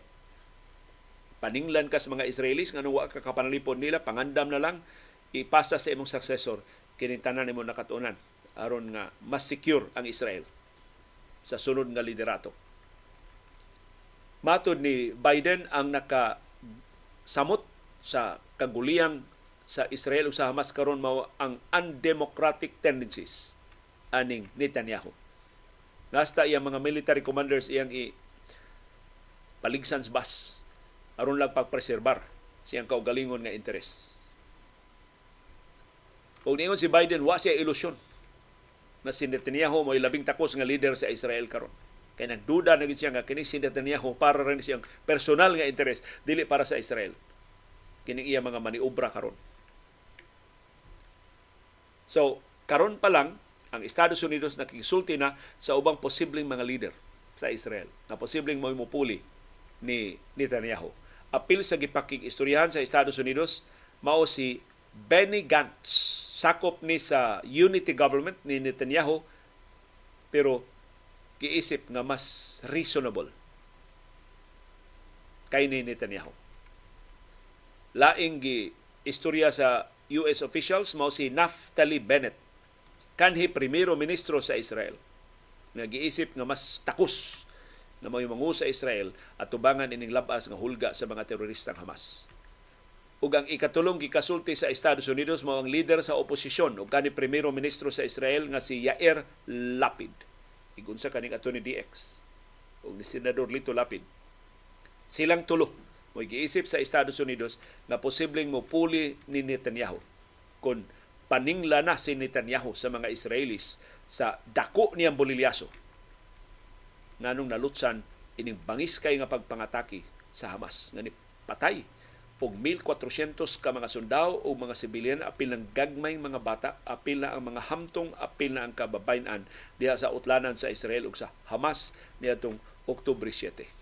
Paninglan ka sa mga Israelis nga wa ka kapanalipon nila pangandam na lang ipasa sa imong successor kining tanan imo nakatunan aron nga mas secure ang Israel sa sunod nga liderato. Matod ni Biden ang naka samot sa kaguliyang sa Israel ug sa Hamas karon mao ang undemocratic tendencies aning Netanyahu. Nasta iyang mga military commanders iyang i paligsan sa bas aron lang pagpreserbar siyang kaugalingon nga interes. Kung niingon si Biden, wa siya ilusyon na si Netanyahu mo labing takos nga leader sa Israel karon. Kay nagduda na siya nga kini si Netanyahu para rin siyang personal nga interes dili para sa Israel. Kini iya mga maniobra karon. So, karon pa lang, ang Estados Unidos nakisulti na sa ubang posibleng mga leader sa Israel na posibleng mo mupuli ni Netanyahu. Apil sa gipakig istoryahan sa Estados Unidos mao si Benny Gantz sakop ni sa unity government ni Netanyahu pero giisip nga mas reasonable kay ni Netanyahu. Laing gi istorya sa US officials mao si Naftali Bennett kanhi primero ministro sa Israel nga giisip nga mas takos na may mangu sa Israel at tubangan ining labas nga hulga sa mga teroristang Hamas. Ug ang ikatulong gikasulti sa Estados Unidos mao ang leader sa oposisyon ug kani primero ministro sa Israel nga si Yair Lapid. Igunsa kaning ato ni DX ug ni Senador Lito Lapid. Silang tulo mo giisip sa Estados Unidos nga posibleng mo puli ni Netanyahu kung paningla na si Netanyahu sa mga Israelis sa dako niyang bolilyaso nganong nalutsan ining bangis kay nga pagpangatake sa Hamas nga ni patay og 1400 ka mga sundao o mga sibilyan apil ng gagmay mga bata apil na ang mga hamtong apil na ang kababayan diha sa utlanan sa Israel ug sa Hamas niadtong Oktubre 7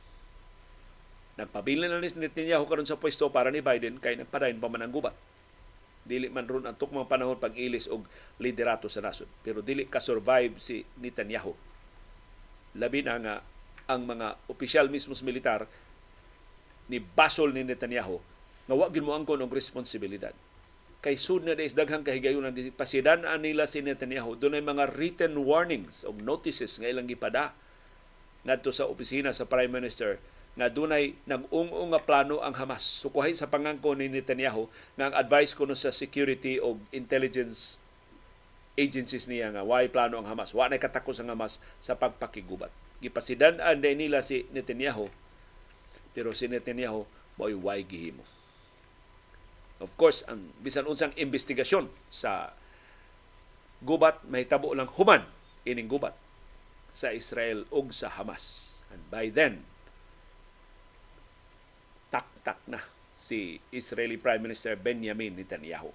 Nagpabilin na ni Netanyahu karon sa pwesto para ni Biden kay nagpadayon pa man ang gubat. Dili man ron ang tukmang panahon pag-ilis og liderato sa nasod. Pero dili ka survive si Netanyahu. Labi na nga ang mga opisyal mismo sa militar ni basol ni Netanyahu nga wa mo angkon og responsibilidad. Kay sud na days daghang kahigayon ang pasidan nila si Netanyahu dunay mga written warnings og notices nga ilang gipada ngadto sa opisina sa Prime Minister nga dunay nag-ung-ung nga plano ang Hamas. Sukuhay sa pangangko ni Netanyahu nga ang advice kuno sa security o intelligence agencies niya nga why plano ang Hamas. Wa na katakos ang Hamas sa pagpakigubat. Gipasidan-an nila si Netanyahu pero si Netanyahu mo'y why gihimo. Of course, ang bisan unsang investigasyon sa gubat may tabo lang human ining gubat sa Israel ug sa Hamas. And by then, tak na si Israeli Prime Minister Benjamin Netanyahu.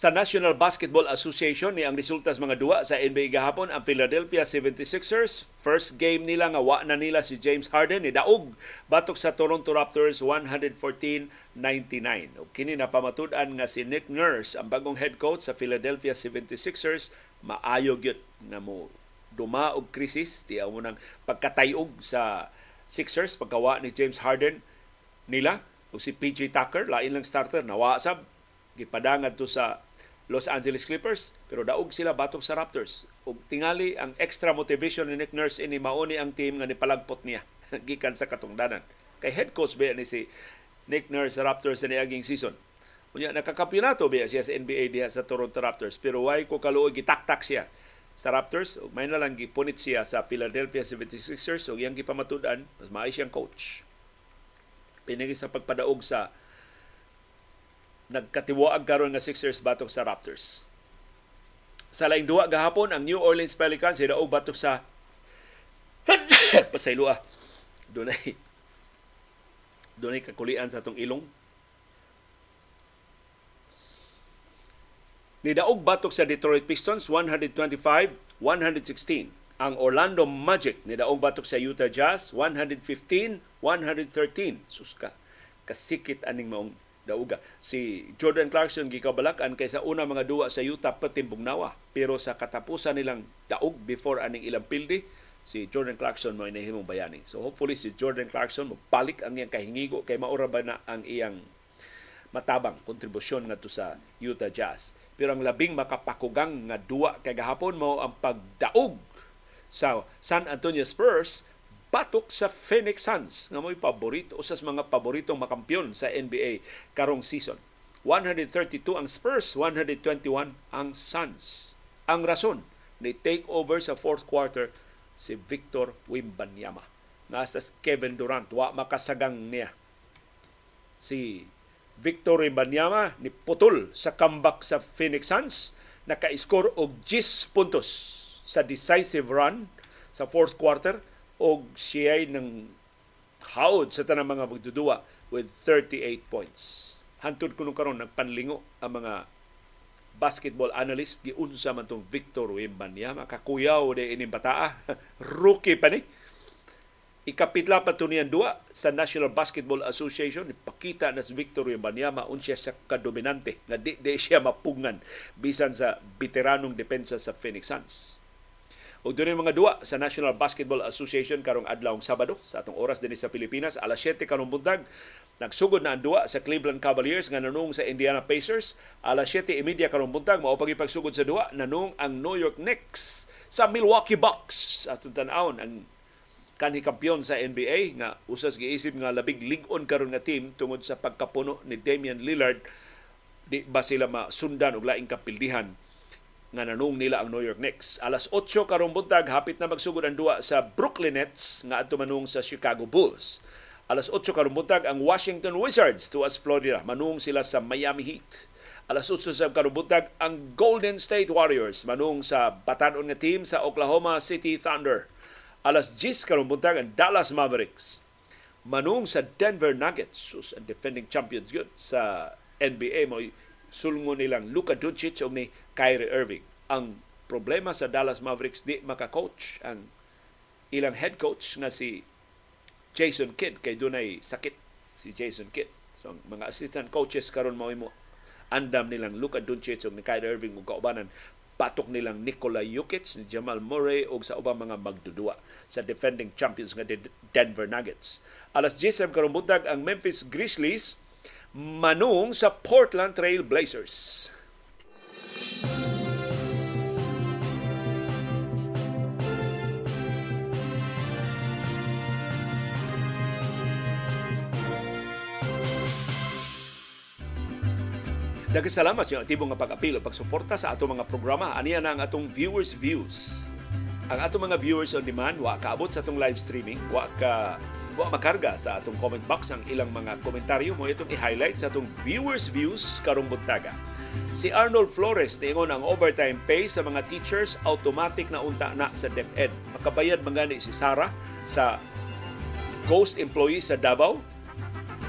Sa National Basketball Association ni ang resulta sa mga duwa sa NBA gahapon ang Philadelphia 76ers first game nila nga wa na nila si James Harden ni daog batok sa Toronto Raptors 114-99. O kini na pamatud-an nga si Nick Nurse ang bagong head coach sa Philadelphia 76ers maayo gyud nga mo duma og krisis ti mo nang pagkatayog sa Sixers pagkawa ni James Harden nila o si PJ Tucker lain lang starter nawa sab gipadangad to sa Los Angeles Clippers pero daog sila batok sa Raptors. Ug tingali ang extra motivation ni Nick Nurse ini mauni ang team nga nipalagpot niya gikan sa katungdanan. Kay head coach ba ni si Nick Nurse sa Raptors sa niaging season. Unya nakakampiyonato ba siya sa NBA diha sa Toronto Raptors pero why ko kaluoy gitaktak siya sa Raptors? Ug may na lang gipunit siya sa Philadelphia 76ers ug iyang gipamatud-an mas maay siyang coach. Pinagi sa pagpadaog sa nagkatiwaag karon nga Sixers batok sa Raptors. Sa laing duwa gahapon ang New Orleans Pelicans hidaog batok sa pasaylua. Dunay dunay kakulian sa atong ilong. Nidaog batok sa Detroit Pistons 125-116. Ang Orlando Magic nidaog batok sa Utah Jazz 115-113. Suska kasikit aning maong dauga. Si Jordan Clarkson gikabalakan kaysa una mga duwa sa Utah patimbong nawa. Pero sa katapusan nilang daog before aning ilang pildi, si Jordan Clarkson mo inahimong bayani. So hopefully si Jordan Clarkson balik ang iyang kahingigo kay maura ba na ang iyang matabang kontribusyon ngadto sa Utah Jazz. Pero ang labing makapakugang nga duwa kay gahapon mo ang pagdaog sa San Antonio Spurs batok sa Phoenix Suns nga mo'y paborito usas mga paboritong makampyon sa NBA karong season. 132 ang Spurs, 121 ang Suns. Ang rason ni take over sa fourth quarter si Victor Wimbanyama. Nga sa Kevin Durant, wa makasagang niya. Si Victor Wimbanyama ni putol sa comeback sa Phoenix Suns, naka-score og 10 puntos sa decisive run sa fourth quarter og siya ng haod sa tanang mga magdudua with 38 points. Hantod kuno karon nagpanlingo ang mga basketball analyst giunsa man tong Victor Wembanyama kakuyaw de ini bataa rookie pa ni Ikapitla pa to niyan duwa sa National Basketball Association ipakita na si Victor Wembanyama unsya sa kadominante nga di, di siya mapungan bisan sa veteranong depensa sa Phoenix Suns. Ug dunay mga duwa sa National Basketball Association karong adlawng Sabado. Sa atong oras dinhi sa Pilipinas alas 7 karong buntag nagsugod na ang duwa sa Cleveland Cavaliers nga nanung sa Indiana Pacers. Alas 7:30 karong buntag mao pagipagsugod sa duwa nanung ang New York Knicks sa Milwaukee Bucks. Atong tan-awon ang kanhi kampiyon sa NBA nga usas giisip nga labing lig-on karon nga team tungod sa pagkapuno ni Damian Lillard. Di ba sila masundan og laing kapildihan nga nanung nila ang New York Knicks. Alas 8 karong buntag hapit na magsugod ang duwa sa Brooklyn Nets nga adto manung sa Chicago Bulls. Alas 8 karong buntag ang Washington Wizards tuwas Florida manung sila sa Miami Heat. Alas 8 sa karong buntag ang Golden State Warriors manung sa batanon nga team sa Oklahoma City Thunder alas 10 karong buntag ang Dallas Mavericks manung sa Denver Nuggets sus ang defending champions yun sa NBA mo sulngon nilang Luka Doncic o ni Kyrie Irving ang problema sa Dallas Mavericks di maka-coach ang ilang head coach nga si Jason Kidd kay dunay sakit si Jason Kidd so ang mga assistant coaches karon mao mo andam nilang Luka Doncic o ni Kyrie Irving ug kaubanan patok nilang Nikola Jokic, ni Jamal Murray ug sa ubang mga magdudua sa defending champions nga Denver Nuggets. Alas 10 karong buntag ang Memphis Grizzlies manung sa Portland Trail Blazers. Daghang salamat sa aktibong nga pag-apil pagsuporta sa ato mga programa. Aniya na ang atong viewers views. Ang ato mga viewers on demand wa kaabot sa atong live streaming, wa ka wa makarga sa atong comment box ang ilang mga komentaryo mo itong i-highlight sa atong viewers views karong buntaga. Si Arnold Flores niingon ang overtime pay sa mga teachers automatic na unta na sa DepEd. Makabayad man si Sara sa ghost employee sa Davao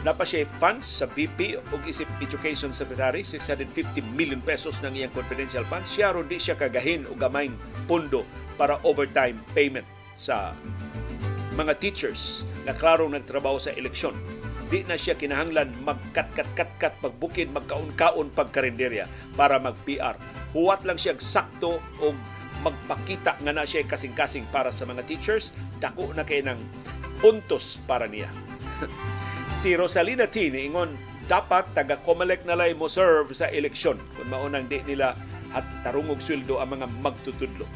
Napa siya funds sa VP o isip Education Secretary, 650 million pesos ng iyang confidential funds. Siya ron di siya kagahin o gamayng pundo para overtime payment sa mga teachers na klaro nagtrabaho sa eleksyon. Di na siya kinahanglan magkat-kat-kat-kat, magbukid, magkaon-kaon pagkarinderya para mag-PR. Huwat lang siya sakto o magpakita nga na siya kasing-kasing para sa mga teachers, dako na kay ng puntos para niya. si Rosalina T. niingon dapat taga Comelec na lay mo serve sa eleksyon kung maunang di nila at tarungog sweldo ang mga magtutudlo.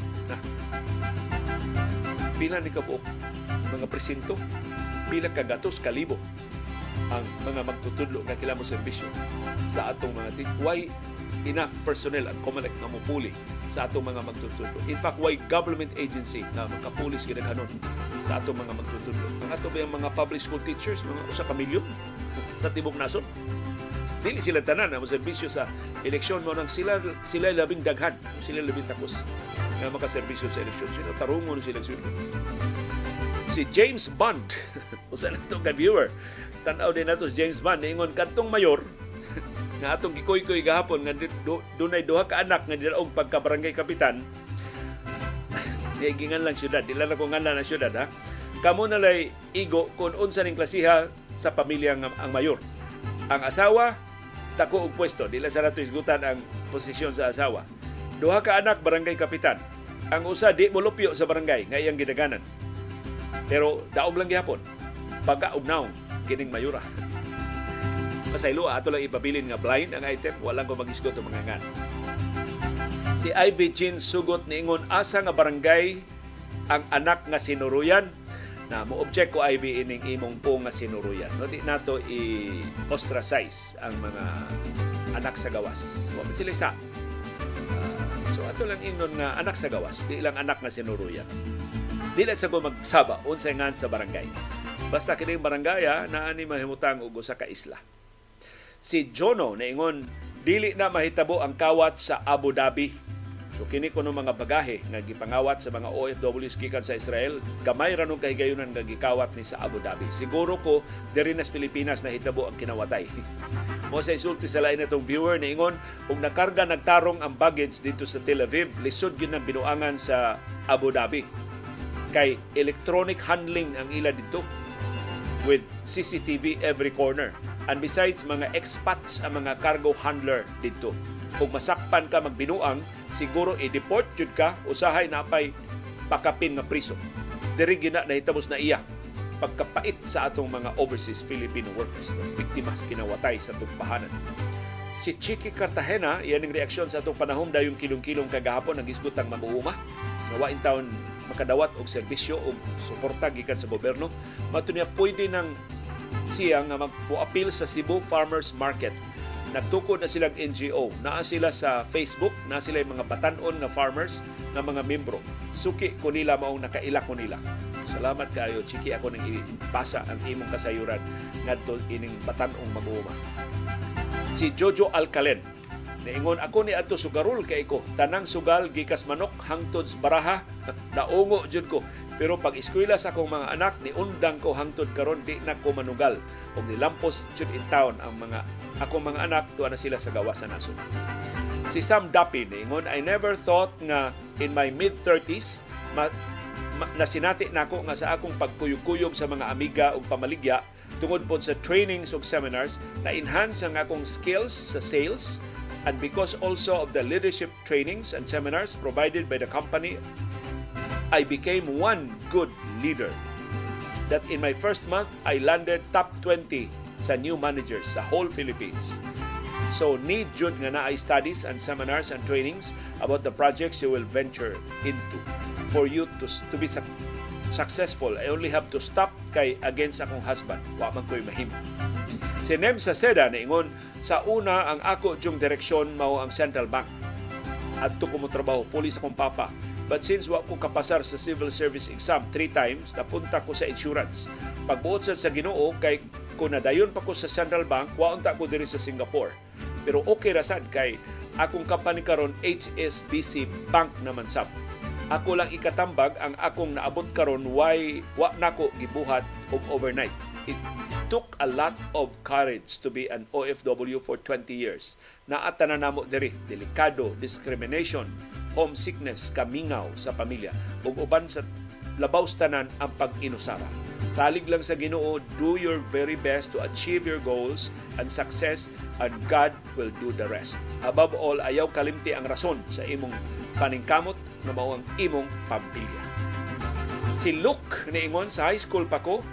Pila ni kabuok mga presinto, pila ka gatos kalibo ang mga magtutudlo nga kila mo serbisyo sa atong mga tit. Why enough personnel ang COMELEC nga mupuli sa atong mga magtutudlo. In fact, why government agency na makapulis ginaganon sa atong mga magtutudlo. Ang ato ba yung mga public school teachers, mga usa ka sa tibok nason? Dili sila tanan ang serbisyo sa eleksyon mo nang sila sila labing daghan, sila labing takos nga makaserbisyo sa eleksyon. Sino tarungon silang sweldo. Si James Bond, usa na itong viewer, tanaw din nato si James Bond, ingon kantong mayor, nga atong gikoy-koy gahapon nga dunay duha ka anak nga dilaog pagka barangay kapitan. Di gingan lang syudad. Dila na ko ngalan na syudad ha? Kamo na lay igo kung unsa ning klasiha sa pamilya nga ang mayor. Ang asawa tako og pwesto. Dila sa nato isgutan ang posisyon sa asawa. Duha ka anak barangay kapitan. Ang usa di molupyo sa barangay nga iyang gidaganan pero daog lang gihapon. Pagka ugnaw kining mayura. Pasaylo ato lang ipabilin nga blind ang item. Wala ko magisgot mga ngan. Si Ivy Chin sugot niingon asa nga barangay ang anak nga sinuruyan? Na mo object ko Ivy ining imong po nga sinuruyan. No di nato i ostracize ang mga anak sa gawas. Wa sila sa uh, so ato lang ingnon nga anak sa gawas. Di lang anak nga sinuruyan dili sa ko magsaba unsay ngan sa barangay basta kining barangay na ani mahimutang og usa ka isla si Jono naingon dili na mahitabo ang kawat sa Abu Dhabi. So kini kuno mga bagahe nga gipangawat sa mga OFWs gikan sa Israel, gamay ra nung kahigayunan nga gikawat ni sa Abu Dhabi. Siguro ko diri nas Pilipinas na hitabo ang kinawatay. Mo sa isulti sa lain natong viewer ni ingon ug nakarga nagtarong ang baggage dito sa Tel Aviv, lisod gyud ang binuangan sa Abu Dhabi. Kay electronic handling ang ila dito with CCTV every corner. And besides, mga expats ang mga cargo handler dito. Kung masakpan ka magbinuang, siguro i-deport jud ka, usahay na pay pakapin nga priso. Diri gina nahitamos na iya pagkapait sa atong mga overseas Filipino workers, biktimas kinawatay sa tugpahanan. Si Chiki Cartagena, yan ang reaksyon sa atong panahon dayong kilong-kilong kagahapon ang isgutang mamuuma. Nawain taon makadawat og serbisyo og suporta gikan sa gobyerno. Mato niya pwede nang siya nga magpuapil sa Cebu Farmers Market. Nagtukod na silang NGO. Naa sila sa Facebook, na sila mga batanon na farmers na mga membro. Suki ko nila maong nakaila ko nila. Salamat kayo, Chiki. Ako nang ipasa ang imong kasayuran ngadto ining batanong mag-uuma. Si Jojo Alcalen, Naingon ako ni adto sugarol kay ko. Tanang sugal gikas manok hangtod sa baraha. Naungo jud ko. Pero pag eskwela sa akong mga anak ni undang ko hangtod karon di na ko manugal. Og nilampos jud in town ang mga akong mga anak tuwa na sila sa gawas sa nasod. Si Sam Dapi niingon I never thought nga in my mid 30s ma, ma, nasinati nako na nga sa akong pagkuyog-kuyog sa mga amiga ug pamaligya tungod po sa trainings ug seminars na enhance ang akong skills sa sales and because also of the leadership trainings and seminars provided by the company, I became one good leader. That in my first month, I landed top 20 sa new managers sa whole Philippines. So need jud nga na ay studies and seminars and trainings about the projects you will venture into for you to, to be successful. I only have to stop kay against akong husband. Wa man ko'y mahimo. Si Nem sa Seda ingon sa una ang ako yung direksyon mao ang Central Bank. At ko mo trabaho, pulis akong papa. But since wa ko kapasar sa civil service exam three times, napunta ko sa insurance. Pagbuot sa Ginoo kay kung nadayon pa ko sa Central Bank, wa unta ko diri sa Singapore. Pero okay ra sad kay akong company karon HSBC Bank naman sab. Ako lang ikatambag ang akong naabot karon why wa nako gibuhat og overnight. It took a lot of courage to be an OFW for 20 years. Naata na namo diri delikado, discrimination, homesickness, kamingaw sa pamilya ug uban sa labaw tanan ang pag-inusara. Salig lang sa Ginoo, do your very best to achieve your goals and success and God will do the rest. Above all, ayaw kalimti ang rason sa imong paningkamot na mao ang imong pamilya. Si Luke niingon sa high school pa ko,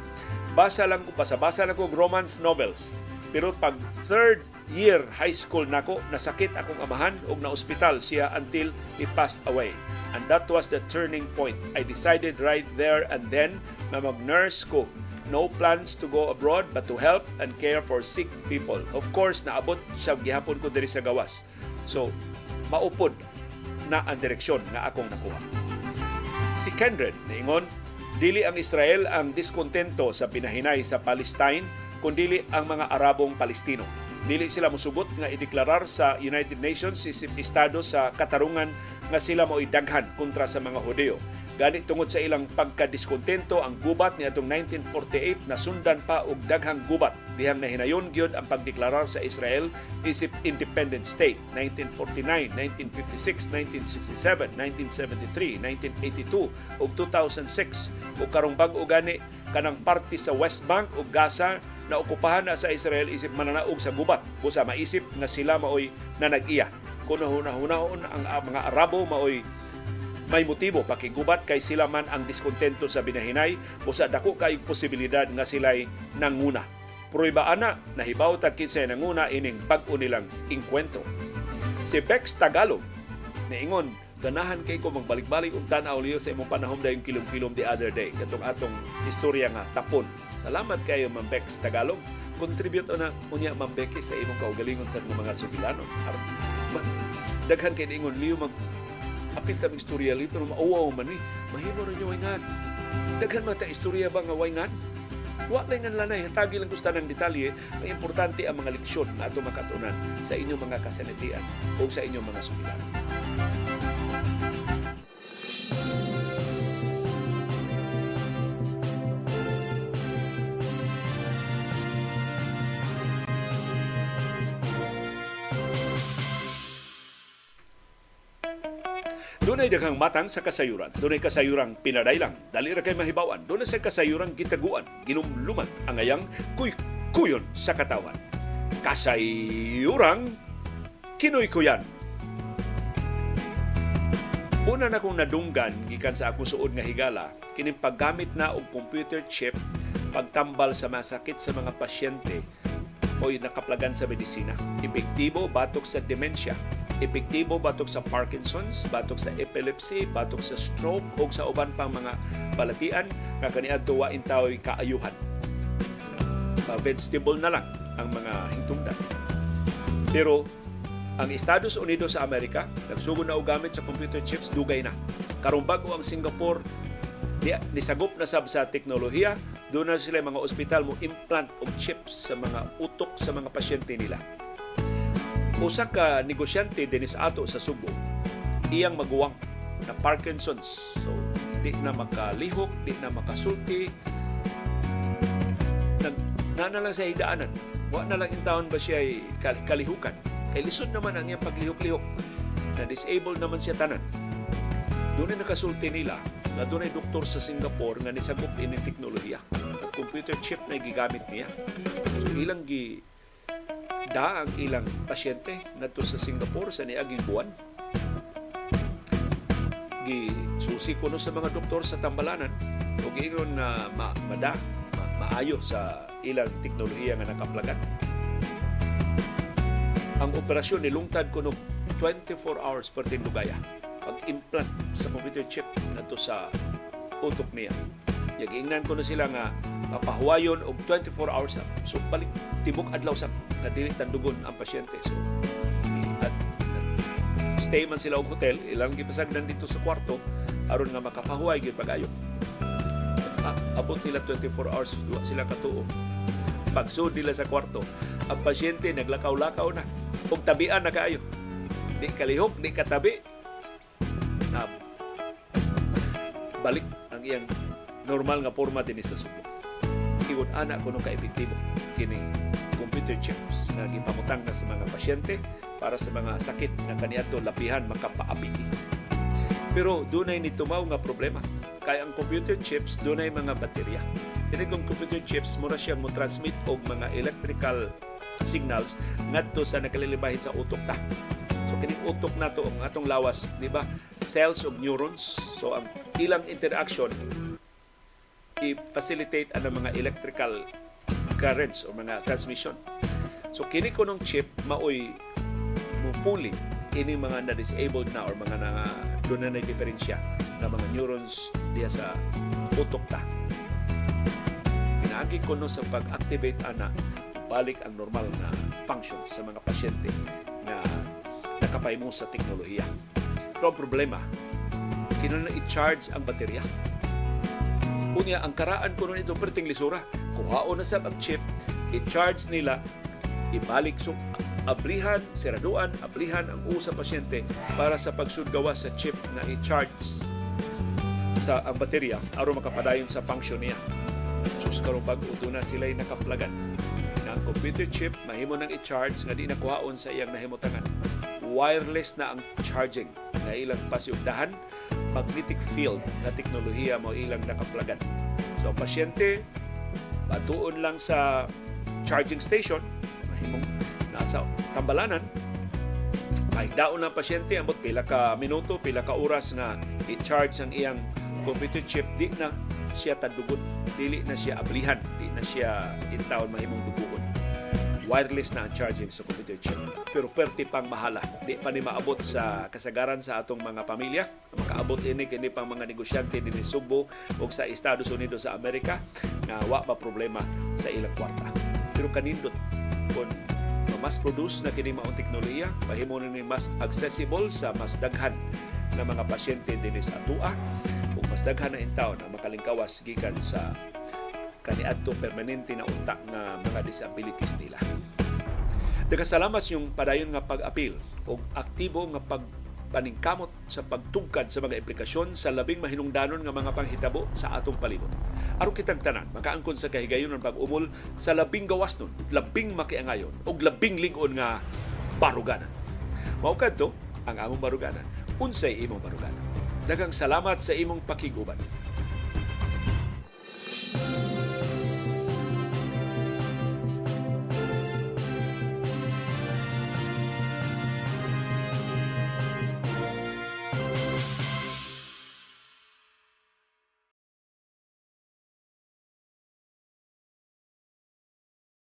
basa lang ko, basa-basa lang ko romance novels. Pero pag third year high school nako, nasakit akong amahan og na ospital siya until he passed away. And that was the turning point. I decided right there and then na mag-nurse ko. No plans to go abroad but to help and care for sick people. Of course, naabot siya gihapon ko diri sa gawas. So, maupod na ang direksyon nga akong nakuha. Si Kendred, niingon, Dili ang Israel ang diskontento sa pinahinay sa Palestine, kundili ang mga Arabong Palestino. Dili sila musugot nga ideklarar sa United Nations si Estado sa katarungan nga sila mo daghan kontra sa mga Hudeo. Gani tungod sa ilang pagkadiskontento ang gubat ni atong 1948 na sundan pa og daghang gubat. Dihang nahinayon gyud ang pagdeklarar sa Israel isip independent state 1949, 1956, 1967, 1973, 1982 ug 2006 ug karong bag-o gani kanang parte sa West Bank ug Gaza na okupahan na sa Israel isip mananaog sa gubat. Busa maisip nga sila maoy nanag-iya. Kuno hunahunahon ang mga Arabo maoy may motibo pakigubat kay sila man ang diskontento sa binahinay o sa dako kay posibilidad nga sila'y nanguna. Pruiba ana, nahibaw tag kinsay nanguna ining bag-o nilang inkwento. Si Bex Tagalog, niingon, ganahan kay ko magbalik-balik og tan-aw liyo sa imong panahon dayong kilom-kilom the other day. Katong atong istorya nga tapon. Salamat kayo Ma'am Bex Tagalog. Contribute na unya Ma'am Becky sa imong kaugalingon sa mga sugilanon. Daghan kay niingon liyo mag apil kami istorya lito no mauwaw man ni. Mahimo rin yung wayngan daghan mata istorya ba nga wayngan wa lang nga lanay hatagi lang gusto ng detalye ang importante ang mga leksyon na ato makatunan sa inyong mga kasanatian o sa inyong mga sugilan Doon ay daghang matang sa kasayuran. Doon ay kasayurang pinadailang. Dali ra kay mahibawan. Doon ay sa kasayurang gitaguan. Ginumluman ang ayang kuy-kuyon sa katawan. Kasayurang kinoy-kuyan. Una na kong nadunggan gikan sa akong suod nga higala kining paggamit na og computer chip pagtambal sa masakit sa mga pasyente o nakaplagan sa medisina. Epektibo batok sa dementia. Epektibo batok sa Parkinson's, batok sa epilepsy, batok sa stroke o sa uban pang mga balatian nga kaniadto wa intawoy kaayuhan. Uh, vegetable na lang ang mga hingtungdan. Pero ang Estados Unidos sa Amerika, nagsugod na og gamit sa computer chips, dugay na. Karong bago ang Singapore, di, nisagop na sab sa teknolohiya, doon na sila mga ospital mo implant og chips sa mga utok sa mga pasyente nila. Usa ka negosyante dinis ato sa Subo, iyang maguwang na Parkinson's. So, di na makalihok, di na makasulti, na, na lang sa higdaanan. Wa na lang in taon ba siya ay kalihukan Kay lisod naman ang iyang paglihok-lihok na disabled naman siya tanan. Doon nakasulti nila na doon ay doktor sa Singapore nga nisagop ini teknolohiya. Ang computer chip na gigamit niya. So, ilang gi da ang ilang pasyente nato sa Singapore sa niaging buwan. Gi susi kuno sa mga doktor sa tambalanan o giingon na ma, mada ma, maayo sa ilang teknolohiya nga nakaplagan ang operasyon nilungtad ko no 24 hours per tindugaya pag-implant sa computer chip nato sa utok niya. Yagiingnan ko na sila nga mapahuwayon og 24 hours na. So balik tibok adlaw sa na dili tandugon ang pasyente. So at, stay man sila og hotel, ilang gipasagdan dito sa kwarto aron nga makapahuway gyud pag-ayo. Ah, abot nila 24 hours, duwa sila katuo. Pagsud nila sa kwarto, ang pasyente naglakaw-lakaw na ug tabian na kaayo. Di kalihok, di katabi. Balik ang iyang normal nga forma din sa subo. Igon ana kuno ka epektibo kini computer chips na gipamutang na sa mga pasyente para sa mga sakit na kaniadto lapihan makapaabiki. Pero dunay ni tumaw nga problema. Kay ang computer chips dunay mga baterya. Kini computer chips mura siyang mo transmit og mga electrical signals ngadto sa nakalilibahin sa utok ta. So kining utok nato ang atong lawas, di ba? Cells of neurons. So ang ilang interaction i-facilitate ang mga electrical currents o mga transmission. So kini ko ng chip maoy mupuli ini mga na-disabled na or mga na doon na diferensya na mga neurons diya sa utok ta. Pinaagi ko no sa pag-activate ana balik ang normal na function sa mga pasyente na nakapahimo sa teknolohiya. Pero ang problema, kinuna i-charge ang baterya. Unya, ang karaan ko nun ito perting lisura. Kuhao na sa ang chip, i-charge nila, ibalik so ablihan, seraduan, ablihan ang usa pasyente para sa pagsudgawa sa chip na i-charge sa ang baterya aron makapadayon sa function niya. Sus karong pag-uto na sila'y nakaplagan ang computer chip mahimo nang i-charge nga di nakuhaon sa iyang nahimutangan. Wireless na ang charging na ilang pasiugdahan magnetic field na teknolohiya mo ilang nakaplagan. So pasyente batuon lang sa charging station mahimong nasa tambalanan ay daon ang pasyente ambot pila ka minuto, pila ka oras nga i-charge ang iyang computer chip di na siya tadugot dili na siya ablihan di na siya intawon mahimong duguon wireless na ang charging sa computer chip. Pero perti pang mahala. Di pa ni maabot sa kasagaran sa atong mga pamilya. Makaabot ini kini pang mga negosyante din Subo o sa Estados Unidos sa Amerika na wa pa problema sa ilang kwarta. Pero kanindot kung mas produce na kini maong teknolohiya, mahimo ni mas accessible sa mas daghan na mga pasyente din sa atua ug mas daghan na intaw na makalingkawas gikan sa kaniadto permanente na unta nga mga disabilities nila. Nagkasalamat yung padayon nga pag-apil o aktibo nga pag paningkamot sa pagtugkad sa mga implikasyon sa labing mahinungdanon nga mga panghitabo sa atong palibot. Aron kitang tanan, makaangkon sa kahigayon ng pag-umol sa labing gawas nun, labing makiangayon, o labing lingon nga baruganan. Mao kadto ang among baruganan. unsay imong barugan. Daghang salamat sa imong pakiguban.